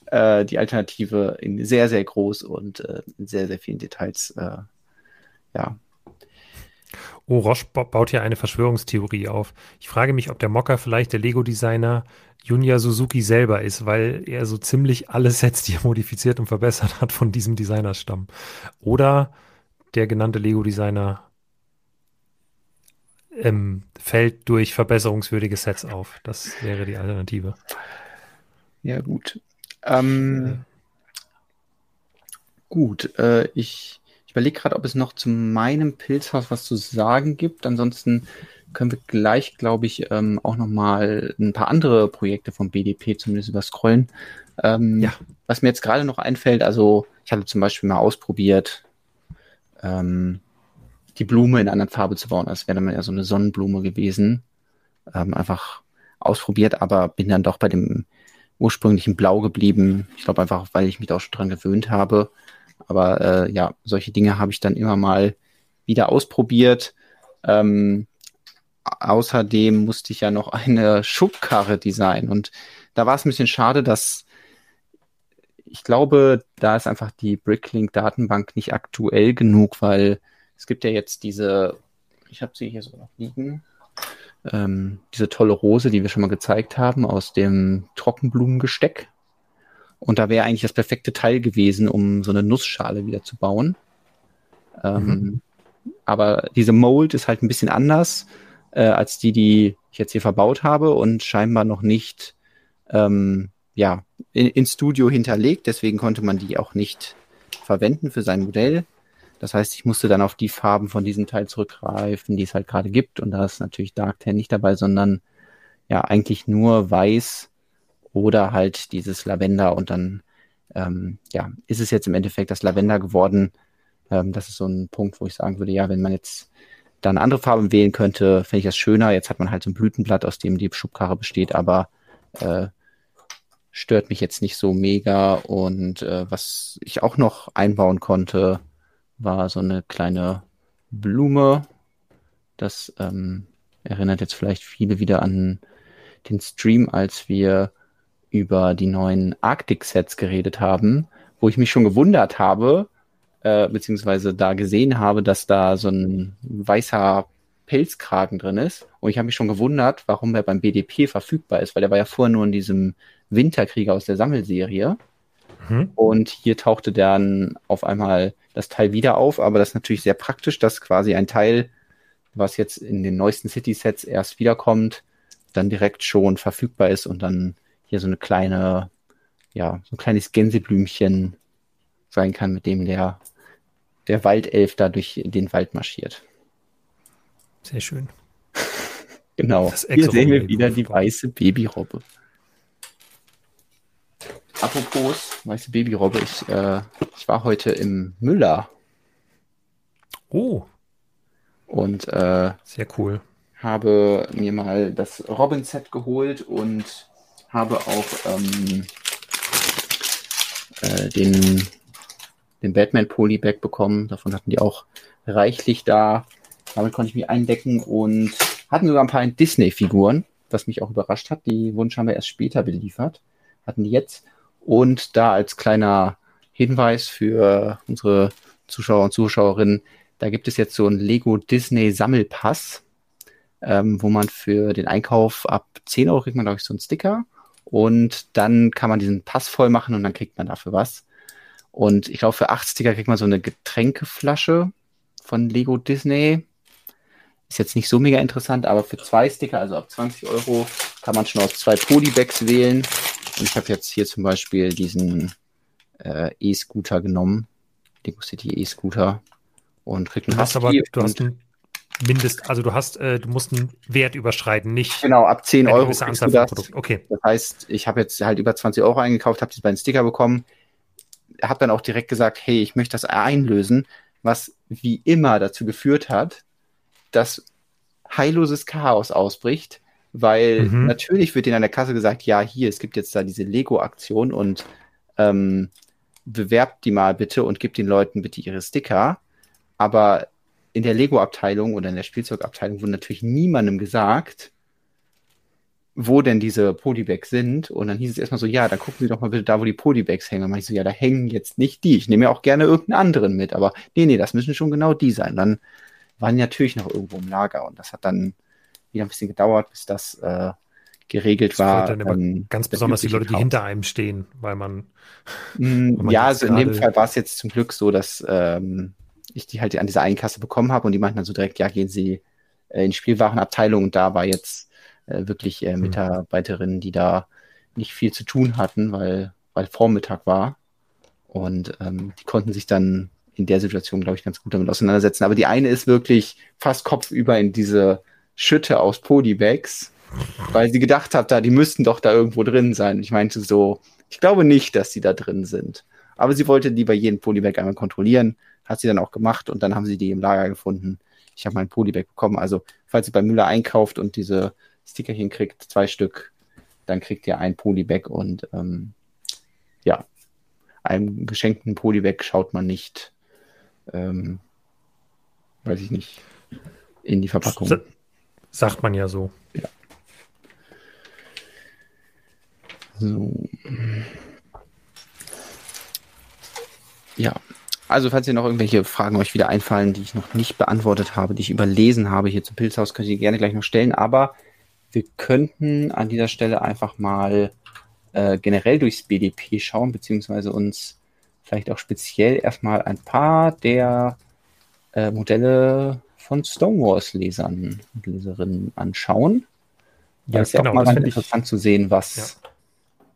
äh, die Alternative in sehr, sehr groß und äh, in sehr, sehr vielen Details. Äh, ja. Oh, Roche baut hier eine Verschwörungstheorie auf. Ich frage mich, ob der Mocker vielleicht der Lego-Designer Junya Suzuki selber ist, weil er so ziemlich alle Sets, die er modifiziert und verbessert hat, von diesem Designer stammen. Oder der genannte Lego-Designer ähm, fällt durch verbesserungswürdige Sets auf. Das wäre die Alternative. Ja, gut. Ähm, äh. Gut, äh, ich, ich überlege gerade, ob es noch zu meinem Pilzhaus was zu sagen gibt. Ansonsten können wir gleich, glaube ich, ähm, auch noch mal ein paar andere Projekte vom BDP zumindest überscrollen. Ähm, ja. Was mir jetzt gerade noch einfällt, also ich hatte zum Beispiel mal ausprobiert, ähm, die Blume in einer anderen Farbe zu bauen. als wäre dann ja so eine Sonnenblume gewesen. Ähm, einfach ausprobiert, aber bin dann doch bei dem ursprünglichen Blau geblieben. Ich glaube einfach, weil ich mich da auch schon dran gewöhnt habe. Aber äh, ja, solche Dinge habe ich dann immer mal wieder ausprobiert. Ähm, außerdem musste ich ja noch eine Schubkarre designen und da war es ein bisschen schade, dass ich glaube, da ist einfach die Bricklink-Datenbank nicht aktuell genug, weil es gibt ja jetzt diese, ich habe sie hier so noch liegen, ähm, diese tolle Rose, die wir schon mal gezeigt haben, aus dem Trockenblumengesteck. Und da wäre eigentlich das perfekte Teil gewesen, um so eine Nussschale wieder zu bauen. Ähm, mhm. Aber diese Mold ist halt ein bisschen anders äh, als die, die ich jetzt hier verbaut habe und scheinbar noch nicht ähm, ja, in, ins Studio hinterlegt. Deswegen konnte man die auch nicht verwenden für sein Modell. Das heißt, ich musste dann auf die Farben von diesem Teil zurückgreifen, die es halt gerade gibt. Und da ist natürlich Dark Tan nicht dabei, sondern ja eigentlich nur weiß oder halt dieses Lavender. Und dann ähm, ja, ist es jetzt im Endeffekt das Lavender geworden. Ähm, das ist so ein Punkt, wo ich sagen würde, ja, wenn man jetzt da eine andere Farbe wählen könnte, fände ich das schöner. Jetzt hat man halt so ein Blütenblatt, aus dem die Schubkarre besteht, aber äh, stört mich jetzt nicht so mega. Und äh, was ich auch noch einbauen konnte, war so eine kleine Blume. Das ähm, erinnert jetzt vielleicht viele wieder an den Stream, als wir über die neuen Arctic-Sets geredet haben, wo ich mich schon gewundert habe, äh, beziehungsweise da gesehen habe, dass da so ein weißer Pelzkragen drin ist. Und ich habe mich schon gewundert, warum er beim BDP verfügbar ist, weil er war ja vorher nur in diesem Winterkrieger aus der Sammelserie. Mhm. Und hier tauchte dann auf einmal das Teil wieder auf, aber das ist natürlich sehr praktisch, dass quasi ein Teil, was jetzt in den neuesten City-Sets erst wiederkommt, dann direkt schon verfügbar ist und dann hier so eine kleine, ja, so ein kleines Gänseblümchen sein kann, mit dem der, der Waldelf da durch den Wald marschiert. Sehr schön. genau. Hier sehen wir wieder die weiße Babyrobbe. Apropos weiße Babyrobbe, ich, äh, ich war heute im Müller. Oh. Und äh, sehr cool. Habe mir mal das Robin-Set geholt und habe auch ähm, äh, den, den Batman Polybag bekommen. Davon hatten die auch reichlich da. Damit konnte ich mich eindecken und hatten sogar ein paar Disney-Figuren, was mich auch überrascht hat. Die wurden scheinbar erst später beliefert. Hatten die jetzt. Und da als kleiner Hinweis für unsere Zuschauer und Zuschauerinnen, da gibt es jetzt so einen Lego Disney Sammelpass, ähm, wo man für den Einkauf ab 10 Euro kriegt man, glaube ich, so einen Sticker. Und dann kann man diesen Pass voll machen und dann kriegt man dafür was. Und ich glaube, für 8 Sticker kriegt man so eine Getränkeflasche von Lego Disney. Ist jetzt nicht so mega interessant, aber für zwei Sticker, also ab 20 Euro, kann man schon aus zwei Polybags wählen. Und ich habe jetzt hier zum Beispiel diesen äh, E-Scooter genommen. Lego City E-Scooter. Und kriegt einen du hast aber, du hast einen Mindest, also du hast, äh, du musst einen Wert überschreiten, nicht. Genau, ab 10 Euro. Du das. Okay. Das heißt, ich habe jetzt halt über 20 Euro eingekauft, habe die beiden Sticker bekommen, habe dann auch direkt gesagt, hey, ich möchte das einlösen, was wie immer dazu geführt hat, dass heilloses Chaos ausbricht, weil mhm. natürlich wird in einer Kasse gesagt, ja, hier, es gibt jetzt da diese Lego-Aktion und ähm, bewerbt die mal bitte und gibt den Leuten bitte ihre Sticker. Aber in der Lego-Abteilung oder in der Spielzeugabteilung wurde natürlich niemandem gesagt, wo denn diese Polybags sind. Und dann hieß es erstmal so, ja, dann gucken Sie doch mal bitte da, wo die Polybags hängen. Und dann ich so, ja, da hängen jetzt nicht die. Ich nehme ja auch gerne irgendeinen anderen mit, aber nee, nee, das müssen schon genau die sein. Dann waren die natürlich noch irgendwo im Lager und das hat dann wieder ein bisschen gedauert, bis das äh, geregelt das war. Dann ähm, ganz besonders die Leute, die hinter einem stehen, weil man. Mm, weil man ja, also in dem Fall war es jetzt zum Glück so, dass ähm, ich die halt an dieser einen Kasse bekommen habe und die meinten dann so direkt, ja, gehen Sie äh, in die Spielwarenabteilung und da war jetzt äh, wirklich äh, hm. Mitarbeiterinnen, die da nicht viel zu tun hatten, weil, weil Vormittag war. Und ähm, die konnten sich dann in der Situation, glaube ich, ganz gut damit auseinandersetzen. Aber die eine ist wirklich fast kopfüber in diese Schütte aus Polybags, weil sie gedacht hat, da, die müssten doch da irgendwo drin sein. Ich meinte so, ich glaube nicht, dass die da drin sind. Aber sie wollte lieber jeden Polybag einmal kontrollieren, hat sie dann auch gemacht und dann haben sie die im Lager gefunden. Ich habe mein Polybag bekommen. Also, falls ihr bei Müller einkauft und diese Stickerchen kriegt, zwei Stück, dann kriegt ihr ein Polybag und ähm, ja, einem geschenkten Polybag schaut man nicht, ähm, weiß ich nicht, in die Verpackung. S sagt man ja so. Ja. So. Ja, also falls ihr noch irgendwelche Fragen euch wieder einfallen, die ich noch nicht beantwortet habe, die ich überlesen habe hier zum Pilzhaus, könnt ihr gerne gleich noch stellen. Aber wir könnten an dieser Stelle einfach mal äh, generell durchs BDP schauen, beziehungsweise uns vielleicht auch speziell erstmal ein paar der äh, Modelle von Stonewalls-Lesern und Leserinnen anschauen. Ja, es ist ja genau, auch mal interessant zu sehen, was, ja.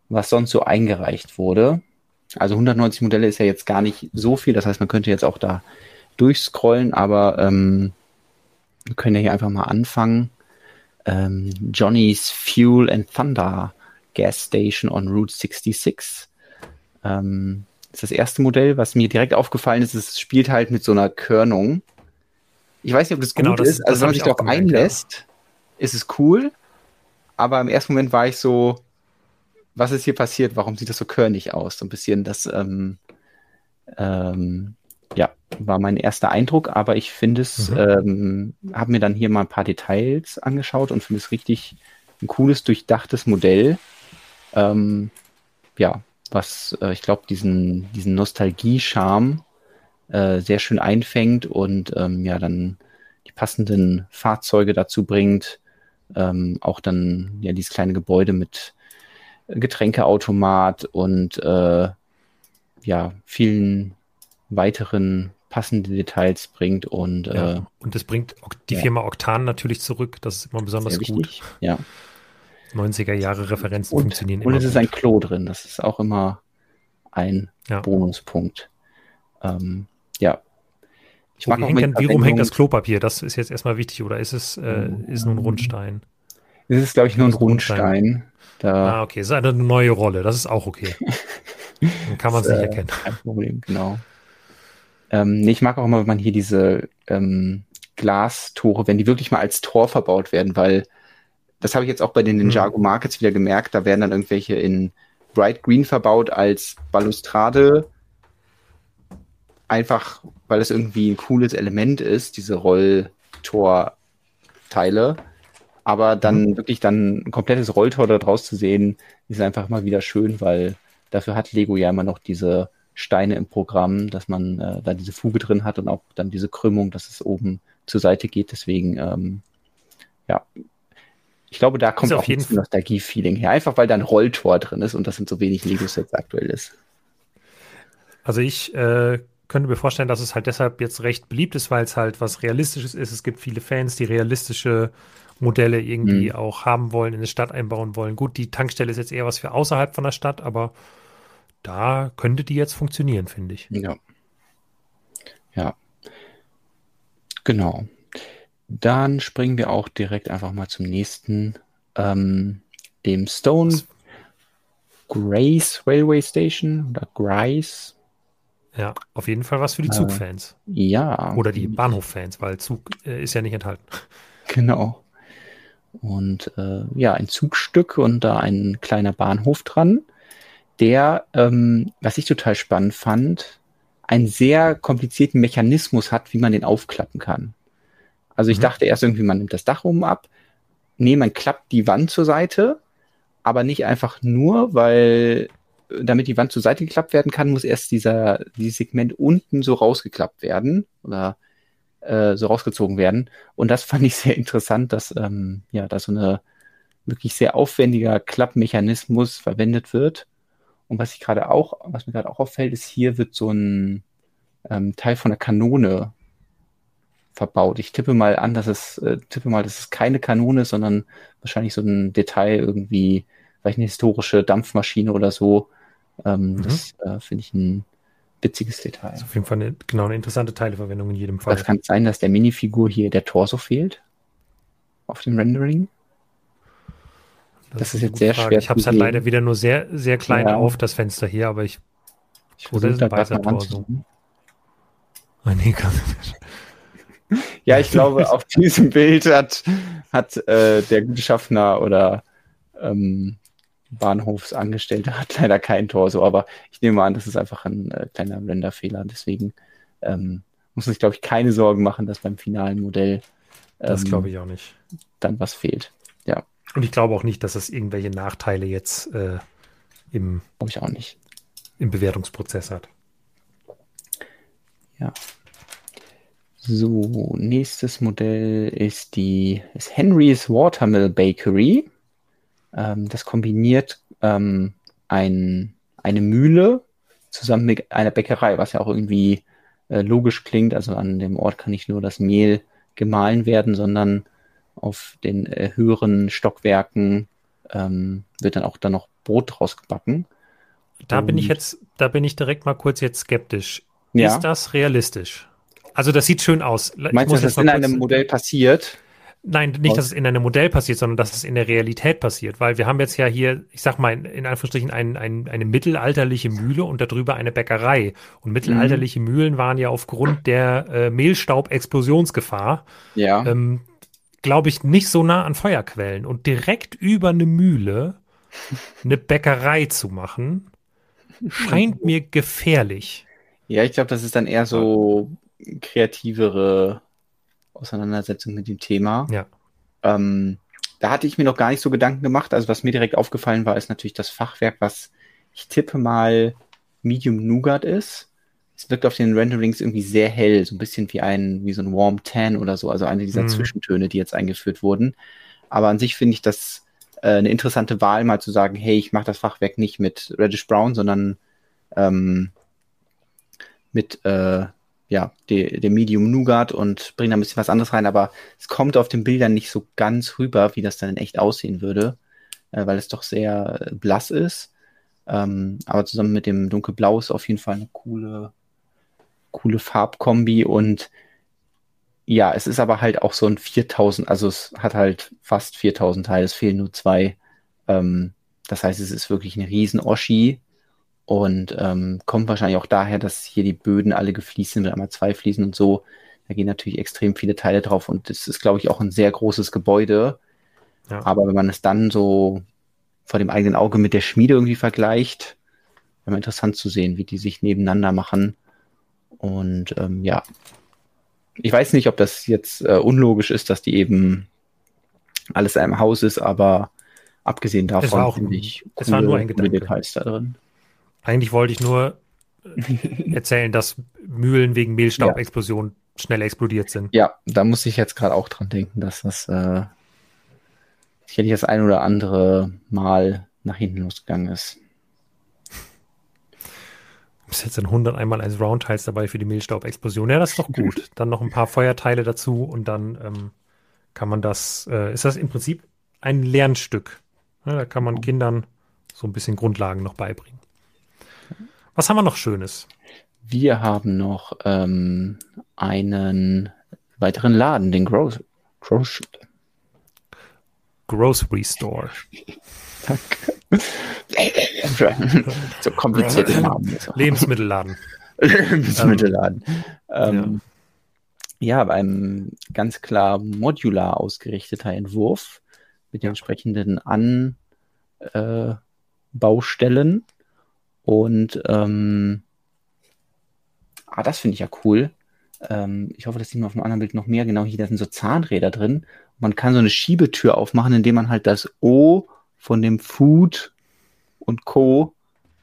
was sonst so eingereicht wurde. Also 190 Modelle ist ja jetzt gar nicht so viel, das heißt, man könnte jetzt auch da durchscrollen, aber ähm, wir können ja hier einfach mal anfangen. Ähm, Johnny's Fuel and Thunder Gas Station on Route 66. Ähm, ist das erste Modell, was mir direkt aufgefallen ist, es spielt halt mit so einer Körnung. Ich weiß nicht, ob das genau, gut das, ist. Also wenn man sich darauf einlässt, ja. ist es cool. Aber im ersten Moment war ich so, was ist hier passiert? Warum sieht das so körnig aus? So ein bisschen das, ähm, ähm, ja, war mein erster Eindruck, aber ich finde es, mhm. ähm, habe mir dann hier mal ein paar Details angeschaut und finde es richtig ein cooles, durchdachtes Modell. Ähm, ja, was äh, ich glaube, diesen, diesen Nostalgie-Charme äh, sehr schön einfängt und ähm, ja, dann die passenden Fahrzeuge dazu bringt. Ähm, auch dann ja dieses kleine Gebäude mit Getränkeautomat und äh, ja, vielen weiteren passenden Details bringt und ja, äh, und es bringt die ja. Firma Octan natürlich zurück, das ist immer besonders gut. Ja. 90er Jahre Referenzen und, funktionieren und immer. Und es ist ein Klo drin, das ist auch immer ein ja. Bonuspunkt. Ähm, ja. Ich mag wie, hängt, wie rum hängt das Klopapier? Das ist jetzt erstmal wichtig, oder ist es äh, ist nur ein Rundstein? Es ist, glaube ich, nur ein Rundstein. Rundstein. Da ah, okay, es ist eine neue Rolle, das ist auch okay. Dann kann man es nicht äh, erkennen. Kein Problem, genau. Ähm, nee, ich mag auch immer, wenn man hier diese ähm, Glastore, wenn die wirklich mal als Tor verbaut werden, weil das habe ich jetzt auch bei den mhm. Ninjago Markets wieder gemerkt, da werden dann irgendwelche in Bright Green verbaut als Balustrade, einfach weil es irgendwie ein cooles Element ist, diese Rolltorteile. Aber dann mhm. wirklich dann ein komplettes Rolltor da draus zu sehen, ist einfach mal wieder schön, weil dafür hat Lego ja immer noch diese Steine im Programm, dass man äh, da diese Fuge drin hat und auch dann diese Krümmung, dass es oben zur Seite geht. Deswegen, ähm, ja, ich glaube, da kommt auch ein Nostalgie-Feeling her. Einfach weil da ein Rolltor drin ist und das sind so wenig Lego-Sets aktuell ist. Also ich äh, könnte mir vorstellen, dass es halt deshalb jetzt recht beliebt ist, weil es halt was Realistisches ist. Es gibt viele Fans, die realistische Modelle irgendwie mhm. auch haben wollen, in eine Stadt einbauen wollen. Gut, die Tankstelle ist jetzt eher was für außerhalb von der Stadt, aber da könnte die jetzt funktionieren, finde ich. Ja. Ja. Genau. Dann springen wir auch direkt einfach mal zum nächsten, ähm, dem Stone Grace Railway Station oder Grace. Ja, auf jeden Fall was für die äh, Zugfans. ja. Oder die Bahnhoffans, weil Zug äh, ist ja nicht enthalten. Genau. Und äh, ja, ein Zugstück und da ein kleiner Bahnhof dran der, ähm, was ich total spannend fand, einen sehr komplizierten Mechanismus hat, wie man den aufklappen kann. Also ich mhm. dachte erst irgendwie, man nimmt das Dach oben ab. Nee, man klappt die Wand zur Seite, aber nicht einfach nur, weil damit die Wand zur Seite geklappt werden kann, muss erst dieser dieses Segment unten so rausgeklappt werden oder äh, so rausgezogen werden. Und das fand ich sehr interessant, dass ähm, ja da so eine wirklich sehr aufwendiger Klappmechanismus verwendet wird. Und was ich gerade auch, was mir gerade auch auffällt, ist, hier wird so ein ähm, Teil von der Kanone verbaut. Ich tippe mal an, dass es, äh, tippe mal, dass es keine Kanone ist, sondern wahrscheinlich so ein Detail irgendwie, vielleicht eine historische Dampfmaschine oder so. Ähm, mhm. Das äh, finde ich ein witziges Detail. Das ist auf jeden Fall eine, genau eine interessante Teileverwendung in jedem Fall. Das kann sein, dass der Minifigur hier der Torso fehlt auf dem Rendering. Das, das ist, jetzt sehr Frage. schwer. Ich habe es halt leider wieder nur sehr, sehr klein ja. auf, das Fenster hier, aber ich. ich oder ist ein weißer Torso? Oh, nee, ja, ich glaube, auf diesem Bild hat, hat äh, der gute Schaffner oder ähm, Bahnhofsangestellte hat leider kein Torso, aber ich nehme an, das ist einfach ein äh, kleiner Renderfehler. Deswegen ähm, muss man sich, glaube ich, keine Sorgen machen, dass beim finalen Modell ähm, das glaube ich auch nicht. Dann was fehlt. Und ich glaube auch nicht, dass es irgendwelche Nachteile jetzt äh, im, ich auch nicht. im Bewertungsprozess hat. Ja. So, nächstes Modell ist die ist Henry's Watermill Bakery. Ähm, das kombiniert ähm, ein, eine Mühle zusammen mit einer Bäckerei, was ja auch irgendwie äh, logisch klingt. Also an dem Ort kann nicht nur das Mehl gemahlen werden, sondern auf den äh, höheren Stockwerken ähm, wird dann auch dann noch Brot draus gebacken. Da Und, bin ich jetzt, da bin ich direkt mal kurz jetzt skeptisch. Ja. Ist das realistisch? Also das sieht schön aus. Ich Meinst du, dass das in einem Modell passiert? Nein, nicht, dass es in einem Modell passiert, sondern dass es in der Realität passiert. Weil wir haben jetzt ja hier, ich sag mal, in Anführungsstrichen ein, ein, eine mittelalterliche Mühle und darüber eine Bäckerei. Und mittelalterliche mhm. Mühlen waren ja aufgrund der äh, Mehlstaub-Explosionsgefahr ja. ähm, glaube ich, nicht so nah an Feuerquellen. Und direkt über eine Mühle eine Bäckerei zu machen, scheint mir gefährlich. Ja, ich glaube, das ist dann eher so kreativere Auseinandersetzung mit dem Thema. Ja. Ähm, da hatte ich mir noch gar nicht so Gedanken gemacht. Also was mir direkt aufgefallen war, ist natürlich das Fachwerk, was ich tippe mal Medium Nougat ist es wirkt auf den Renderings irgendwie sehr hell, so ein bisschen wie ein, wie so ein Warm Tan oder so, also eine dieser mhm. Zwischentöne, die jetzt eingeführt wurden. Aber an sich finde ich das äh, eine interessante Wahl, mal zu sagen, hey, ich mache das Fachwerk nicht mit Reddish Brown, sondern ähm, mit äh, ja, dem Medium Nougat und bringe da ein bisschen was anderes rein, aber es kommt auf den Bildern nicht so ganz rüber, wie das dann in echt aussehen würde, äh, weil es doch sehr blass ist. Ähm, aber zusammen mit dem dunkelblau ist auf jeden Fall eine coole, coole Farbkombi und ja, es ist aber halt auch so ein 4000, also es hat halt fast 4000 Teile, es fehlen nur zwei. Ähm, das heißt, es ist wirklich eine riesen Oschi und ähm, kommt wahrscheinlich auch daher, dass hier die Böden alle gefliest sind mit einmal zwei Fliesen und so. Da gehen natürlich extrem viele Teile drauf und es ist, glaube ich, auch ein sehr großes Gebäude. Ja. Aber wenn man es dann so vor dem eigenen Auge mit der Schmiede irgendwie vergleicht, wäre mal interessant zu sehen, wie die sich nebeneinander machen. Und ähm, ja, ich weiß nicht, ob das jetzt äh, unlogisch ist, dass die eben alles in einem Haus ist, aber abgesehen davon finde ich es war nur ein Gedanke. Details da drin. Eigentlich wollte ich nur äh, erzählen, dass Mühlen wegen Mehlstaubexplosion ja. schnell explodiert sind. Ja, da muss ich jetzt gerade auch dran denken, dass das äh, sicherlich das ein oder andere Mal nach hinten losgegangen ist. Bis jetzt sind 100 einmal eins Roundteils dabei für die Mehlstaubexplosion. Ja, das ist doch gut. Dann noch ein paar Feuerteile dazu und dann ähm, kann man das, äh, ist das im Prinzip ein Lernstück. Ja, da kann man Kindern so ein bisschen Grundlagen noch beibringen. Was haben wir noch Schönes? Wir haben noch ähm, einen weiteren Laden, den Gross, Gross Grocery Store. Danke. so komplizierte Namen. Lebensmittelladen. Lebensmittelladen. Ähm, ja. ja, ein ganz klar modular ausgerichteter Entwurf mit den entsprechenden Anbaustellen. Äh, und ähm, ah, das finde ich ja cool. Ähm, ich hoffe, das sieht man auf dem anderen Bild noch mehr. Genau hier, da sind so Zahnräder drin. Man kann so eine Schiebetür aufmachen, indem man halt das O von dem Food und Co.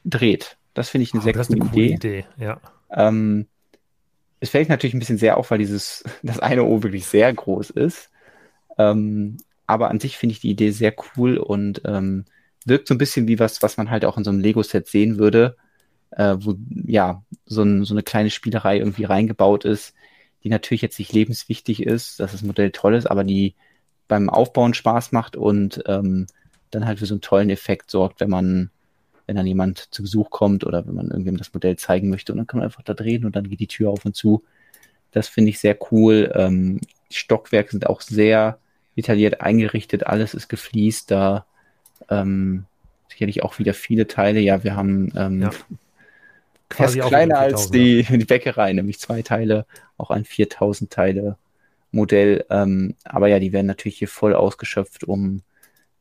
dreht. Das finde ich eine oh, sehr coole, eine coole, Idee. Idee. Ja. Ähm, es fällt natürlich ein bisschen sehr auf, weil dieses, das eine O wirklich sehr groß ist. Ähm, aber an sich finde ich die Idee sehr cool und ähm, wirkt so ein bisschen wie was, was man halt auch in so einem Lego-Set sehen würde, äh, wo ja so, ein, so eine kleine Spielerei irgendwie reingebaut ist, die natürlich jetzt nicht lebenswichtig ist, dass das Modell toll ist, aber die beim Aufbauen Spaß macht und ähm, dann halt für so einen tollen Effekt sorgt, wenn man, wenn dann jemand zu Besuch kommt oder wenn man irgendwem das Modell zeigen möchte und dann kann man einfach da drehen und dann geht die Tür auf und zu. Das finde ich sehr cool. Ähm, die Stockwerke sind auch sehr detailliert eingerichtet, alles ist gefliest, da ähm, sicherlich auch wieder viele Teile. Ja, wir haben ähm, ja. Quasi kleiner als die, die Bäckerei, nämlich zwei Teile, auch ein 4000 Teile Modell. Ähm, aber ja, die werden natürlich hier voll ausgeschöpft, um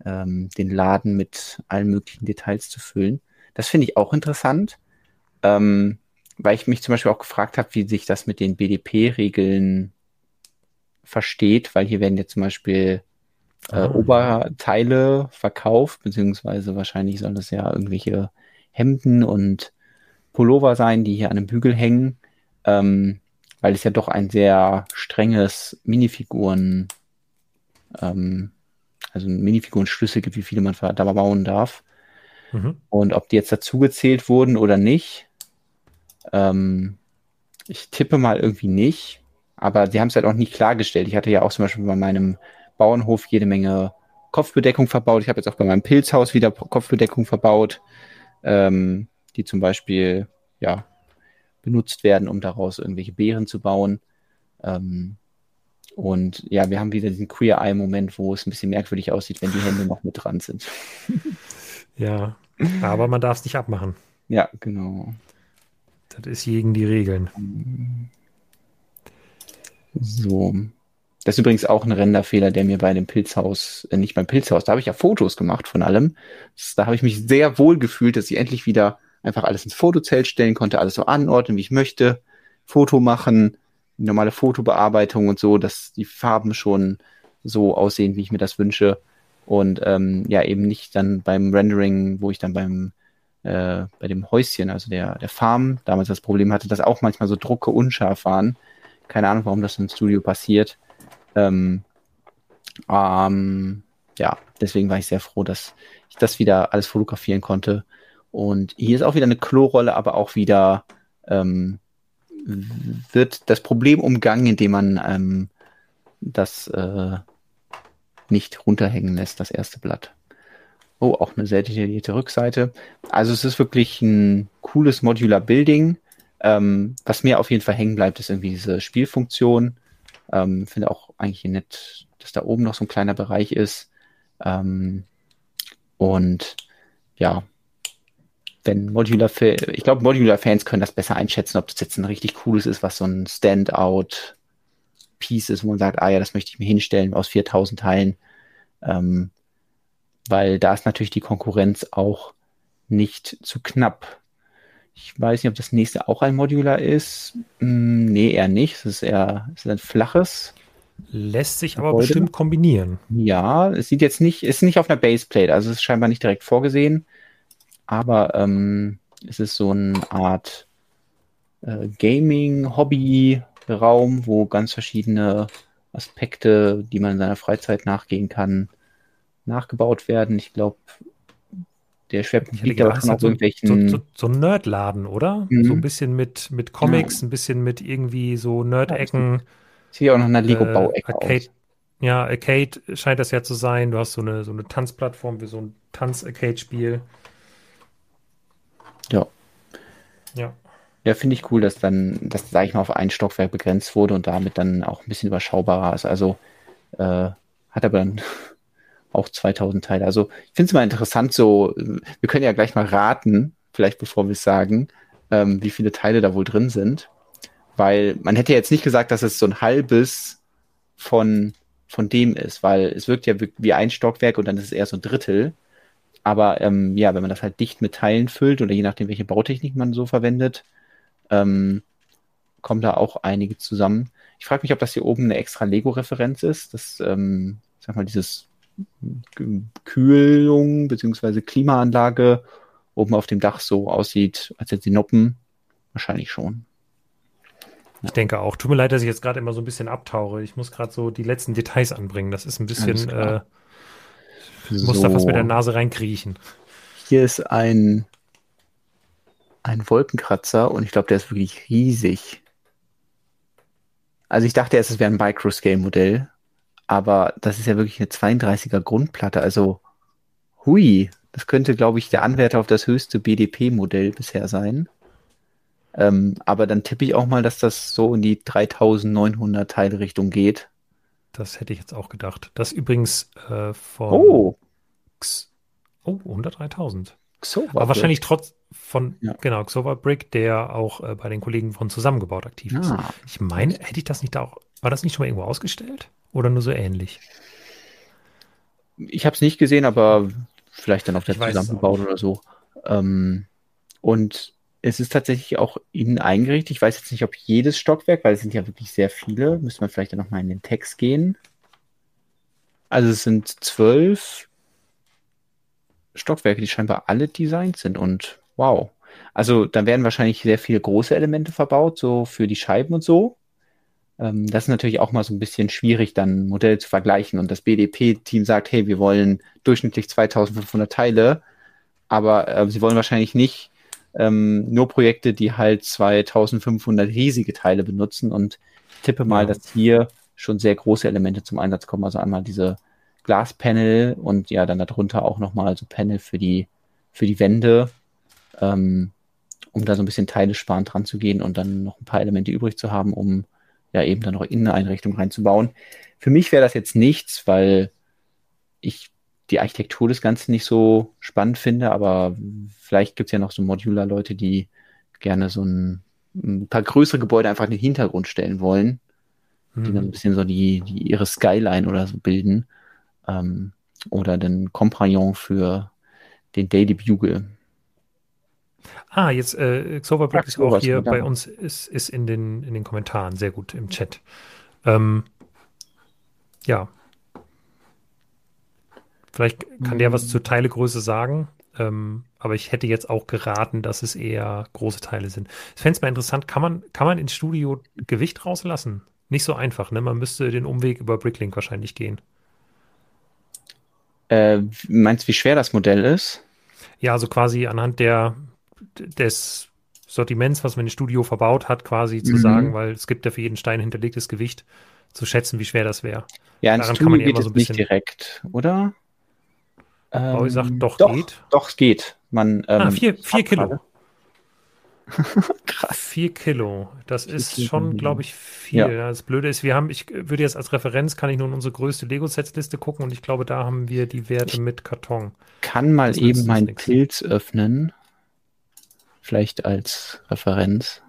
ähm, den Laden mit allen möglichen Details zu füllen. Das finde ich auch interessant, ähm, weil ich mich zum Beispiel auch gefragt habe, wie sich das mit den BDP-Regeln versteht, weil hier werden jetzt zum Beispiel äh, oh. Oberteile verkauft, beziehungsweise wahrscheinlich soll das ja irgendwelche Hemden und Pullover sein, die hier an einem Bügel hängen, ähm, weil es ja doch ein sehr strenges Minifiguren ähm, also Minifiguren-Schlüssel gibt, wie viele man da bauen darf. Mhm. Und ob die jetzt dazugezählt wurden oder nicht, ähm, ich tippe mal irgendwie nicht. Aber sie haben es halt auch nicht klargestellt. Ich hatte ja auch zum Beispiel bei meinem Bauernhof jede Menge Kopfbedeckung verbaut. Ich habe jetzt auch bei meinem Pilzhaus wieder Kopfbedeckung verbaut, ähm, die zum Beispiel ja benutzt werden, um daraus irgendwelche Beeren zu bauen. Ähm, und ja, wir haben wieder diesen Queer Eye-Moment, wo es ein bisschen merkwürdig aussieht, wenn die Hände noch mit dran sind. ja, aber man darf es nicht abmachen. Ja, genau. Das ist gegen die Regeln. So. Das ist übrigens auch ein Renderfehler, der mir bei dem Pilzhaus, äh, nicht beim Pilzhaus, da habe ich ja Fotos gemacht von allem. Das, da habe ich mich sehr wohl gefühlt, dass ich endlich wieder einfach alles ins Fotozelt stellen konnte, alles so anordnen, wie ich möchte, Foto machen, normale Fotobearbeitung und so, dass die Farben schon so aussehen, wie ich mir das wünsche. Und ähm, ja, eben nicht dann beim Rendering, wo ich dann beim äh, bei dem Häuschen, also der, der Farm, damals das Problem hatte, dass auch manchmal so Drucke unscharf waren. Keine Ahnung, warum das im Studio passiert. Ähm, ähm, ja, deswegen war ich sehr froh, dass ich das wieder alles fotografieren konnte. Und hier ist auch wieder eine Klorolle, aber auch wieder ähm, wird das Problem umgangen, indem man ähm, das äh, nicht runterhängen lässt, das erste Blatt. Oh, auch eine sehr detaillierte Rückseite. Also es ist wirklich ein cooles Modular Building. Ähm, was mir auf jeden Fall hängen bleibt, ist irgendwie diese Spielfunktion. Ähm, Finde auch eigentlich nett, dass da oben noch so ein kleiner Bereich ist. Ähm, und ja, wenn Modular, ich glaube, Modular-Fans können das besser einschätzen, ob das jetzt ein richtig cooles ist, was so ein Standout-Piece ist, wo man sagt, ah ja, das möchte ich mir hinstellen aus 4000 Teilen. Ähm, weil da ist natürlich die Konkurrenz auch nicht zu knapp. Ich weiß nicht, ob das nächste auch ein Modular ist. Hm, nee, eher nicht. Es ist eher es ist ein flaches. Lässt sich aber Gebäude. bestimmt kombinieren. Ja, es sieht jetzt nicht, ist nicht auf einer Baseplate, also es ist scheinbar nicht direkt vorgesehen aber ähm, es ist so eine Art äh, Gaming-Hobby-Raum, wo ganz verschiedene Aspekte, die man in seiner Freizeit nachgehen kann, nachgebaut werden. Ich glaube, der Schwerpunkt liegt aber schon auf so, irgendwelchen. So, so, so ein Nerdladen, oder? Mhm. So ein bisschen mit, mit Comics, ja. ein bisschen mit irgendwie so Nerd-Ecken. Sieht ja auch noch eine Lego-Bauecke äh, aus. Ja, Arcade scheint das ja zu sein. Du hast so eine, so eine Tanzplattform für so ein Tanz-Arcade-Spiel. Ja. Ja. Ja, finde ich cool, dass dann, das sage ich mal, auf ein Stockwerk begrenzt wurde und damit dann auch ein bisschen überschaubarer ist. Also äh, hat aber dann auch 2000 Teile. Also ich finde es mal interessant, so, wir können ja gleich mal raten, vielleicht bevor wir es sagen, ähm, wie viele Teile da wohl drin sind. Weil man hätte jetzt nicht gesagt, dass es so ein halbes von, von dem ist, weil es wirkt ja wie ein Stockwerk und dann ist es eher so ein Drittel. Aber ähm, ja, wenn man das halt dicht mit Teilen füllt oder je nachdem, welche Bautechnik man so verwendet, ähm, kommen da auch einige zusammen. Ich frage mich, ob das hier oben eine extra Lego-Referenz ist. Das, ähm, sag mal, dieses Kühlung bzw. Klimaanlage oben auf dem Dach so aussieht, als hätte sie Noppen. Wahrscheinlich schon. Ich denke auch. Tut mir leid, dass ich jetzt gerade immer so ein bisschen abtauche. Ich muss gerade so die letzten Details anbringen. Das ist ein bisschen, äh, ich muss so. da fast mit der Nase reinkriechen. Hier ist ein, ein Wolkenkratzer und ich glaube, der ist wirklich riesig. Also ich dachte erst, es wäre ein Microscale-Modell, aber das ist ja wirklich eine 32er Grundplatte. Also, hui, das könnte, glaube ich, der Anwärter auf das höchste BDP-Modell bisher sein. Ähm, aber dann tippe ich auch mal, dass das so in die 3900 Teile Richtung geht. Das hätte ich jetzt auch gedacht. Das übrigens äh, von. Oh! X oh, unter 3000. Xova Aber wahrscheinlich trotz von, ja. genau, Xova Brick, der auch äh, bei den Kollegen von Zusammengebaut aktiv ist. Ah. Ich meine, hätte ich das nicht da auch, war das nicht schon mal irgendwo ausgestellt? Oder nur so ähnlich? Ich habe es nicht gesehen, aber vielleicht dann auf der Zusammengebaut oder so. Ähm, und es ist tatsächlich auch innen eingerichtet. Ich weiß jetzt nicht, ob jedes Stockwerk, weil es sind ja wirklich sehr viele, müsste man vielleicht dann nochmal in den Text gehen. Also es sind zwölf Stockwerke, die scheinbar alle designt sind und wow. Also da werden wahrscheinlich sehr viele große Elemente verbaut, so für die Scheiben und so. Ähm, das ist natürlich auch mal so ein bisschen schwierig, dann Modelle zu vergleichen. Und das BDP-Team sagt, hey, wir wollen durchschnittlich 2500 Teile, aber äh, sie wollen wahrscheinlich nicht ähm, nur Projekte, die halt 2500 riesige Teile benutzen. Und ich tippe mal, ja. dass hier schon sehr große Elemente zum Einsatz kommen. Also einmal diese Glaspanel und ja, dann darunter auch nochmal so Panel für die, für die Wände, ähm, um da so ein bisschen Teile sparen dran zu gehen und dann noch ein paar Elemente übrig zu haben, um ja eben dann noch Inneneinrichtung reinzubauen. Für mich wäre das jetzt nichts, weil ich die Architektur des Ganzen nicht so spannend finde, aber vielleicht gibt es ja noch so Modular-Leute, die gerne so ein, ein, paar größere Gebäude einfach in den Hintergrund stellen wollen, mhm. die dann ein bisschen so die, die ihre Skyline oder so bilden. Ähm, oder den Kompagnon für den Daily Bugle. Ah, jetzt äh, Xoverblock ist auch hier bei uns, ist, ist in, den, in den Kommentaren, sehr gut im Chat. Ähm, ja. Vielleicht kann hm. der was zur Teilegröße sagen, ähm, aber ich hätte jetzt auch geraten, dass es eher große Teile sind. Ich fände es mal interessant, kann man, kann man ins Studio Gewicht rauslassen? Nicht so einfach, ne? Man müsste den Umweg über Bricklink wahrscheinlich gehen. Äh, meinst du, wie schwer das Modell ist? Ja, also quasi anhand der des Sortiments, was man im Studio verbaut hat, quasi zu mhm. sagen, weil es gibt ja für jeden Stein hinterlegtes Gewicht, zu schätzen, wie schwer das wäre. Ja, ins Daran Studio kann man ja immer so ein bisschen nicht direkt, oder? Ähm, sagt, doch, doch, geht. Doch, es geht. Man, ähm, ah, vier, vier Kilo. Krass. Vier Kilo. Das ist schon, glaube ich, viel. Ja. Das Blöde ist, wir haben, ich würde jetzt als Referenz, kann ich nur in unsere größte Lego-Sets-Liste gucken und ich glaube, da haben wir die Werte ich mit Karton. Kann mal das eben meinen Pilz öffnen vielleicht als Referenz.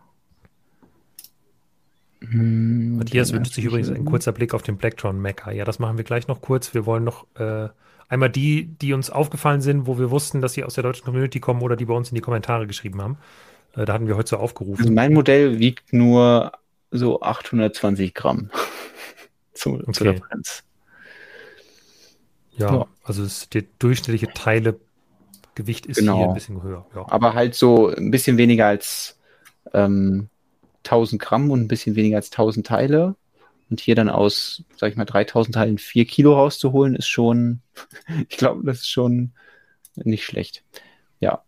Hm, Matthias wünscht sich übrigens ein kurzer Blick auf den Blacktron Mecha. Ja, das machen wir gleich noch kurz. Wir wollen noch äh, einmal die, die uns aufgefallen sind, wo wir wussten, dass sie aus der deutschen Community kommen oder die bei uns in die Kommentare geschrieben haben. Äh, da hatten wir heute so aufgerufen. Also mein Modell wiegt nur so 820 Gramm zu, okay. zur Referenz. Ja, ja, also es, der durchschnittliche Teile Gewicht ist genau. hier ein bisschen höher. Ja. Aber halt so ein bisschen weniger als ähm, 1000 Gramm und ein bisschen weniger als 1000 Teile. Und hier dann aus, sag ich mal, 3000 Teilen 4 Kilo rauszuholen, ist schon, ich glaube, das ist schon nicht schlecht. Ja.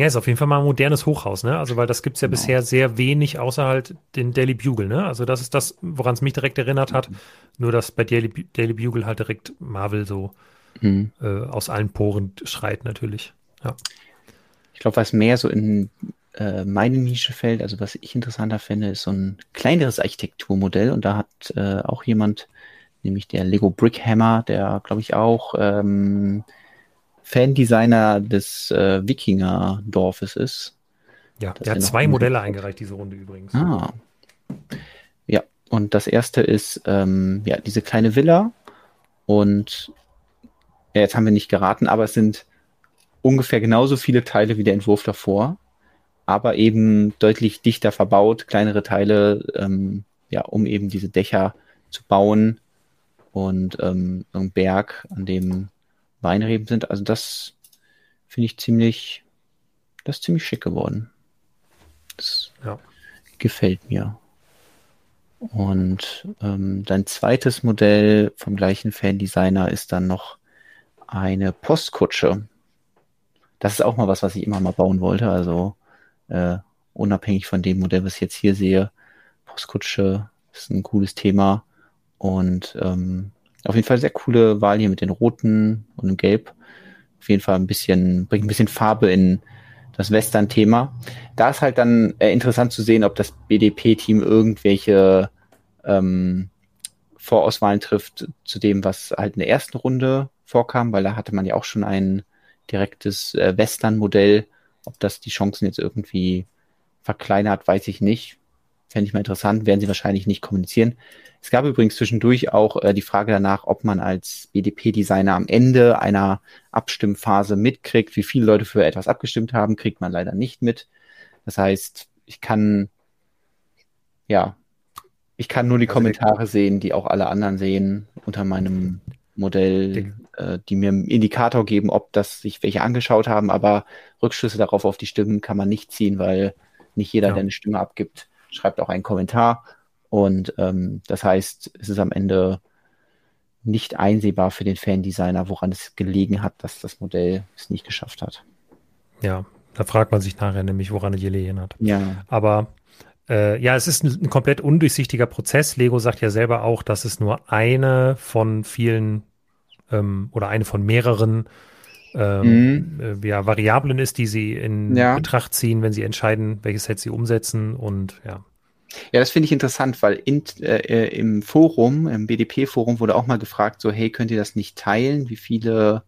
Ja, ist auf jeden Fall mal ein modernes Hochhaus, ne? Also, weil das gibt's ja genau. bisher sehr wenig außer halt den Daily Bugle, ne? Also, das ist das, woran es mich direkt erinnert hat. Mhm. Nur, dass bei Daily, Daily Bugle halt direkt Marvel so mhm. äh, aus allen Poren schreit, natürlich. Ja. Ich glaube, was mehr so in äh, meine Nische fällt, also was ich interessanter finde, ist so ein kleineres Architekturmodell und da hat äh, auch jemand, nämlich der Lego Brickhammer, der glaube ich auch ähm, Fandesigner des äh, Wikinger-Dorfes ist. Ja, der hat zwei Modelle eingereicht, diese Runde übrigens. Ah. Ja, und das erste ist ähm, ja diese kleine Villa und ja, jetzt haben wir nicht geraten, aber es sind ungefähr genauso viele Teile wie der Entwurf davor aber eben deutlich dichter verbaut, kleinere Teile, ähm, ja, um eben diese Dächer zu bauen und ähm, so ein Berg, an dem Weinreben sind. Also das finde ich ziemlich, das ist ziemlich schick geworden. Das ja. gefällt mir. Und ähm, dein zweites Modell vom gleichen Fan-Designer ist dann noch eine Postkutsche. Das ist auch mal was, was ich immer mal bauen wollte. Also äh, unabhängig von dem Modell, was ich jetzt hier sehe. Postkutsche ist ein cooles Thema und ähm, auf jeden Fall sehr coole Wahl hier mit den roten und dem Gelb. Auf jeden Fall ein bisschen, bringt ein bisschen Farbe in das Western-Thema. Da ist halt dann äh, interessant zu sehen, ob das BDP-Team irgendwelche ähm, Vorauswahlen trifft zu dem, was halt in der ersten Runde vorkam, weil da hatte man ja auch schon ein direktes äh, Western-Modell ob das die Chancen jetzt irgendwie verkleinert, weiß ich nicht. Fände ich mal interessant, werden sie wahrscheinlich nicht kommunizieren. Es gab übrigens zwischendurch auch äh, die Frage danach, ob man als BDP-Designer am Ende einer Abstimmphase mitkriegt, wie viele Leute für etwas abgestimmt haben, kriegt man leider nicht mit. Das heißt, ich kann, ja, ich kann nur die also Kommentare sehen, die auch alle anderen sehen unter meinem Modell, äh, die mir einen Indikator geben, ob das sich welche angeschaut haben, aber Rückschlüsse darauf auf die Stimmen kann man nicht ziehen, weil nicht jeder, ja. der eine Stimme abgibt, schreibt auch einen Kommentar. Und ähm, das heißt, es ist am Ende nicht einsehbar für den Fan-Designer, woran es gelegen hat, dass das Modell es nicht geschafft hat. Ja, da fragt man sich nachher nämlich, woran es gelegen hat. Ja. Aber äh, ja, es ist ein, ein, komplett undurchsichtiger Prozess. Lego sagt ja selber auch, dass es nur eine von vielen ähm, oder eine von mehreren ähm, mhm. äh, ja, Variablen ist, die sie in ja. Betracht ziehen, wenn sie entscheiden, welches Set sie umsetzen und ja. Ja, das finde ich interessant, weil in, äh, im Forum, im BDP-Forum wurde auch mal gefragt, so, hey, könnt ihr das nicht teilen? Wie viele,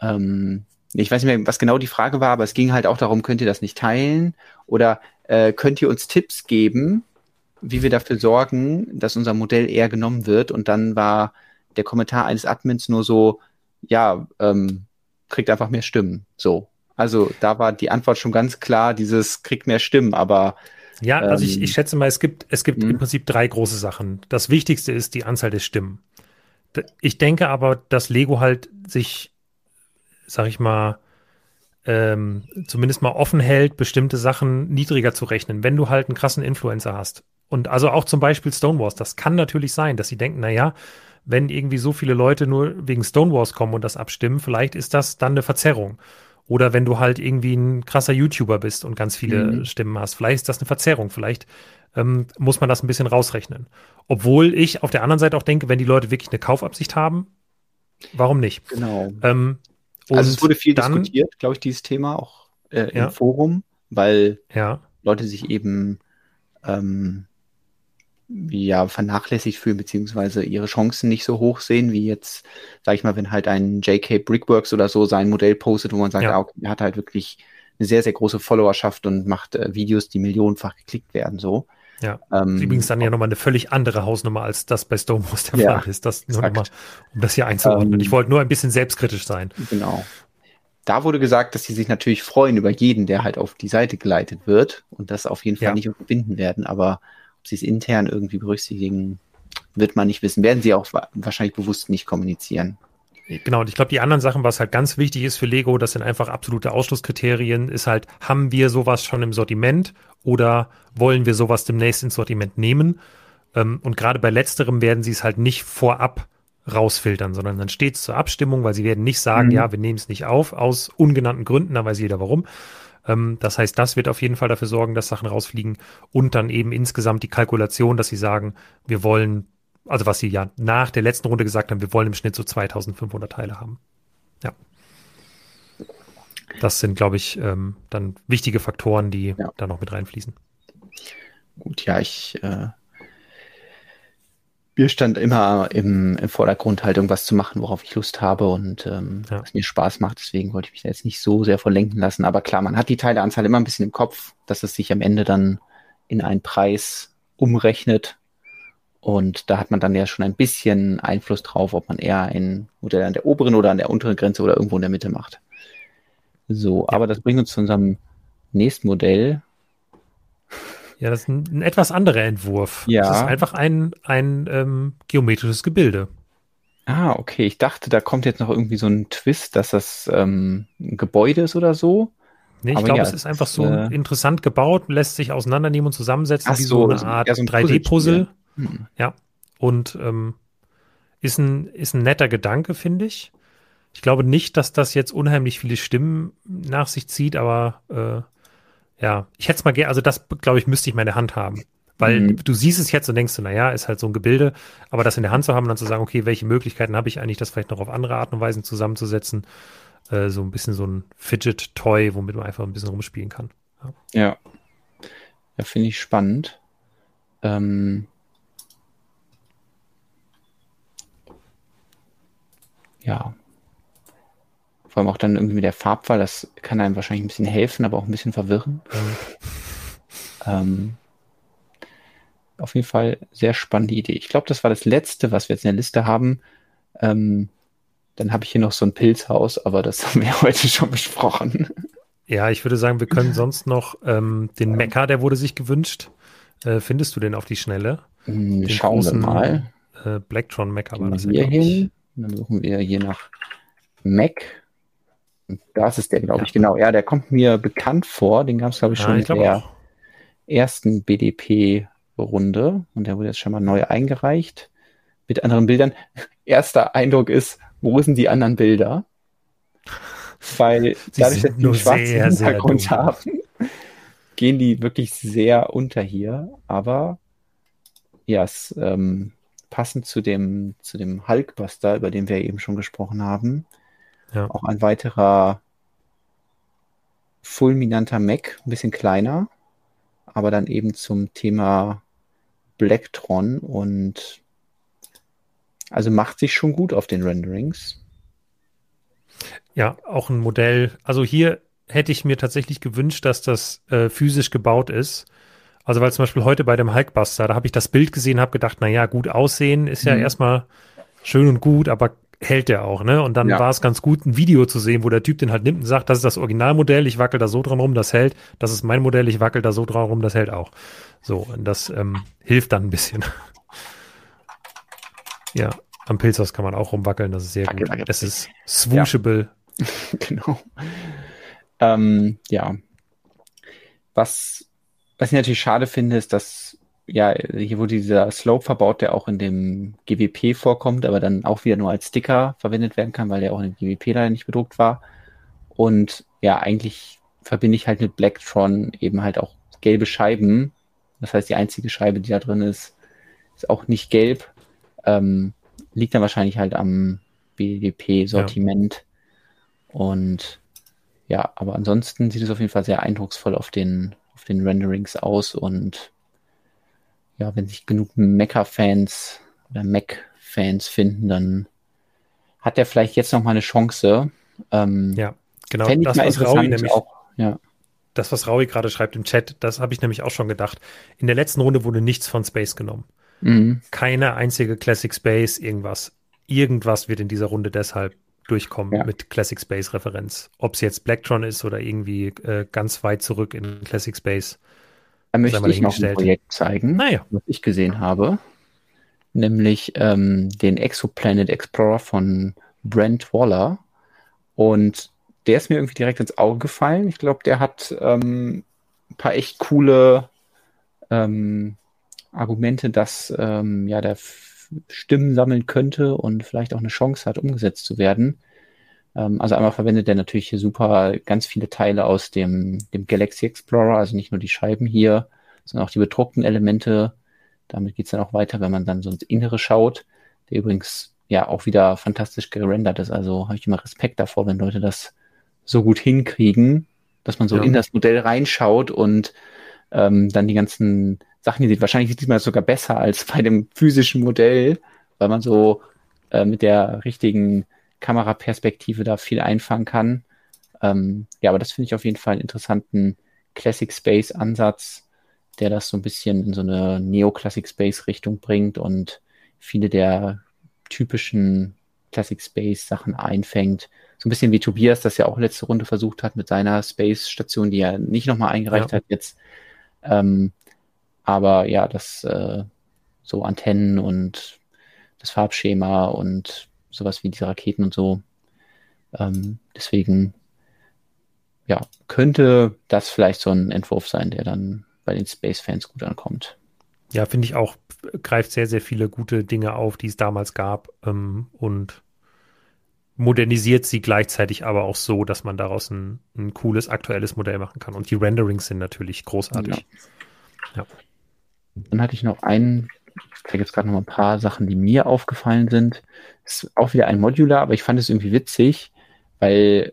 ähm, ich weiß nicht mehr, was genau die Frage war, aber es ging halt auch darum, könnt ihr das nicht teilen? Oder äh, könnt ihr uns Tipps geben, wie wir dafür sorgen, dass unser Modell eher genommen wird? Und dann war der Kommentar eines Admins nur so, ja, ähm, kriegt einfach mehr Stimmen. So. Also da war die Antwort schon ganz klar, dieses kriegt mehr Stimmen, aber ja, also ich, ähm, ich schätze mal, es gibt, es gibt im mhm. Prinzip drei große Sachen. Das Wichtigste ist die Anzahl der Stimmen. Ich denke aber, dass Lego halt sich, sag ich mal, ähm, zumindest mal offen hält, bestimmte Sachen niedriger zu rechnen, wenn du halt einen krassen Influencer hast. Und also auch zum Beispiel Stonewalls, das kann natürlich sein, dass sie denken, na ja, wenn irgendwie so viele Leute nur wegen Stonewalls kommen und das abstimmen, vielleicht ist das dann eine Verzerrung. Oder wenn du halt irgendwie ein krasser YouTuber bist und ganz viele mhm. Stimmen hast, vielleicht ist das eine Verzerrung. Vielleicht ähm, muss man das ein bisschen rausrechnen. Obwohl ich auf der anderen Seite auch denke, wenn die Leute wirklich eine Kaufabsicht haben, warum nicht? Genau. Ähm, also es wurde viel dann, diskutiert, glaube ich, dieses Thema auch äh, im ja. Forum, weil ja. Leute sich eben ähm, ja, vernachlässigt fühlen, beziehungsweise ihre Chancen nicht so hoch sehen, wie jetzt, sag ich mal, wenn halt ein JK Brickworks oder so sein Modell postet, wo man sagt, ja. ah, okay, er hat halt wirklich eine sehr, sehr große Followerschaft und macht äh, Videos, die millionenfach geklickt werden, so. Ja. Ähm, übrigens dann ja nochmal eine völlig andere Hausnummer, als das bei Stonewalls der ja, Fall ist. Das nur nochmal, um das hier einzuordnen. Ähm, ich wollte nur ein bisschen selbstkritisch sein. Genau. Da wurde gesagt, dass sie sich natürlich freuen über jeden, der halt auf die Seite geleitet wird und das auf jeden Fall ja. nicht unterbinden werden, aber ob sie es intern irgendwie berücksichtigen, wird man nicht wissen. Werden sie auch wahrscheinlich bewusst nicht kommunizieren. Genau, und ich glaube, die anderen Sachen, was halt ganz wichtig ist für Lego, das sind einfach absolute Ausschlusskriterien, ist halt, haben wir sowas schon im Sortiment oder wollen wir sowas demnächst ins Sortiment nehmen? Ähm, und gerade bei letzterem werden sie es halt nicht vorab rausfiltern, sondern dann steht es zur Abstimmung, weil sie werden nicht sagen, mhm. ja, wir nehmen es nicht auf, aus ungenannten Gründen, da weiß jeder warum. Ähm, das heißt, das wird auf jeden Fall dafür sorgen, dass Sachen rausfliegen und dann eben insgesamt die Kalkulation, dass sie sagen, wir wollen also was sie ja nach der letzten Runde gesagt haben, wir wollen im Schnitt so 2500 Teile haben. Ja. Das sind, glaube ich, ähm, dann wichtige Faktoren, die ja. da noch mit reinfließen. Gut, ja, ich äh, mir stand immer im, im Vordergrund halt irgendwas zu machen, worauf ich Lust habe und ähm, ja. was mir Spaß macht. Deswegen wollte ich mich da jetzt nicht so sehr verlenken lassen. Aber klar, man hat die Teileanzahl immer ein bisschen im Kopf, dass es sich am Ende dann in einen Preis umrechnet, und da hat man dann ja schon ein bisschen Einfluss drauf, ob man eher ein Modell an der oberen oder an der unteren Grenze oder irgendwo in der Mitte macht. So, ja. aber das bringt uns zu unserem nächsten Modell. Ja, das ist ein, ein etwas anderer Entwurf. Ja. Das ist einfach ein, ein ähm, geometrisches Gebilde. Ah, okay. Ich dachte, da kommt jetzt noch irgendwie so ein Twist, dass das ähm, ein Gebäude ist oder so. Nee, ich glaube, ja, es ist einfach so äh, interessant gebaut, lässt sich auseinandernehmen und zusammensetzen, wie so, so eine Art so 3D-Puzzle. Hm. Ja. Und ähm, ist, ein, ist ein netter Gedanke, finde ich. Ich glaube nicht, dass das jetzt unheimlich viele Stimmen nach sich zieht, aber äh, ja, ich hätte es mal gerne, also das, glaube ich, müsste ich meine Hand haben. Weil mhm. du siehst es jetzt und denkst du, naja, ist halt so ein Gebilde, aber das in der Hand zu haben und dann zu sagen, okay, welche Möglichkeiten habe ich eigentlich, das vielleicht noch auf andere Art und Weise zusammenzusetzen, äh, so ein bisschen so ein Fidget-Toy, womit man einfach ein bisschen rumspielen kann. Ja, ja, ja finde ich spannend. Ähm, ja, vor allem auch dann irgendwie mit der Farbwahl, das kann einem wahrscheinlich ein bisschen helfen, aber auch ein bisschen verwirren. ähm, auf jeden Fall sehr spannende Idee. Ich glaube, das war das letzte, was wir jetzt in der Liste haben. Ähm, dann habe ich hier noch so ein Pilzhaus, aber das haben wir heute schon besprochen. Ja, ich würde sagen, wir können sonst noch ähm, den Mecha, der wurde sich gewünscht. Äh, findest du den auf die Schnelle? Hm, den Schauen großen, wir mal. Äh, Blacktron Mecha war das. Hier hin. Und dann suchen wir hier nach Mac. Das ist der, glaube ja. ich, genau. Ja, der kommt mir bekannt vor. Den gab es, glaube ich, schon ja, ich in der auch. ersten BDP-Runde. Und der wurde jetzt schon mal neu eingereicht mit anderen Bildern. Erster Eindruck ist, wo sind die anderen Bilder? Weil Sie dadurch, dass die einen schwarzen sehr, Hintergrund sehr haben, gehen die wirklich sehr unter hier. Aber ja, es ähm, passend zu dem, zu dem Hulkbuster, über den wir eben schon gesprochen haben, ja. auch ein weiterer fulminanter Mac, ein bisschen kleiner, aber dann eben zum Thema Blacktron und also macht sich schon gut auf den Renderings. Ja, auch ein Modell. Also hier hätte ich mir tatsächlich gewünscht, dass das äh, physisch gebaut ist also weil zum Beispiel heute bei dem Hulkbuster, da habe ich das Bild gesehen, habe gedacht, na ja, gut aussehen ist ja mhm. erstmal schön und gut, aber hält der auch, ne? Und dann ja. war es ganz gut, ein Video zu sehen, wo der Typ den halt nimmt und sagt, das ist das Originalmodell, ich wackel da so dran rum, das hält. Das ist mein Modell, ich wackel da so dran rum, das hält auch. So, und das ähm, hilft dann ein bisschen. ja, am Pilzhaus kann man auch rumwackeln, das ist sehr wackel, gut. Wackel. Das ist swooshable. Ja. genau. Ähm, ja. Was was ich natürlich schade finde, ist, dass ja, hier wurde dieser Slope verbaut, der auch in dem GWP vorkommt, aber dann auch wieder nur als Sticker verwendet werden kann, weil der auch in dem GWP leider nicht bedruckt war. Und ja, eigentlich verbinde ich halt mit Blacktron eben halt auch gelbe Scheiben. Das heißt, die einzige Scheibe, die da drin ist, ist auch nicht gelb. Ähm, liegt dann wahrscheinlich halt am BDP-Sortiment. Ja. Und ja, aber ansonsten sieht es auf jeden Fall sehr eindrucksvoll auf den auf den Renderings aus und ja, wenn sich genug Mecha-Fans oder Mac-Fans finden, dann hat er vielleicht jetzt noch mal eine Chance. Ähm, ja, genau. Das, was Raui nämlich auch, ja. Das, was Raui gerade schreibt im Chat, das habe ich nämlich auch schon gedacht. In der letzten Runde wurde nichts von Space genommen. Mhm. Keine einzige Classic Space, irgendwas. Irgendwas wird in dieser Runde deshalb durchkommen ja. mit Classic Space Referenz. Ob es jetzt Blacktron ist oder irgendwie äh, ganz weit zurück in Classic Space. Da möchte ich noch ein Projekt zeigen, naja. was ich gesehen habe. Nämlich ähm, den Exoplanet Explorer von Brent Waller. Und der ist mir irgendwie direkt ins Auge gefallen. Ich glaube, der hat ähm, ein paar echt coole ähm, Argumente, dass ähm, ja der Stimmen sammeln könnte und vielleicht auch eine Chance hat, umgesetzt zu werden. Ähm, also einmal verwendet er natürlich hier super ganz viele Teile aus dem, dem Galaxy Explorer, also nicht nur die Scheiben hier, sondern auch die bedruckten Elemente. Damit geht's dann auch weiter, wenn man dann so ins Innere schaut, der übrigens ja auch wieder fantastisch gerendert ist. Also habe ich immer Respekt davor, wenn Leute das so gut hinkriegen, dass man so ja. in das Modell reinschaut und ähm, dann die ganzen Sachen hier sieht. Wahrscheinlich sieht man das sogar besser als bei dem physischen Modell, weil man so äh, mit der richtigen Kameraperspektive da viel einfangen kann. Ähm, ja, aber das finde ich auf jeden Fall einen interessanten Classic Space Ansatz, der das so ein bisschen in so eine Neo-Classic Space Richtung bringt und viele der typischen Classic Space Sachen einfängt. So ein bisschen wie Tobias das ja auch letzte Runde versucht hat mit seiner Space Station, die er nicht nochmal eingereicht ja. hat jetzt. Ähm, aber ja, das äh, so Antennen und das Farbschema und sowas wie diese Raketen und so. Ähm, deswegen, ja, könnte das vielleicht so ein Entwurf sein, der dann bei den Space-Fans gut ankommt. Ja, finde ich auch, greift sehr, sehr viele gute Dinge auf, die es damals gab ähm, und modernisiert sie gleichzeitig aber auch so, dass man daraus ein, ein cooles, aktuelles Modell machen kann. Und die Renderings sind natürlich großartig. Ja. ja. Dann hatte ich noch einen, ich zeige jetzt gerade noch mal ein paar Sachen, die mir aufgefallen sind. Ist auch wieder ein Modular, aber ich fand es irgendwie witzig, weil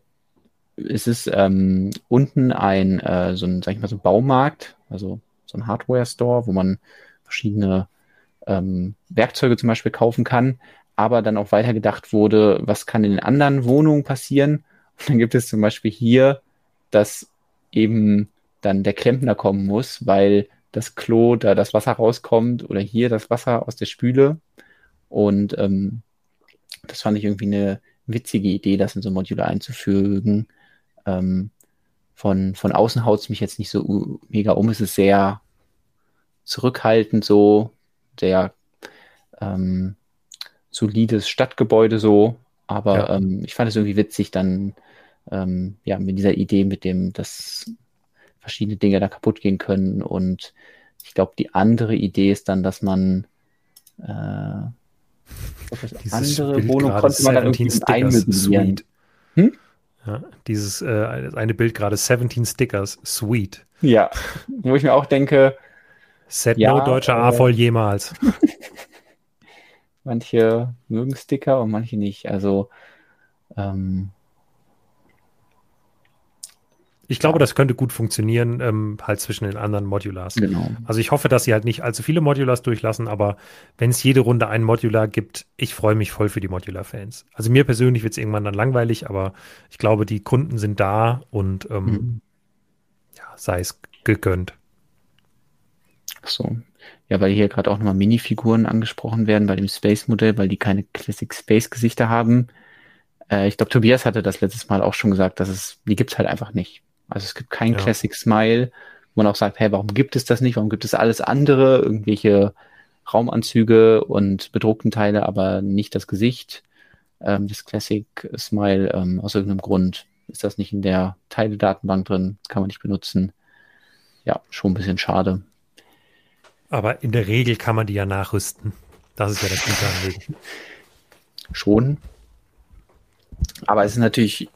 es ist ähm, unten ein, äh, so ein, sag ich mal, so ein Baumarkt, also so ein Hardware-Store, wo man verschiedene ähm, Werkzeuge zum Beispiel kaufen kann, aber dann auch weitergedacht wurde, was kann in den anderen Wohnungen passieren. Und dann gibt es zum Beispiel hier, dass eben dann der Klempner kommen muss, weil das Klo, da das Wasser rauskommt oder hier das Wasser aus der Spüle. Und ähm, das fand ich irgendwie eine witzige Idee, das in so ein Modular einzufügen. Ähm, von, von außen haut es mich jetzt nicht so mega um. Es ist sehr zurückhaltend, so sehr ähm, solides Stadtgebäude so. Aber ja. ähm, ich fand es irgendwie witzig, dann ähm, ja mit dieser Idee, mit dem, dass verschiedene Dinge da kaputt gehen können. Und ich glaube, die andere Idee ist dann, dass man äh, das andere Bild Wohnung konnte man dann irgendwie einmöblieren. Hm? Ja, dieses äh, eine Bild gerade 17 Stickers, sweet. Ja, wo ich mir auch denke, Set ja, no deutscher äh, A voll jemals. manche mögen Sticker und manche nicht. Also ähm, ich glaube, das könnte gut funktionieren, ähm, halt zwischen den anderen Modulars. Genau. Also ich hoffe, dass sie halt nicht allzu viele Modulars durchlassen, aber wenn es jede Runde ein Modular gibt, ich freue mich voll für die Modular-Fans. Also mir persönlich wird es irgendwann dann langweilig, aber ich glaube, die Kunden sind da und ähm, mhm. ja, sei es gegönnt. Ach so. Ja, weil hier gerade auch nochmal Minifiguren angesprochen werden bei dem Space-Modell, weil die keine Classic Space-Gesichter haben. Äh, ich glaube, Tobias hatte das letztes Mal auch schon gesagt, dass es, die gibt's halt einfach nicht. Also es gibt kein ja. Classic Smile, wo man auch sagt, hey, warum gibt es das nicht? Warum gibt es alles andere? Irgendwelche Raumanzüge und bedruckten Teile, aber nicht das Gesicht. Ähm, das Classic Smile, ähm, aus irgendeinem Grund ist das nicht in der Teile-Datenbank drin, kann man nicht benutzen. Ja, schon ein bisschen schade. Aber in der Regel kann man die ja nachrüsten. Das ist ja das Gute an Schon. Aber es ist natürlich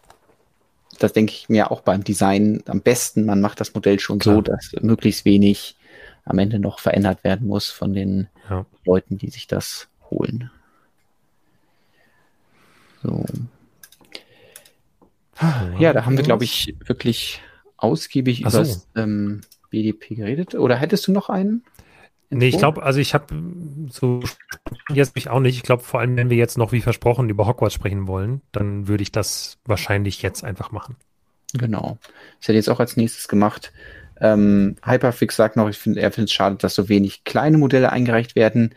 das denke ich mir auch beim Design am besten. Man macht das Modell schon Klar. so, dass möglichst wenig am Ende noch verändert werden muss von den ja. Leuten, die sich das holen. So. Ja, da haben wir, glaube ich, wirklich ausgiebig über das ähm, BDP geredet. Oder hättest du noch einen? Nee, ich glaube, also ich habe so jetzt mich auch nicht. Ich glaube, vor allem, wenn wir jetzt noch wie versprochen über Hogwarts sprechen wollen, dann würde ich das wahrscheinlich jetzt einfach machen. Genau. Das hätte jetzt auch als nächstes gemacht. Ähm, Hyperfix sagt noch, ich finde, er findet es schade, dass so wenig kleine Modelle eingereicht werden.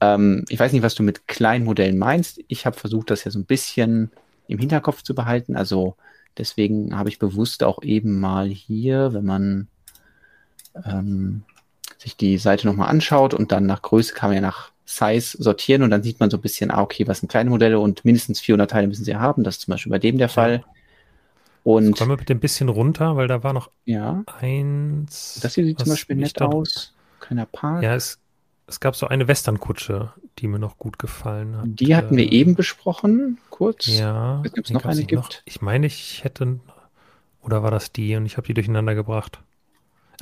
Ähm, ich weiß nicht, was du mit kleinen Modellen meinst. Ich habe versucht, das ja so ein bisschen im Hinterkopf zu behalten. Also deswegen habe ich bewusst auch eben mal hier, wenn man ähm, sich die Seite nochmal anschaut und dann nach Größe kann man ja nach Size sortieren und dann sieht man so ein bisschen, ah, okay, was sind kleine Modelle und mindestens 400 Teile müssen sie haben. Das ist zum Beispiel bei dem der Fall. Und kommen wir bitte ein bisschen runter, weil da war noch ja, eins. das hier sieht zum Beispiel nett aus. Keiner Park. Ja, es, es gab so eine Westernkutsche, die mir noch gut gefallen hat. Die hatten wir Äh, eben besprochen, kurz. Ja. Ich weiß noch eine noch. Ich meine, ich hätte. Oder war das die und ich habe die durcheinander gebracht?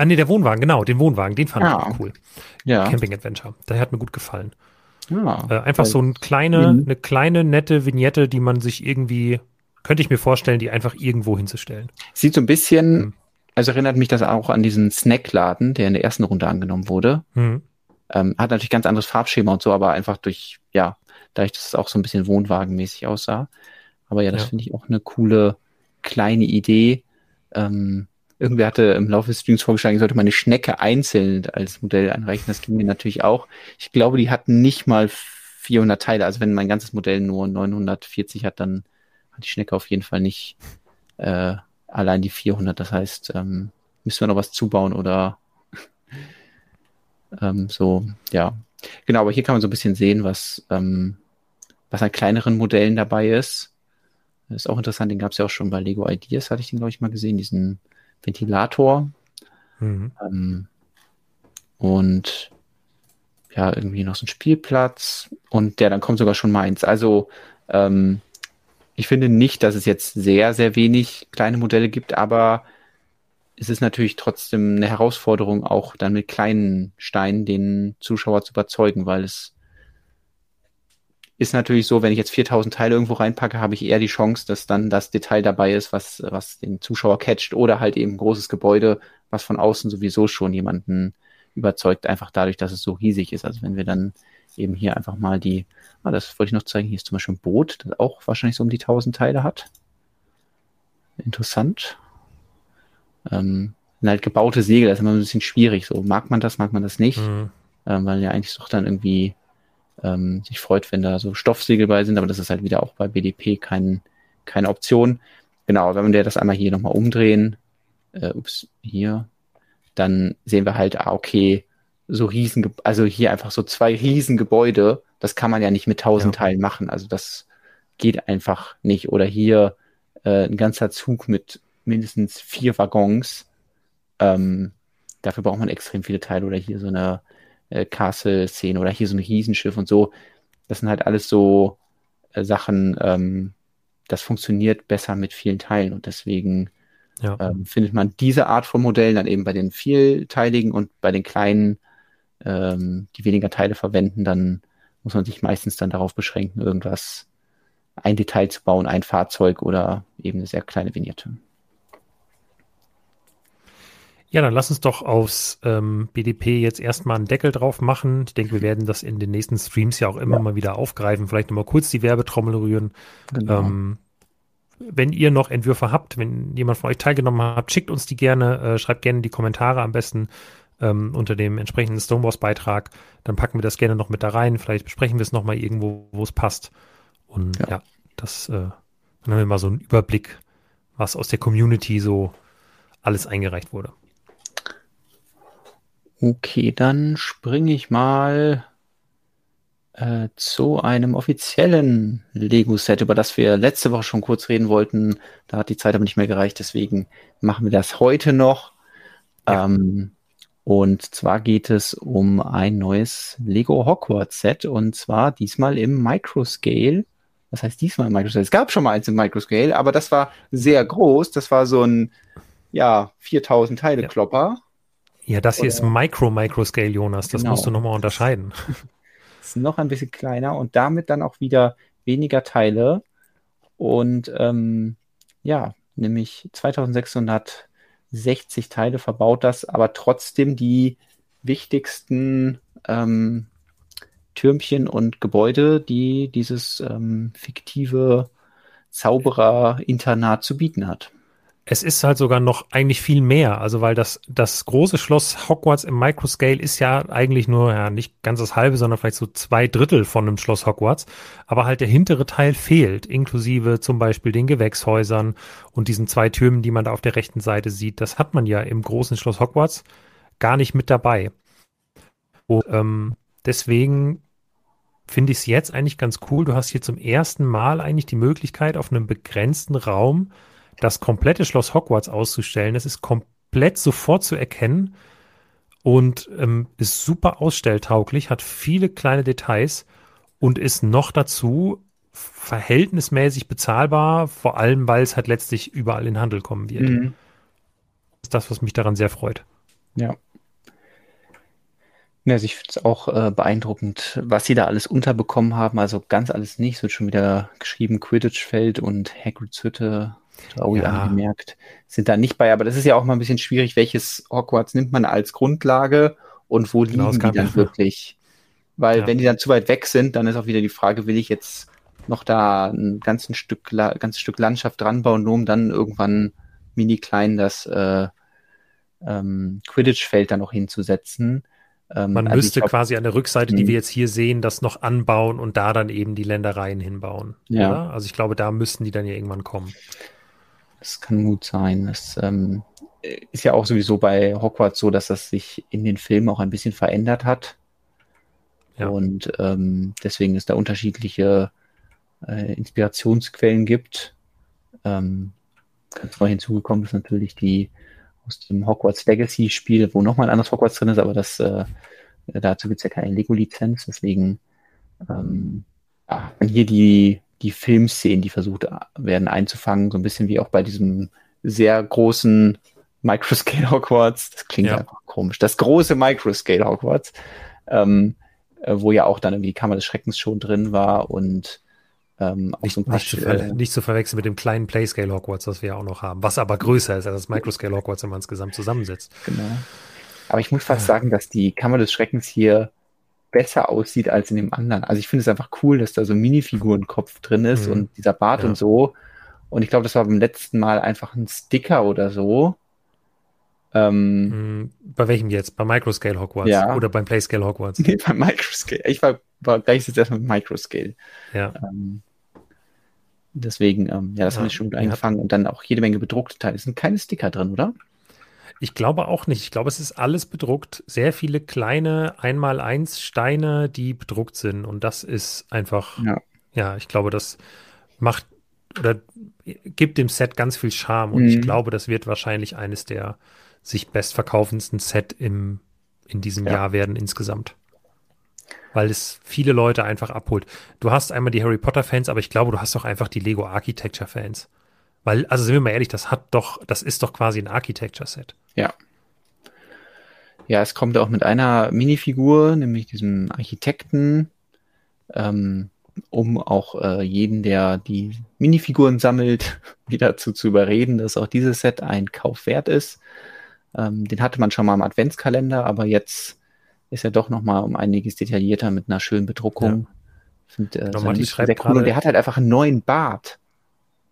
Ah, nee, der Wohnwagen, genau, den Wohnwagen, den fand Ah. ich auch cool. Ja. Camping Adventure. Der hat mir gut gefallen. ja. Äh, einfach so eine kleine, Mhm. eine kleine, nette Vignette, die man sich irgendwie, könnte ich mir vorstellen, die einfach irgendwo hinzustellen. Sieht so ein bisschen, Hm. also erinnert mich das auch an diesen Snackladen, der in der ersten Runde angenommen wurde. Mhm. Ähm, hat natürlich ganz anderes Farbschema und so, aber einfach durch, ja, dadurch, dass es auch so ein bisschen wohnwagenmäßig aussah. Aber ja, das Ja. finde ich auch eine coole kleine Idee. Ähm, irgendwer hatte im Laufe des Streams vorgeschlagen, sollte man eine Schnecke einzeln als Modell einreichen. Das ging mir natürlich auch. Ich glaube, die hatten nicht mal 400 Teile. Also wenn mein ganzes Modell nur 940 hat, dann hat die Schnecke auf jeden Fall nicht äh, allein die 400. Das heißt, ähm, müssen wir noch was zubauen oder ähm, so, ja. Genau, aber hier kann man so ein bisschen sehen, was, ähm, was an kleineren Modellen dabei ist. Das ist auch interessant, den gab es ja auch schon bei Lego Ideas, hatte ich den, glaube ich, mal gesehen, diesen Ventilator. Mhm. Ähm, und ja, irgendwie noch so ein Spielplatz und der dann kommt sogar schon meins. Also ähm, ich finde nicht, dass es jetzt sehr, sehr wenig kleine Modelle gibt, aber es ist natürlich trotzdem eine Herausforderung, auch dann mit kleinen Steinen den Zuschauer zu überzeugen, weil es ist natürlich so, wenn ich jetzt 4000 Teile irgendwo reinpacke, habe ich eher die Chance, dass dann das Detail dabei ist, was, was den Zuschauer catcht oder halt eben ein großes Gebäude, was von außen sowieso schon jemanden überzeugt, einfach dadurch, dass es so riesig ist. Also wenn wir dann eben hier einfach mal die, ah, das wollte ich noch zeigen, hier ist zum Beispiel ein Boot, das auch wahrscheinlich so um die 1000 Teile hat. Interessant. Ähm, halt gebaute Segel, das ist immer ein bisschen schwierig. So mag man das, mag man das nicht, Mhm. ähm, weil ja eigentlich doch dann irgendwie ähm, sich freut, wenn da so Stoffsegel bei sind, aber das ist halt wieder auch bei BDP kein, keine Option. Genau, wenn wir das einmal hier nochmal umdrehen, äh, ups, hier, dann sehen wir halt, ah, okay, so riesen, also hier einfach so zwei Riesengebäude, das kann man ja nicht mit tausend Ja. Teilen machen, also das geht einfach nicht. Oder hier äh, ein ganzer Zug mit mindestens vier Waggons, ähm, dafür braucht man extrem viele Teile oder hier so eine äh, Castle-Szene oder hier so ein Riesenschiff und so. Das sind halt alles so äh, Sachen, ähm, das funktioniert besser mit vielen Teilen und deswegen Ja. ähm, findet man diese Art von Modellen dann eben bei den vielteiligen und bei den kleinen, ähm, die weniger Teile verwenden, dann muss man sich meistens dann darauf beschränken, irgendwas, ein Detail zu bauen, ein Fahrzeug oder eben eine sehr kleine Vignette. Ja, dann lass uns doch aufs ähm, BDP jetzt erstmal einen Deckel drauf machen. Ich denke, wir werden das in den nächsten Streams ja auch immer Ja. mal wieder aufgreifen. Vielleicht nochmal kurz die Werbetrommel rühren. Genau. Ähm, wenn ihr noch Entwürfe habt, wenn jemand von euch teilgenommen hat, schickt uns die gerne, äh, schreibt gerne die Kommentare am besten ähm, unter dem entsprechenden Stonewalls-Beitrag. Dann packen wir das gerne noch mit da rein. Vielleicht besprechen wir es nochmal irgendwo, wo es passt. Und ja, Ja. das, äh, dann haben wir mal so einen Überblick, was aus der Community so alles eingereicht wurde. Okay, dann springe ich mal äh, zu einem offiziellen Lego-Set, über das wir letzte Woche schon kurz reden wollten. Da hat die Zeit aber nicht mehr gereicht, deswegen machen wir das heute noch. Ja. Ähm, und zwar geht es um ein neues Lego Hogwarts-Set und zwar diesmal im Microscale. Was heißt diesmal im Microscale? Es gab schon mal eins im Microscale, aber das war sehr groß. Das war so ein, ja, 4000 Teile Ja. Ja, das hier ist Micro-Microscale, Jonas. Das Genau. musst du nochmal unterscheiden. ist noch ein bisschen kleiner und damit dann auch wieder weniger Teile. Und ähm, ja, nämlich 2660 Teile verbaut das, aber trotzdem die wichtigsten ähm, Türmchen und Gebäude, die dieses ähm, fiktive Zauberer-Internat zu bieten hat. Es ist halt sogar noch eigentlich viel mehr. Also, weil das, das große Schloss Hogwarts im Microscale ist ja eigentlich nur, ja, nicht ganz das halbe, sondern vielleicht so zwei Drittel von dem Schloss Hogwarts. Aber halt der hintere Teil fehlt, inklusive zum Beispiel den Gewächshäusern und diesen zwei Türmen, die man da auf der rechten Seite sieht. Das hat man ja im großen Schloss Hogwarts gar nicht mit dabei. Und, ähm, deswegen finde ich es jetzt eigentlich ganz cool. Du hast hier zum ersten Mal eigentlich die Möglichkeit, auf einem begrenzten Raum das komplette Schloss Hogwarts auszustellen. Das ist komplett sofort zu erkennen und ähm, ist super ausstelltauglich, hat viele kleine Details und ist noch dazu verhältnismäßig bezahlbar, vor allem weil es halt letztlich überall in Handel kommen wird. Mhm. Das ist das, was mich daran sehr freut. Ja. Ja, also ich finde es auch äh, beeindruckend, was sie da alles unterbekommen haben. Also ganz alles nicht. Es wird schon wieder geschrieben, Quidditch-Feld und Hagrids Hütte, auch ja. angemerkt, sind da nicht bei. Aber das ist ja auch mal ein bisschen schwierig, welches Hogwarts nimmt man als Grundlage und wo genau, liegen die dann wirklich? Weil ja. wenn die dann zu weit weg sind, dann ist auch wieder die Frage, will ich jetzt noch da ein ganzes Stück, ganzes Stück Landschaft dran bauen, nur um dann irgendwann mini klein das äh, ähm, Quidditch-Feld dann noch hinzusetzen. Ähm, Man also müsste glaub, quasi an der Rückseite, die wir jetzt hier sehen, das noch anbauen und da dann eben die Ländereien hinbauen. Ja. Oder? Also ich glaube, da müssten die dann ja irgendwann kommen. Das kann gut sein. Das ähm, ist ja auch sowieso bei Hogwarts so, dass das sich in den Filmen auch ein bisschen verändert hat. Ja. Und ähm, deswegen es da unterschiedliche äh, Inspirationsquellen gibt. Ähm, ganz neu hinzugekommen ist natürlich die aus dem Hogwarts Legacy Spiel, wo nochmal ein anderes Hogwarts drin ist, aber das, äh, dazu gibt es ja keine Lego-Lizenz, deswegen ähm, ja, hier die, die Filmszenen, die versucht werden einzufangen, so ein bisschen wie auch bei diesem sehr großen Microscale Hogwarts, das klingt ja. einfach komisch, das große Microscale Hogwarts, ähm, äh, wo ja auch dann irgendwie die Kammer des Schreckens schon drin war und ähm, nicht, so nicht, zu äh, nicht, zu verwechseln mit dem kleinen Playscale Hogwarts, das wir ja auch noch haben, was aber größer ist als das Microscale Hogwarts, wenn man es zusammensetzt. Genau. Aber ich muss fast ja. sagen, dass die Kammer des Schreckens hier besser aussieht als in dem anderen. Also ich finde es einfach cool, dass da so ein Minifigurenkopf drin ist mhm. und dieser Bart ja. und so. Und ich glaube, das war beim letzten Mal einfach ein Sticker oder so. Ähm, mhm. bei welchem jetzt? Bei Microscale Hogwarts ja. oder beim Playscale Hogwarts? Nee, bei Microscale. Ich war, war gleich jetzt erstmal mit Microscale. Ja. Ähm, Deswegen, ähm, ja, das ja, haben wir schon gut eingefangen und dann auch jede Menge bedruckte Teile. Es sind keine Sticker drin, oder? Ich glaube auch nicht. Ich glaube, es ist alles bedruckt. Sehr viele kleine Einmal-Eins Steine, die bedruckt sind. Und das ist einfach, ja, ja ich glaube, das macht oder gibt dem Set ganz viel Charme. Und mhm. ich glaube, das wird wahrscheinlich eines der sich bestverkaufendsten Set im, in diesem ja. Jahr werden insgesamt weil es viele Leute einfach abholt. Du hast einmal die Harry Potter Fans, aber ich glaube, du hast auch einfach die Lego Architecture Fans. Weil, also sind wir mal ehrlich, das hat doch, das ist doch quasi ein Architecture Set. Ja. Ja, es kommt auch mit einer Minifigur, nämlich diesem Architekten, ähm, um auch äh, jeden, der die Minifiguren sammelt, wieder dazu zu überreden, dass auch dieses Set ein Kauf wert ist. Ähm, den hatte man schon mal im Adventskalender, aber jetzt ist ja doch nochmal um einiges detaillierter mit einer schönen Bedruckung. Ja. Find, äh, genau, die sehr cool. Und der hat halt einfach einen neuen Bart.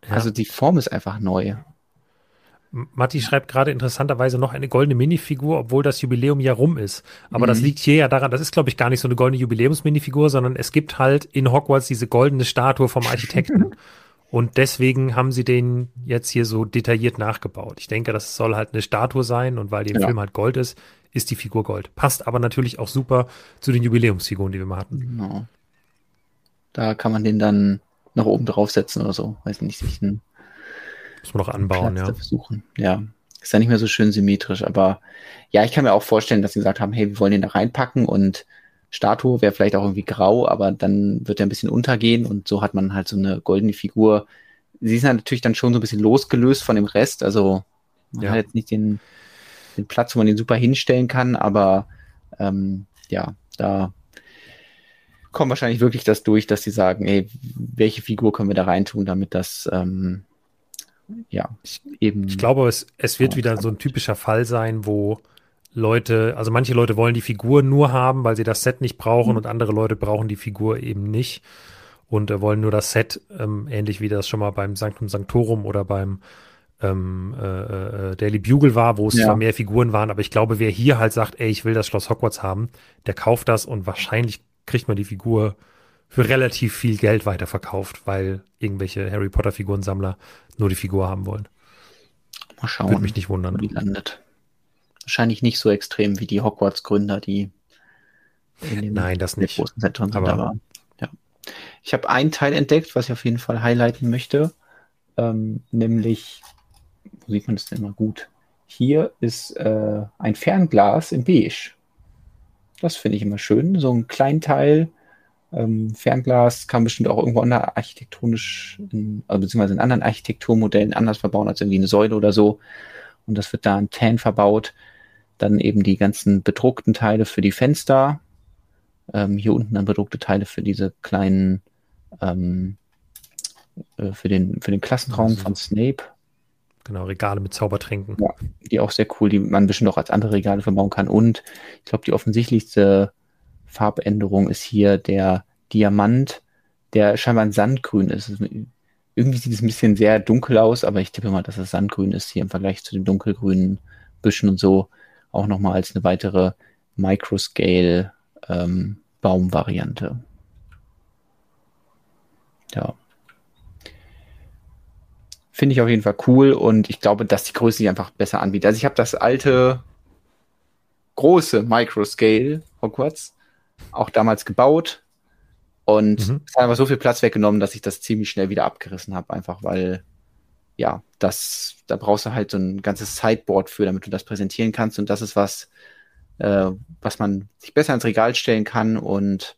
Ja. Also die Form ist einfach neu. Matti schreibt gerade interessanterweise noch eine goldene Minifigur, obwohl das Jubiläum ja rum ist. Aber mhm. das liegt hier ja daran, das ist, glaube ich, gar nicht so eine goldene Jubiläumsminifigur, sondern es gibt halt in Hogwarts diese goldene Statue vom Architekten. Und deswegen haben sie den jetzt hier so detailliert nachgebaut. Ich denke, das soll halt eine Statue sein und weil die im ja. Film halt Gold ist, ist die Figur Gold. Passt aber natürlich auch super zu den Jubiläumsfiguren, die wir mal hatten. Genau. Da kann man den dann nach oben draufsetzen oder so. Weiß nicht, sich einen Muss man noch anbauen, Platz ja. Versuchen. Ja. Ist ja nicht mehr so schön symmetrisch, aber ja, ich kann mir auch vorstellen, dass sie gesagt haben, hey, wir wollen den da reinpacken und Statue wäre vielleicht auch irgendwie grau, aber dann wird er ein bisschen untergehen und so hat man halt so eine goldene Figur. Sie ist natürlich dann schon so ein bisschen losgelöst von dem Rest, also man ja. hat jetzt nicht den, den Platz, wo man den super hinstellen kann, aber ähm, ja, da kommt wahrscheinlich wirklich das durch, dass sie sagen, ey, welche Figur können wir da reintun, damit das ähm, ja eben. Ich glaube, es, es wird wieder so ein typischer Fall sein, wo Leute, also manche Leute wollen die Figur nur haben, weil sie das Set nicht brauchen mhm. und andere Leute brauchen die Figur eben nicht und äh, wollen nur das Set, ähm, ähnlich wie das schon mal beim Sanctum Sanctorum oder beim ähm, äh, äh, Daily Bugle war, wo es ja. zwar mehr Figuren waren, aber ich glaube, wer hier halt sagt, ey, ich will das Schloss Hogwarts haben, der kauft das und wahrscheinlich kriegt man die Figur für relativ viel Geld weiterverkauft, weil irgendwelche Harry Potter Figurensammler nur die Figur haben wollen. Mal schauen, Würde mich nicht wundern. Wo die landet. Wahrscheinlich nicht so extrem wie die Hogwarts-Gründer, die in den Nein, das nicht. großen Zentren sind, aber, aber Ich habe ein Teil entdeckt, was ich auf jeden Fall highlighten möchte. Ähm, nämlich, wo sieht man das denn immer gut? Hier ist äh, ein Fernglas in Beige. Das finde ich immer schön. So ein Kleinteil. Ähm, Fernglas kann bestimmt auch irgendwo anders architektonisch, in, also beziehungsweise in anderen Architekturmodellen anders verbauen als irgendwie eine Säule oder so. Und das wird da in Tan verbaut. Dann eben die ganzen bedruckten Teile für die Fenster. Ähm, hier unten dann bedruckte Teile für diese kleinen, ähm, äh, für, den, für den Klassenraum also, von Snape. Genau, Regale mit Zaubertränken. Ja, die auch sehr cool, die man bestimmt auch als andere Regale verbauen kann. Und ich glaube, die offensichtlichste Farbänderung ist hier der Diamant, der scheinbar ein Sandgrün ist. Irgendwie sieht es ein bisschen sehr dunkel aus, aber ich tippe mal, dass es Sandgrün ist hier im Vergleich zu den dunkelgrünen Büschen und so. Auch nochmal als eine weitere Microscale ähm, Baumvariante. Ja. Finde ich auf jeden Fall cool und ich glaube, dass die Größe sich einfach besser anbietet. Also ich habe das alte große Microscale Hogwarts auch damals gebaut und mhm. es hat aber so viel Platz weggenommen, dass ich das ziemlich schnell wieder abgerissen habe, einfach weil ja, das, da brauchst du halt so ein ganzes Sideboard für, damit du das präsentieren kannst und das ist was, äh, was man sich besser ins Regal stellen kann und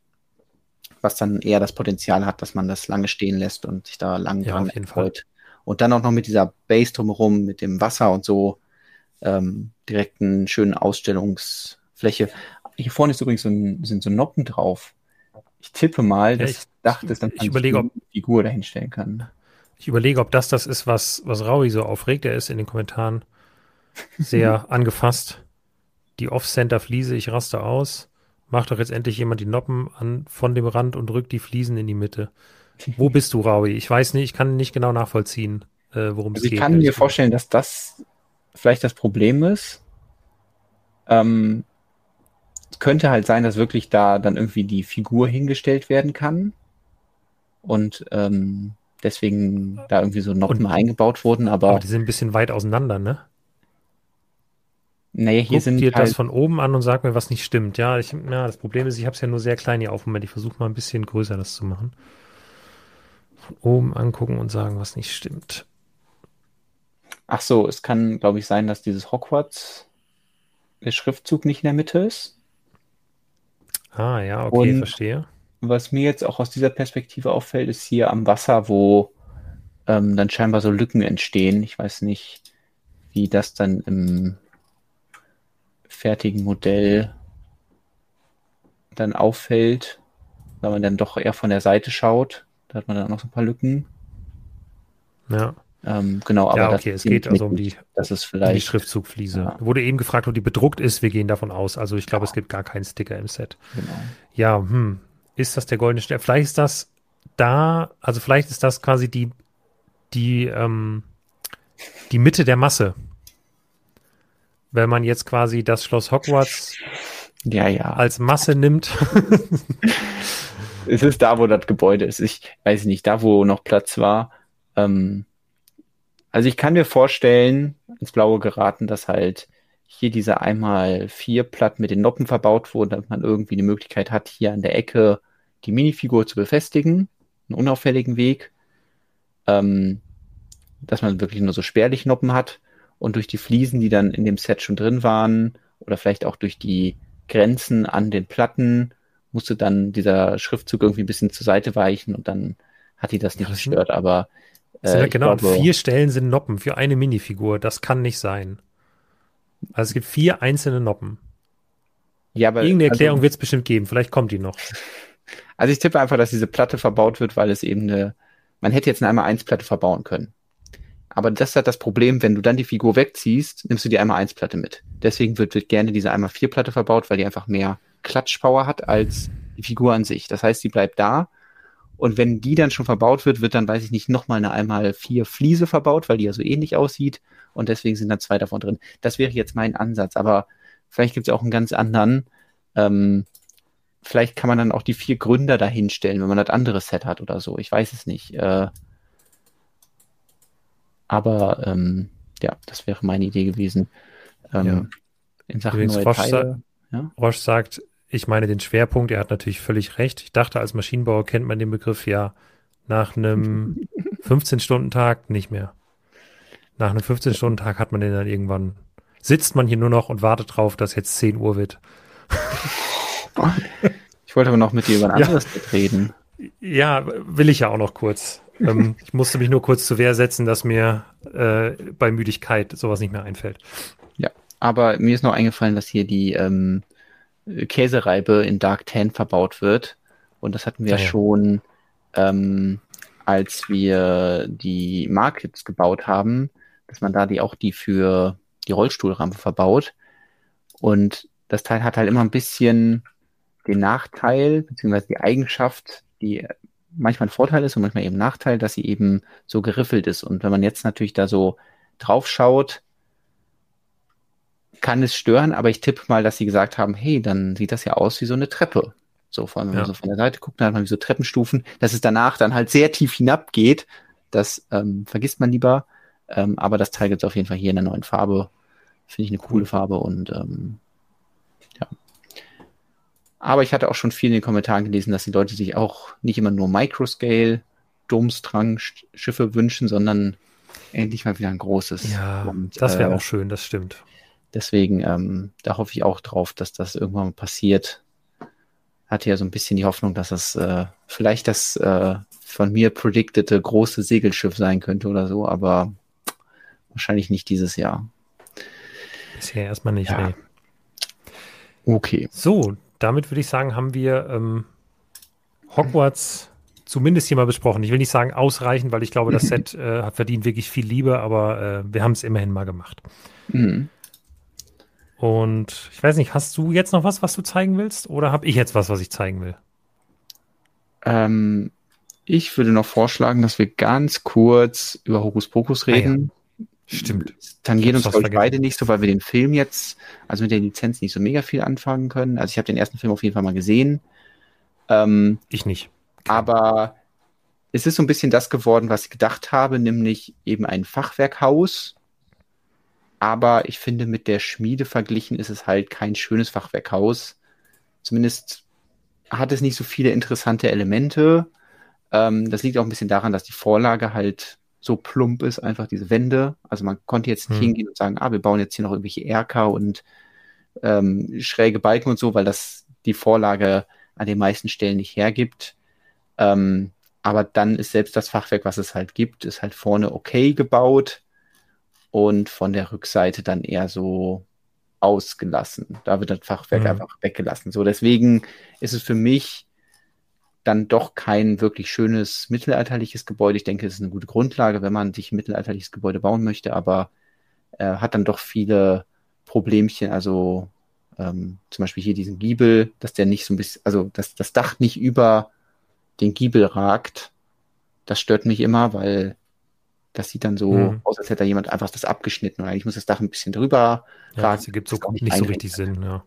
was dann eher das Potenzial hat, dass man das lange stehen lässt und sich da lang ja, dran freut. Und dann auch noch mit dieser Base drumherum, mit dem Wasser und so, ähm, direkt einen schönen Ausstellungsfläche. Hier vorne ist übrigens so ein, sind so Noppen drauf. Ich tippe mal, dass ja, ich, Dach ist, dann ich überlege, ob Figur dahinstellen kann. Ich überlege, ob das das ist, was, was Raui so aufregt. Er ist in den Kommentaren sehr angefasst. Die Off-Center-Fliese, ich raste aus. Macht doch jetzt endlich jemand die Noppen an, von dem Rand und rückt die Fliesen in die Mitte. Wo bist du, Raui? Ich weiß nicht, ich kann nicht genau nachvollziehen, äh, worum also es geht. Ich kann mir vorstellen, dass das vielleicht das Problem ist. Ähm, könnte halt sein, dass wirklich da dann irgendwie die Figur hingestellt werden kann. Und ähm, deswegen da irgendwie so Noppen und, eingebaut wurden, aber, aber. die sind ein bisschen weit auseinander, ne? Nee, hier Guck sind dir halt das von oben an und sag mir, was nicht stimmt. Ja, ich, ja das Problem ist, ich habe es ja nur sehr klein hier auf. Moment, ich versuche mal ein bisschen größer das zu machen von oben angucken und sagen, was nicht stimmt. Ach so, es kann, glaube ich, sein, dass dieses Hogwarts der Schriftzug nicht in der Mitte ist. Ah, ja, okay, und verstehe. Was mir jetzt auch aus dieser Perspektive auffällt, ist hier am Wasser, wo ähm, dann scheinbar so Lücken entstehen. Ich weiß nicht, wie das dann im fertigen Modell dann auffällt, weil man dann doch eher von der Seite schaut. Da hat man dann auch noch so ein paar Lücken. Ja. Ähm, genau, aber ja, okay, es geht also um die, das ist vielleicht, die Schriftzugfliese. Ja. Wurde eben gefragt, ob die bedruckt ist. Wir gehen davon aus. Also ich glaube, ja. es gibt gar keinen Sticker im Set. Genau. Ja, hm. Ist das der goldene Stern? Vielleicht ist das da, also vielleicht ist das quasi die, die, ähm, die Mitte der Masse. Wenn man jetzt quasi das Schloss Hogwarts ja, ja. als Masse nimmt. es ist da, wo das Gebäude ist. Ich weiß nicht, da, wo noch Platz war. Ähm, also ich kann mir vorstellen, ins Blaue geraten, dass halt hier diese einmal vier Platten mit den Noppen verbaut wurden, damit man irgendwie eine Möglichkeit hat, hier an der Ecke die Minifigur zu befestigen, einen unauffälligen Weg, ähm, dass man wirklich nur so spärlich Noppen hat und durch die Fliesen, die dann in dem Set schon drin waren, oder vielleicht auch durch die Grenzen an den Platten, musste dann dieser Schriftzug irgendwie ein bisschen zur Seite weichen und dann hat die das nicht das gestört, aber äh, genau, glaube, vier Stellen sind Noppen für eine Minifigur. Das kann nicht sein. Also es gibt vier einzelne Noppen. Ja, aber irgendeine also Erklärung also, wird es bestimmt geben. Vielleicht kommt die noch. Also ich tippe einfach, dass diese Platte verbaut wird, weil es eben eine. Man hätte jetzt eine einmal eins Platte verbauen können. Aber das hat das Problem, wenn du dann die Figur wegziehst, nimmst du die einmal eins Platte mit. Deswegen wird, wird gerne diese einmal vier Platte verbaut, weil die einfach mehr Klatschpower hat als die Figur an sich. Das heißt, die bleibt da. Und wenn die dann schon verbaut wird, wird dann, weiß ich nicht, nochmal eine einmal vier Fliese verbaut, weil die ja so ähnlich aussieht. Und deswegen sind dann zwei davon drin. Das wäre jetzt mein Ansatz. Aber vielleicht gibt es auch einen ganz anderen. Ähm, vielleicht kann man dann auch die vier Gründer dahinstellen, wenn man das andere Set hat oder so. Ich weiß es nicht. Äh, aber ähm, ja, das wäre meine Idee gewesen. Ähm, ja. In Sachen Übrigens, neue Roche, Teile. Sa ja? Roche sagt, ich meine den Schwerpunkt, er hat natürlich völlig recht. Ich dachte, als Maschinenbauer kennt man den Begriff ja nach einem 15-Stunden-Tag nicht mehr. Nach einem 15-Stunden-Tag hat man den dann irgendwann, sitzt man hier nur noch und wartet drauf, dass jetzt 10 Uhr wird. Ich wollte aber noch mit dir über ein anderes ja. reden. Ja, will ich ja auch noch kurz. ähm, ich musste mich nur kurz zur Wehr setzen, dass mir äh, bei Müdigkeit sowas nicht mehr einfällt. Ja, aber mir ist noch eingefallen, dass hier die ähm, Käsereibe in Dark Tan verbaut wird. Und das hatten wir ja, schon, ähm, als wir die Markets gebaut haben, dass man da die auch die für die Rollstuhlrampe verbaut. Und das Teil hat halt immer ein bisschen den Nachteil, beziehungsweise die Eigenschaft, die manchmal ein Vorteil ist und manchmal eben ein Nachteil, dass sie eben so geriffelt ist. Und wenn man jetzt natürlich da so drauf schaut, kann es stören, aber ich tippe mal, dass sie gesagt haben, hey, dann sieht das ja aus wie so eine Treppe. So, vor allem, wenn ja. man so von der Seite guckt, dann hat man wie so Treppenstufen, dass es danach dann halt sehr tief hinabgeht. Das ähm, vergisst man lieber. Ähm, aber das Teil gibt es auf jeden Fall hier in der neuen Farbe. Finde ich eine coole Farbe und ähm, ja. Aber ich hatte auch schon viel in den Kommentaren gelesen, dass die Leute sich auch nicht immer nur Microscale Domstrang-Schiffe wünschen, sondern endlich mal wieder ein großes. Ja, und, das wäre äh, auch schön, das stimmt. Deswegen, ähm, da hoffe ich auch drauf, dass das irgendwann mal passiert. Hatte ja so ein bisschen die Hoffnung, dass es äh, vielleicht das äh, von mir predictete große Segelschiff sein könnte oder so, aber wahrscheinlich nicht dieses Jahr. Bisher erstmal nicht, ja. nee. Okay. So, damit würde ich sagen, haben wir ähm, Hogwarts zumindest hier mal besprochen. Ich will nicht sagen ausreichend, weil ich glaube, das Set äh, hat verdient wirklich viel Liebe, aber äh, wir haben es immerhin mal gemacht. Mhm. Und ich weiß nicht, hast du jetzt noch was, was du zeigen willst? Oder habe ich jetzt was, was ich zeigen will? Ähm, ich würde noch vorschlagen, dass wir ganz kurz über Hokus Pokus reden. Ah, ja. Stimmt. Dann gehen uns, glaube ich, beide nicht so, weil wir den Film jetzt, also mit der Lizenz nicht so mega viel anfangen können. Also ich habe den ersten Film auf jeden Fall mal gesehen. Ähm, ich nicht. Okay. Aber es ist so ein bisschen das geworden, was ich gedacht habe, nämlich eben ein Fachwerkhaus aber ich finde, mit der Schmiede verglichen ist es halt kein schönes Fachwerkhaus. Zumindest hat es nicht so viele interessante Elemente. Ähm, das liegt auch ein bisschen daran, dass die Vorlage halt so plump ist, einfach diese Wände. Also man konnte jetzt nicht hm. hingehen und sagen, ah, wir bauen jetzt hier noch irgendwelche Erker und ähm, schräge Balken und so, weil das die Vorlage an den meisten Stellen nicht hergibt. Ähm, aber dann ist selbst das Fachwerk, was es halt gibt, ist halt vorne okay gebaut und von der Rückseite dann eher so ausgelassen. Da wird das Fachwerk mhm. einfach weggelassen. So, deswegen ist es für mich dann doch kein wirklich schönes mittelalterliches Gebäude. Ich denke, es ist eine gute Grundlage, wenn man sich ein mittelalterliches Gebäude bauen möchte, aber äh, hat dann doch viele Problemchen. Also ähm, zum Beispiel hier diesen Giebel, dass der nicht so ein bisschen, also dass das Dach nicht über den Giebel ragt. Das stört mich immer, weil das sieht dann so mhm. aus, als hätte da jemand einfach das abgeschnitten. Und eigentlich muss das Dach ein bisschen drüber ja, ragen. Das ergibt so nicht, nicht so richtig Sinn, ja.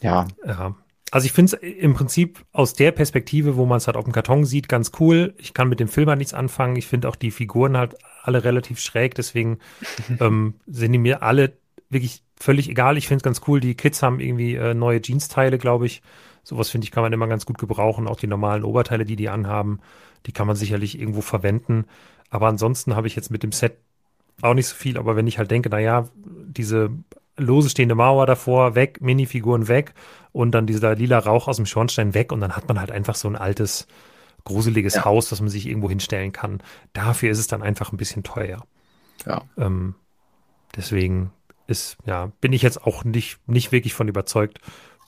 Ja. ja. Also ich finde es im Prinzip aus der Perspektive, wo man es halt auf dem Karton sieht, ganz cool. Ich kann mit dem Film halt nichts anfangen. Ich finde auch die Figuren halt alle relativ schräg, deswegen ähm, sind die mir alle wirklich völlig egal. Ich finde es ganz cool. Die Kids haben irgendwie äh, neue Jeans-Teile, glaube ich. Sowas finde ich, kann man immer ganz gut gebrauchen. Auch die normalen Oberteile, die die anhaben, die kann man sicherlich irgendwo verwenden. Aber ansonsten habe ich jetzt mit dem Set auch nicht so viel. Aber wenn ich halt denke, naja, diese lose stehende Mauer davor weg, Minifiguren weg und dann dieser lila Rauch aus dem Schornstein weg und dann hat man halt einfach so ein altes, gruseliges ja. Haus, das man sich irgendwo hinstellen kann. Dafür ist es dann einfach ein bisschen teuer. Ja. Ähm, deswegen ist, ja, bin ich jetzt auch nicht, nicht wirklich von überzeugt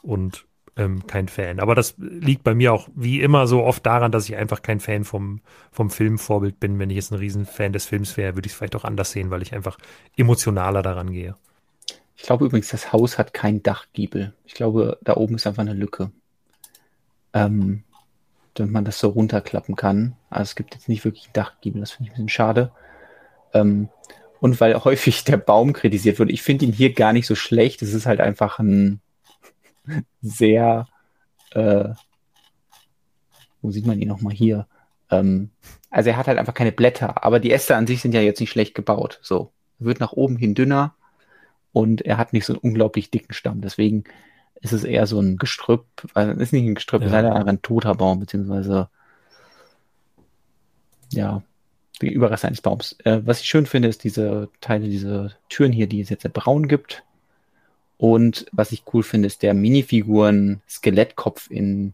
und ähm, kein Fan. Aber das liegt bei mir auch wie immer so oft daran, dass ich einfach kein Fan vom, vom Filmvorbild bin. Wenn ich jetzt ein Riesenfan des Films wäre, würde ich es vielleicht auch anders sehen, weil ich einfach emotionaler daran gehe. Ich glaube übrigens, das Haus hat kein Dachgiebel. Ich glaube, da oben ist einfach eine Lücke. Ähm, damit man das so runterklappen kann. Also es gibt jetzt nicht wirklich ein Dachgiebel, das finde ich ein bisschen schade. Ähm, und weil häufig der Baum kritisiert wird, ich finde ihn hier gar nicht so schlecht. Es ist halt einfach ein, sehr, äh, wo sieht man ihn nochmal hier? Ähm, also er hat halt einfach keine Blätter, aber die Äste an sich sind ja jetzt nicht schlecht gebaut. So, er wird nach oben hin dünner und er hat nicht so einen unglaublich dicken Stamm. Deswegen ist es eher so ein Gestrüpp, also ist nicht ein Gestrüpp, ja. ist leider ein toter Baum, beziehungsweise ja, die Überreste eines Baums. Äh, was ich schön finde, ist diese Teile, diese Türen hier, die es jetzt braun gibt. Und was ich cool finde, ist der Minifiguren Skelettkopf in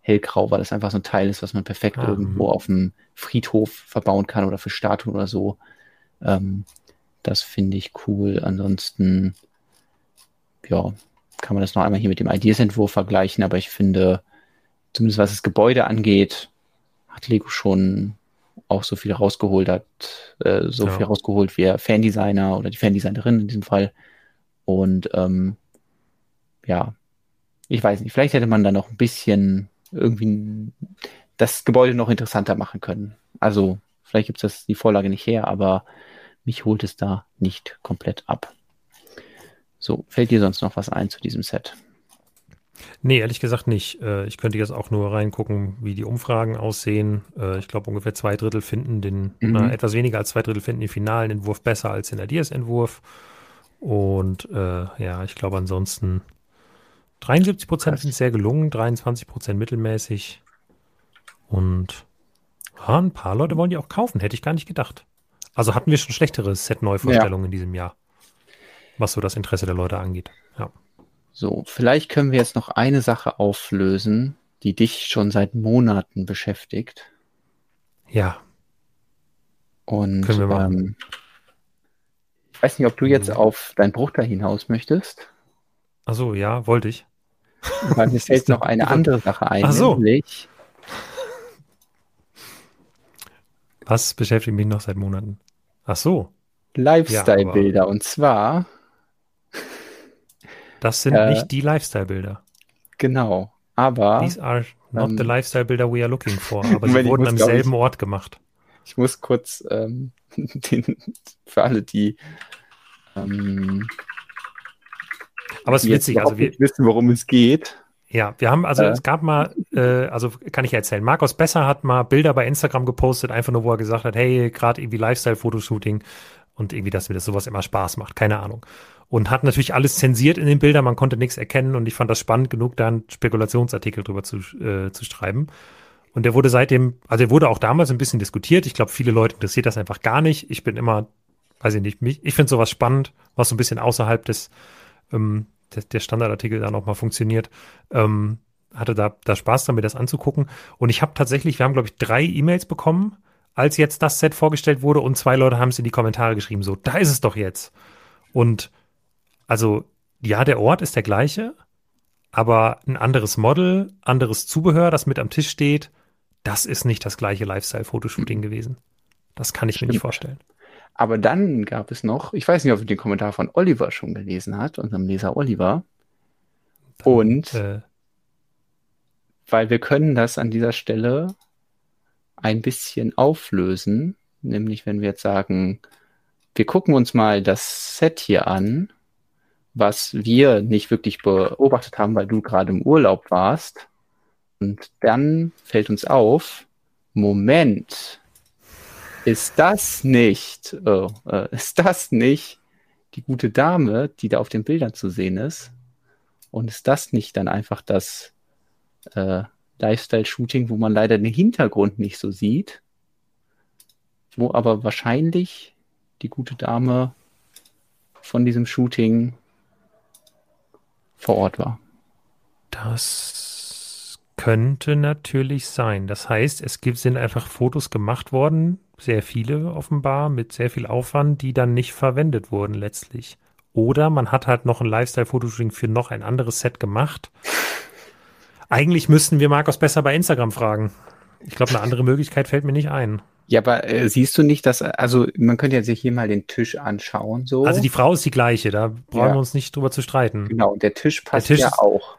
hellgrau, weil das einfach so ein Teil ist, was man perfekt ah, irgendwo auf dem Friedhof verbauen kann oder für Statuen oder so. Ähm, das finde ich cool. Ansonsten, ja, kann man das noch einmal hier mit dem Ideas-Entwurf vergleichen, aber ich finde, zumindest was das Gebäude angeht, hat Lego schon auch so viel rausgeholt hat, äh, so ja. viel rausgeholt wie der Fandesigner oder die Fandesignerin in diesem Fall. Und ähm, ja, ich weiß nicht, vielleicht hätte man da noch ein bisschen irgendwie das Gebäude noch interessanter machen können. Also vielleicht gibt es die Vorlage nicht her, aber mich holt es da nicht komplett ab. So, fällt dir sonst noch was ein zu diesem Set? Nee, ehrlich gesagt nicht. Äh, ich könnte jetzt auch nur reingucken, wie die Umfragen aussehen. Äh, ich glaube, ungefähr zwei Drittel finden den, mhm. na, etwas weniger als zwei Drittel finden den finalen Entwurf besser als den Adias-Entwurf. Und äh, ja, ich glaube ansonsten 73 Prozent sind sehr gelungen, 23 Prozent mittelmäßig. Und ja, ein paar Leute wollen die auch kaufen, hätte ich gar nicht gedacht. Also hatten wir schon schlechtere Set-Neuvorstellungen ja. in diesem Jahr, was so das Interesse der Leute angeht. Ja. So, vielleicht können wir jetzt noch eine Sache auflösen, die dich schon seit Monaten beschäftigt. Ja. Und können wir machen. Ähm, ich weiß nicht, ob du jetzt auf dein Bruch da hinaus möchtest. Ach so, ja, wollte ich. Weil mir fällt noch eine andere Sache ein. Ach so. Was beschäftigt mich noch seit Monaten? Ach so. Lifestyle-Bilder. Ja, und zwar. Das sind äh, nicht die Lifestyle-Bilder. Genau. Aber. These are not ähm, the Lifestyle-Bilder we are looking for. Aber sie wurden am selben ich, Ort gemacht. Ich muss kurz ähm, den, für alle, die. Ähm, aber es ist witzig, also wir wissen, worum es geht. Ja, wir haben, also äh. es gab mal, äh, also kann ich erzählen, Markus Besser hat mal Bilder bei Instagram gepostet, einfach nur, wo er gesagt hat, hey, gerade irgendwie Lifestyle-Fotoshooting und irgendwie, dass mir das sowas immer Spaß macht, keine Ahnung. Und hat natürlich alles zensiert in den Bildern, man konnte nichts erkennen und ich fand das spannend genug, da einen Spekulationsartikel drüber zu, äh, zu schreiben. Und der wurde seitdem, also er wurde auch damals ein bisschen diskutiert. Ich glaube, viele Leute interessiert das einfach gar nicht. Ich bin immer, weiß ich nicht, mich, ich finde sowas spannend, was so ein bisschen außerhalb des ähm, der, der Standardartikel da nochmal funktioniert. Ähm, hatte da, da Spaß damit, das anzugucken. Und ich habe tatsächlich, wir haben, glaube ich, drei E-Mails bekommen, als jetzt das Set vorgestellt wurde und zwei Leute haben es in die Kommentare geschrieben, so, da ist es doch jetzt. Und also, ja, der Ort ist der gleiche, aber ein anderes Model, anderes Zubehör, das mit am Tisch steht, das ist nicht das gleiche Lifestyle-Fotoshooting gewesen. Das kann ich Stimmt. mir nicht vorstellen. Aber dann gab es noch, ich weiß nicht, ob du den Kommentar von Oliver schon gelesen hat, unserem Leser Oliver. Dann, Und äh, weil wir können das an dieser Stelle ein bisschen auflösen, nämlich wenn wir jetzt sagen, wir gucken uns mal das Set hier an, was wir nicht wirklich beobachtet haben, weil du gerade im Urlaub warst. Und dann fällt uns auf, Moment, ist das nicht, oh, äh, ist das nicht die gute Dame, die da auf den Bildern zu sehen ist? Und ist das nicht dann einfach das äh, Lifestyle-Shooting, wo man leider den Hintergrund nicht so sieht, wo aber wahrscheinlich die gute Dame von diesem Shooting vor Ort war? Das könnte natürlich sein. Das heißt, es gibt, sind einfach Fotos gemacht worden, sehr viele offenbar, mit sehr viel Aufwand, die dann nicht verwendet wurden letztlich. Oder man hat halt noch ein Lifestyle-Fotoshooting für noch ein anderes Set gemacht. Eigentlich müssten wir Markus besser bei Instagram fragen. Ich glaube, eine andere Möglichkeit fällt mir nicht ein. Ja, aber äh, siehst du nicht, dass, also man könnte ja sich hier mal den Tisch anschauen, so. Also die Frau ist die gleiche, da brauchen ja. wir uns nicht drüber zu streiten. Genau, der Tisch passt der Tisch ja auch.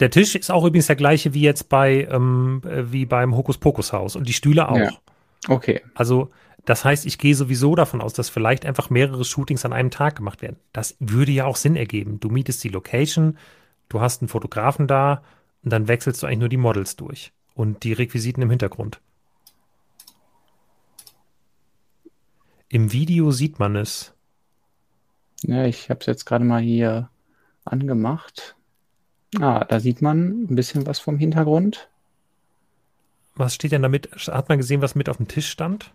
Der Tisch ist auch übrigens der gleiche wie jetzt bei, ähm, äh, wie beim Hokuspokus-Haus und die Stühle auch. Ja. Okay. Also, das heißt, ich gehe sowieso davon aus, dass vielleicht einfach mehrere Shootings an einem Tag gemacht werden. Das würde ja auch Sinn ergeben. Du mietest die Location, du hast einen Fotografen da und dann wechselst du eigentlich nur die Models durch und die Requisiten im Hintergrund. Im Video sieht man es. Ja, ich habe es jetzt gerade mal hier angemacht. Ah, da sieht man ein bisschen was vom Hintergrund. Was steht denn damit? Hat man gesehen, was mit auf dem Tisch stand?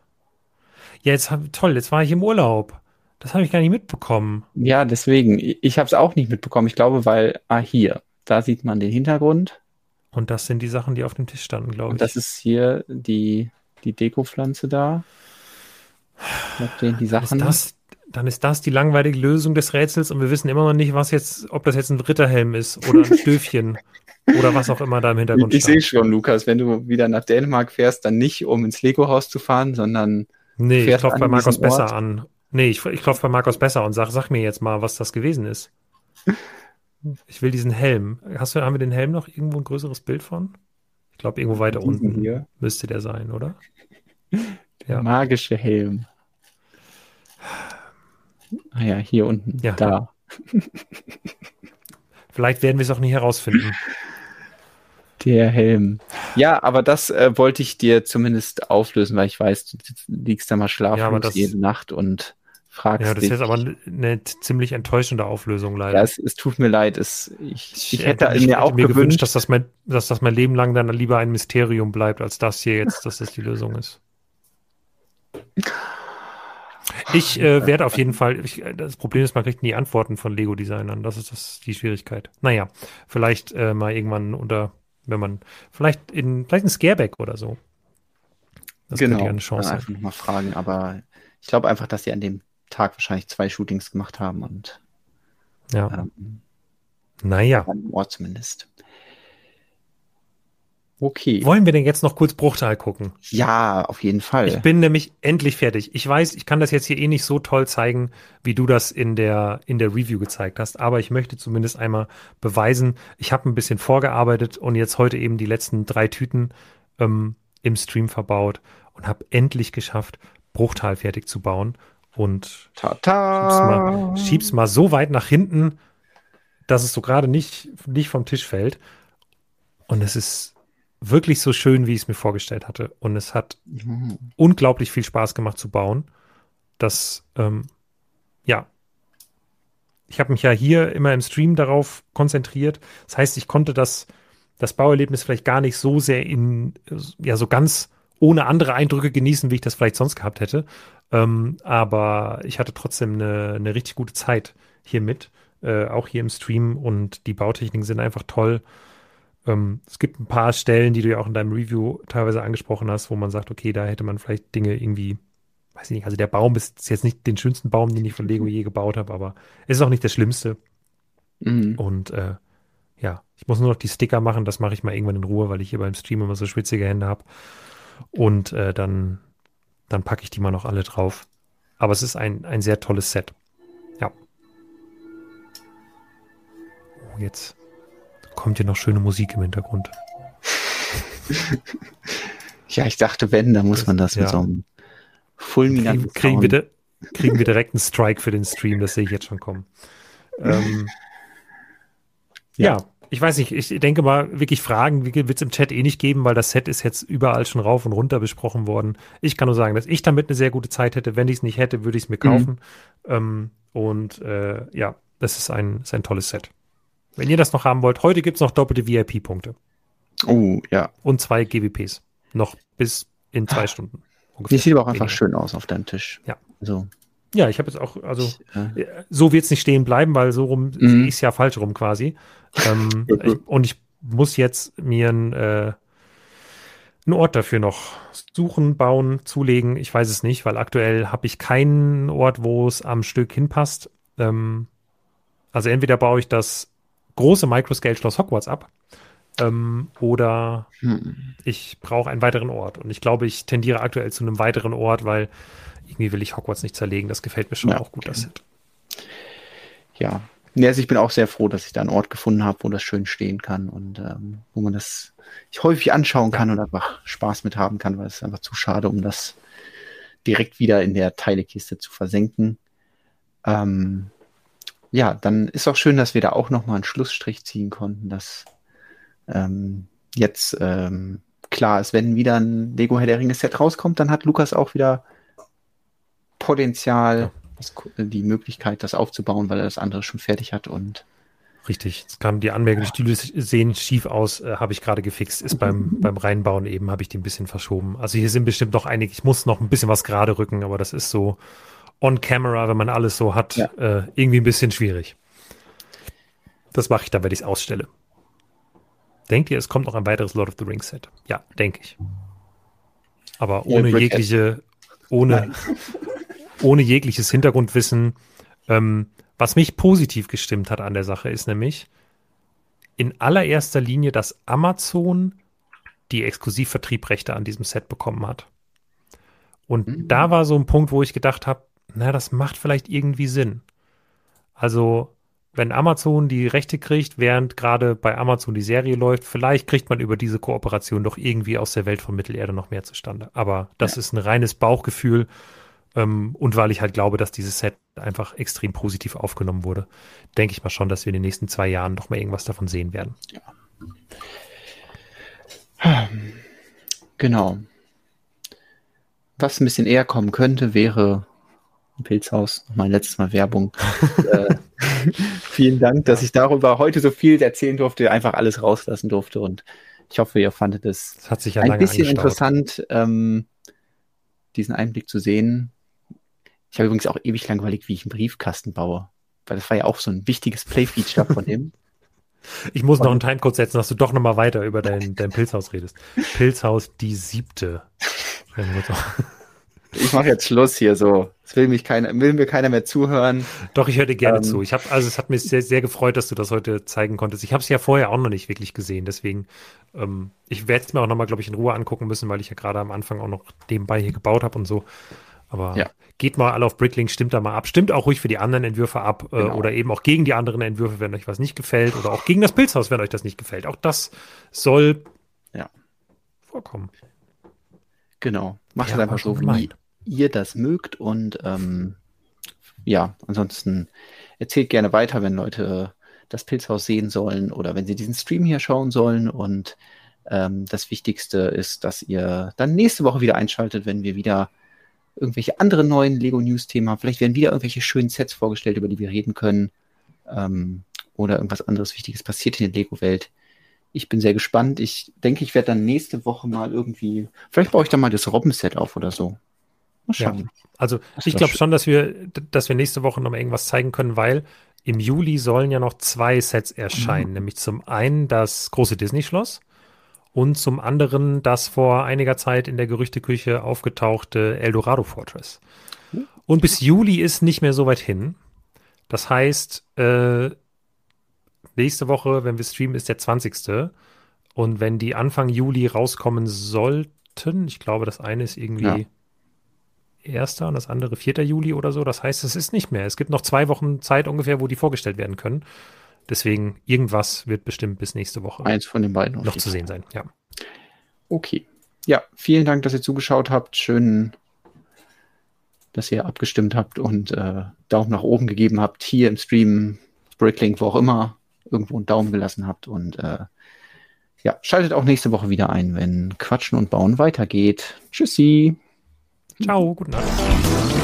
Ja, jetzt toll, jetzt war ich im Urlaub. Das habe ich gar nicht mitbekommen. Ja, deswegen. Ich habe es auch nicht mitbekommen. Ich glaube, weil, ah, hier, da sieht man den Hintergrund. Und das sind die Sachen, die auf dem Tisch standen, glaube ich. Und das ist hier die, die Dekopflanze da. Den, die Sachen. Ist das, dann ist das die langweilige Lösung des Rätsels und wir wissen immer noch nicht, was jetzt, ob das jetzt ein Ritterhelm ist oder ein Stöfchen oder was auch immer da im Hintergrund ich, ich sehe schon, Lukas, wenn du wieder nach Dänemark fährst, dann nicht, um ins Lego-Haus zu fahren, sondern. Nee, ich klopfe bei Markus besser an. Nee, ich, ich klopfe bei Markus besser und sag, sag mir jetzt mal, was das gewesen ist. Ich will diesen Helm. Hast du, haben wir den Helm noch irgendwo ein größeres Bild von? Ich glaube, irgendwo weiter unten hier. müsste der sein, oder? Der ja. magische Helm. Ah ja, hier unten. Ja. Da. Vielleicht werden wir es auch nie herausfinden. Der Helm. Ja, aber das äh, wollte ich dir zumindest auflösen, weil ich weiß, du liegst da mal schlaflos ja, jede Nacht und fragst Ja, das ist jetzt aber eine ziemlich enttäuschende Auflösung leider. Ja, es, es tut mir leid. Es, ich, ich, ich hätte ich, mir auch mir gewünscht, dass das, mein, dass das mein Leben lang dann lieber ein Mysterium bleibt, als das hier jetzt, dass das die Lösung ist. Ich äh, werde auf jeden Fall, ich, das Problem ist, man kriegt nie Antworten von Lego-Designern. Das ist das, die Schwierigkeit. Naja, vielleicht äh, mal irgendwann unter, wenn man, vielleicht in, vielleicht ein Scareback oder so. Das genau, eine Chance. Einfach nochmal fragen, aber ich glaube einfach, dass sie an dem Tag wahrscheinlich zwei Shootings gemacht haben und ja. Ähm, naja. An Ort zumindest. Okay. Wollen wir denn jetzt noch kurz Bruchteil gucken? Ja, auf jeden Fall. Ich bin nämlich endlich fertig. Ich weiß, ich kann das jetzt hier eh nicht so toll zeigen, wie du das in der, in der Review gezeigt hast, aber ich möchte zumindest einmal beweisen, ich habe ein bisschen vorgearbeitet und jetzt heute eben die letzten drei Tüten ähm, im Stream verbaut und habe endlich geschafft, Bruchteil fertig zu bauen und Tata. Schieb's, mal, schieb's mal so weit nach hinten, dass es so gerade nicht, nicht vom Tisch fällt. Und es ist wirklich so schön, wie ich es mir vorgestellt hatte. Und es hat mhm. unglaublich viel Spaß gemacht zu bauen. Das, ähm, ja. Ich habe mich ja hier immer im Stream darauf konzentriert. Das heißt, ich konnte das, das Bauerlebnis vielleicht gar nicht so sehr in, ja, so ganz ohne andere Eindrücke genießen, wie ich das vielleicht sonst gehabt hätte. Ähm, aber ich hatte trotzdem eine, eine richtig gute Zeit hiermit, äh, auch hier im Stream und die Bautechniken sind einfach toll. Ähm, es gibt ein paar Stellen, die du ja auch in deinem Review teilweise angesprochen hast, wo man sagt, okay, da hätte man vielleicht Dinge irgendwie, weiß ich nicht, also der Baum ist jetzt nicht den schönsten Baum, den ich von Lego je gebaut habe, aber es ist auch nicht das Schlimmste. Mhm. Und äh, ja, ich muss nur noch die Sticker machen, das mache ich mal irgendwann in Ruhe, weil ich hier beim Stream immer so schwitzige Hände habe. Und äh, dann, dann packe ich die mal noch alle drauf. Aber es ist ein, ein sehr tolles Set. Ja. Oh, jetzt kommt hier noch schöne Musik im Hintergrund. ja, ich dachte, wenn, dann muss man das ja. mit so einem fulminanten kriegen, kriegen wir, kriegen wir direkt einen Strike für den Stream, das sehe ich jetzt schon kommen. Ähm, ja. ja. ich weiß nicht, ich denke mal, wirklich Fragen wird es im Chat eh nicht geben, weil das Set ist jetzt überall schon rauf und runter besprochen worden. Ich kann nur sagen, dass ich damit eine sehr gute Zeit hätte. Wenn ich es nicht hätte, würde ich es mir kaufen. Mhm. Ähm, und äh, ja, das ist ein, ist ein tolles Set. Wenn ihr das noch haben wollt, heute gibt es noch doppelte VIP-Punkte. Oh, ja. Und zwei GWPs. Noch bis in zwei Stunden. Ungefähr. Die sieht aber auch einfach schön aus auf deinem Tisch. Ja. So. Ja, ich habe jetzt auch, also ich, äh, so wird es nicht stehen bleiben, weil so rum mhm. es ja falsch rum quasi. ähm, ich, und ich muss jetzt mir ein, äh, einen Ort dafür noch suchen, bauen, zulegen. Ich weiß es nicht, weil aktuell habe ich keinen Ort, wo es am Stück hinpasst. Ähm, also entweder baue ich das große Microscale-Schloss Hogwarts ab. Ähm, oder hm. ich brauche einen weiteren Ort. Und ich glaube, ich tendiere aktuell zu einem weiteren Ort, weil irgendwie will ich Hogwarts nicht zerlegen. Das gefällt mir schon ja, auch gut, das Set. Ja. Also ich bin auch sehr froh, dass ich da einen Ort gefunden habe, wo das schön stehen kann und ähm, wo man das häufig anschauen kann ja. und einfach Spaß mit haben kann, weil es ist einfach zu schade, um das direkt wieder in der Teilekiste zu versenken. Ähm, ja, dann ist auch schön, dass wir da auch nochmal einen Schlussstrich ziehen konnten, dass ähm, jetzt ähm, klar ist, wenn wieder ein Lego Herr der Ringe Set rauskommt, dann hat Lukas auch wieder Potenzial, ja. die Möglichkeit, das aufzubauen, weil er das andere schon fertig hat und Richtig, es kam die Anmerkung, die Stühle sehen schief aus, äh, habe ich gerade gefixt, ist beim, beim Reinbauen eben, habe ich die ein bisschen verschoben. Also hier sind bestimmt noch einige, ich muss noch ein bisschen was gerade rücken, aber das ist so on camera, wenn man alles so hat, ja. äh, irgendwie ein bisschen schwierig. Das mache ich dann, wenn ich es ausstelle. Denkt ihr, es kommt noch ein weiteres Lord of the Rings Set? Ja, denke ich. Aber ohne ja, jegliche, ohne, ohne jegliches Hintergrundwissen. Ähm, was mich positiv gestimmt hat an der Sache ist nämlich in allererster Linie, dass Amazon die Exklusivvertriebrechte an diesem Set bekommen hat. Und mhm. da war so ein Punkt, wo ich gedacht habe, na, das macht vielleicht irgendwie Sinn. Also, wenn Amazon die Rechte kriegt, während gerade bei Amazon die Serie läuft, vielleicht kriegt man über diese Kooperation doch irgendwie aus der Welt von Mittelerde noch mehr zustande. Aber das ja. ist ein reines Bauchgefühl. Ähm, und weil ich halt glaube, dass dieses Set einfach extrem positiv aufgenommen wurde, denke ich mal schon, dass wir in den nächsten zwei Jahren noch mal irgendwas davon sehen werden. Ja. Genau. Was ein bisschen eher kommen könnte, wäre Pilzhaus. Mein letztes Mal Werbung. äh, vielen Dank, dass ich darüber heute so viel erzählen durfte, einfach alles rauslassen durfte und ich hoffe, ihr fandet es ja ein bisschen angestaut. interessant, ähm, diesen Einblick zu sehen. Ich habe übrigens auch ewig lang überlegt, wie ich einen Briefkasten baue, weil das war ja auch so ein wichtiges Play-Feature von dem. Ich muss noch einen Timecode setzen, dass du doch nochmal weiter über dein, dein Pilzhaus redest. Pilzhaus die siebte. Ich mache jetzt Schluss hier so. Es will mich keiner, will mir keiner mehr zuhören. Doch, ich höre dir gerne ähm, zu. Ich habe, also es hat mich sehr, sehr gefreut, dass du das heute zeigen konntest. Ich habe es ja vorher auch noch nicht wirklich gesehen, deswegen ähm, ich werde es mir auch nochmal, glaube ich, in Ruhe angucken müssen, weil ich ja gerade am Anfang auch noch nebenbei hier gebaut habe und so. Aber ja. geht mal alle auf Bricklink, stimmt da mal ab. Stimmt auch ruhig für die anderen Entwürfe ab äh, genau. oder eben auch gegen die anderen Entwürfe, wenn euch was nicht gefällt oder auch gegen das Pilzhaus, wenn euch das nicht gefällt. Auch das soll ja. vorkommen. Genau. Macht ja, es einfach so, wie ihr das mögt und ähm, ja, ansonsten erzählt gerne weiter, wenn Leute das Pilzhaus sehen sollen oder wenn sie diesen Stream hier schauen sollen und ähm, das Wichtigste ist, dass ihr dann nächste Woche wieder einschaltet, wenn wir wieder irgendwelche anderen neuen Lego News Themen Vielleicht werden wieder irgendwelche schönen Sets vorgestellt, über die wir reden können. Ähm, oder irgendwas anderes Wichtiges passiert in der Lego-Welt. Ich bin sehr gespannt. Ich denke, ich werde dann nächste Woche mal irgendwie, vielleicht baue ich dann mal das Robben-Set auf oder so. Mal schauen. Ja, also ich glaube schon, dass wir, dass wir nächste Woche noch mal irgendwas zeigen können, weil im Juli sollen ja noch zwei Sets erscheinen. Mhm. Nämlich zum einen das große Disney-Schloss und zum anderen das vor einiger Zeit in der Gerüchteküche aufgetauchte Eldorado Fortress. Und bis Juli ist nicht mehr so weit hin. Das heißt, äh, nächste Woche, wenn wir streamen, ist der 20. Und wenn die Anfang Juli rauskommen sollten, ich glaube, das eine ist irgendwie ja. 1. und das andere 4. Juli oder so. Das heißt, es ist nicht mehr. Es gibt noch zwei Wochen Zeit ungefähr, wo die vorgestellt werden können. Deswegen, irgendwas wird bestimmt bis nächste Woche Eins von den beiden noch zu sehen sein. Ja. Okay. Ja, vielen Dank, dass ihr zugeschaut habt. Schön, dass ihr abgestimmt habt und äh, Daumen nach oben gegeben habt. Hier im Stream, Bricklink, wo auch immer, irgendwo einen Daumen gelassen habt. Und äh, ja, schaltet auch nächste Woche wieder ein, wenn Quatschen und Bauen weitergeht. Tschüssi. Ciao, guten Abend.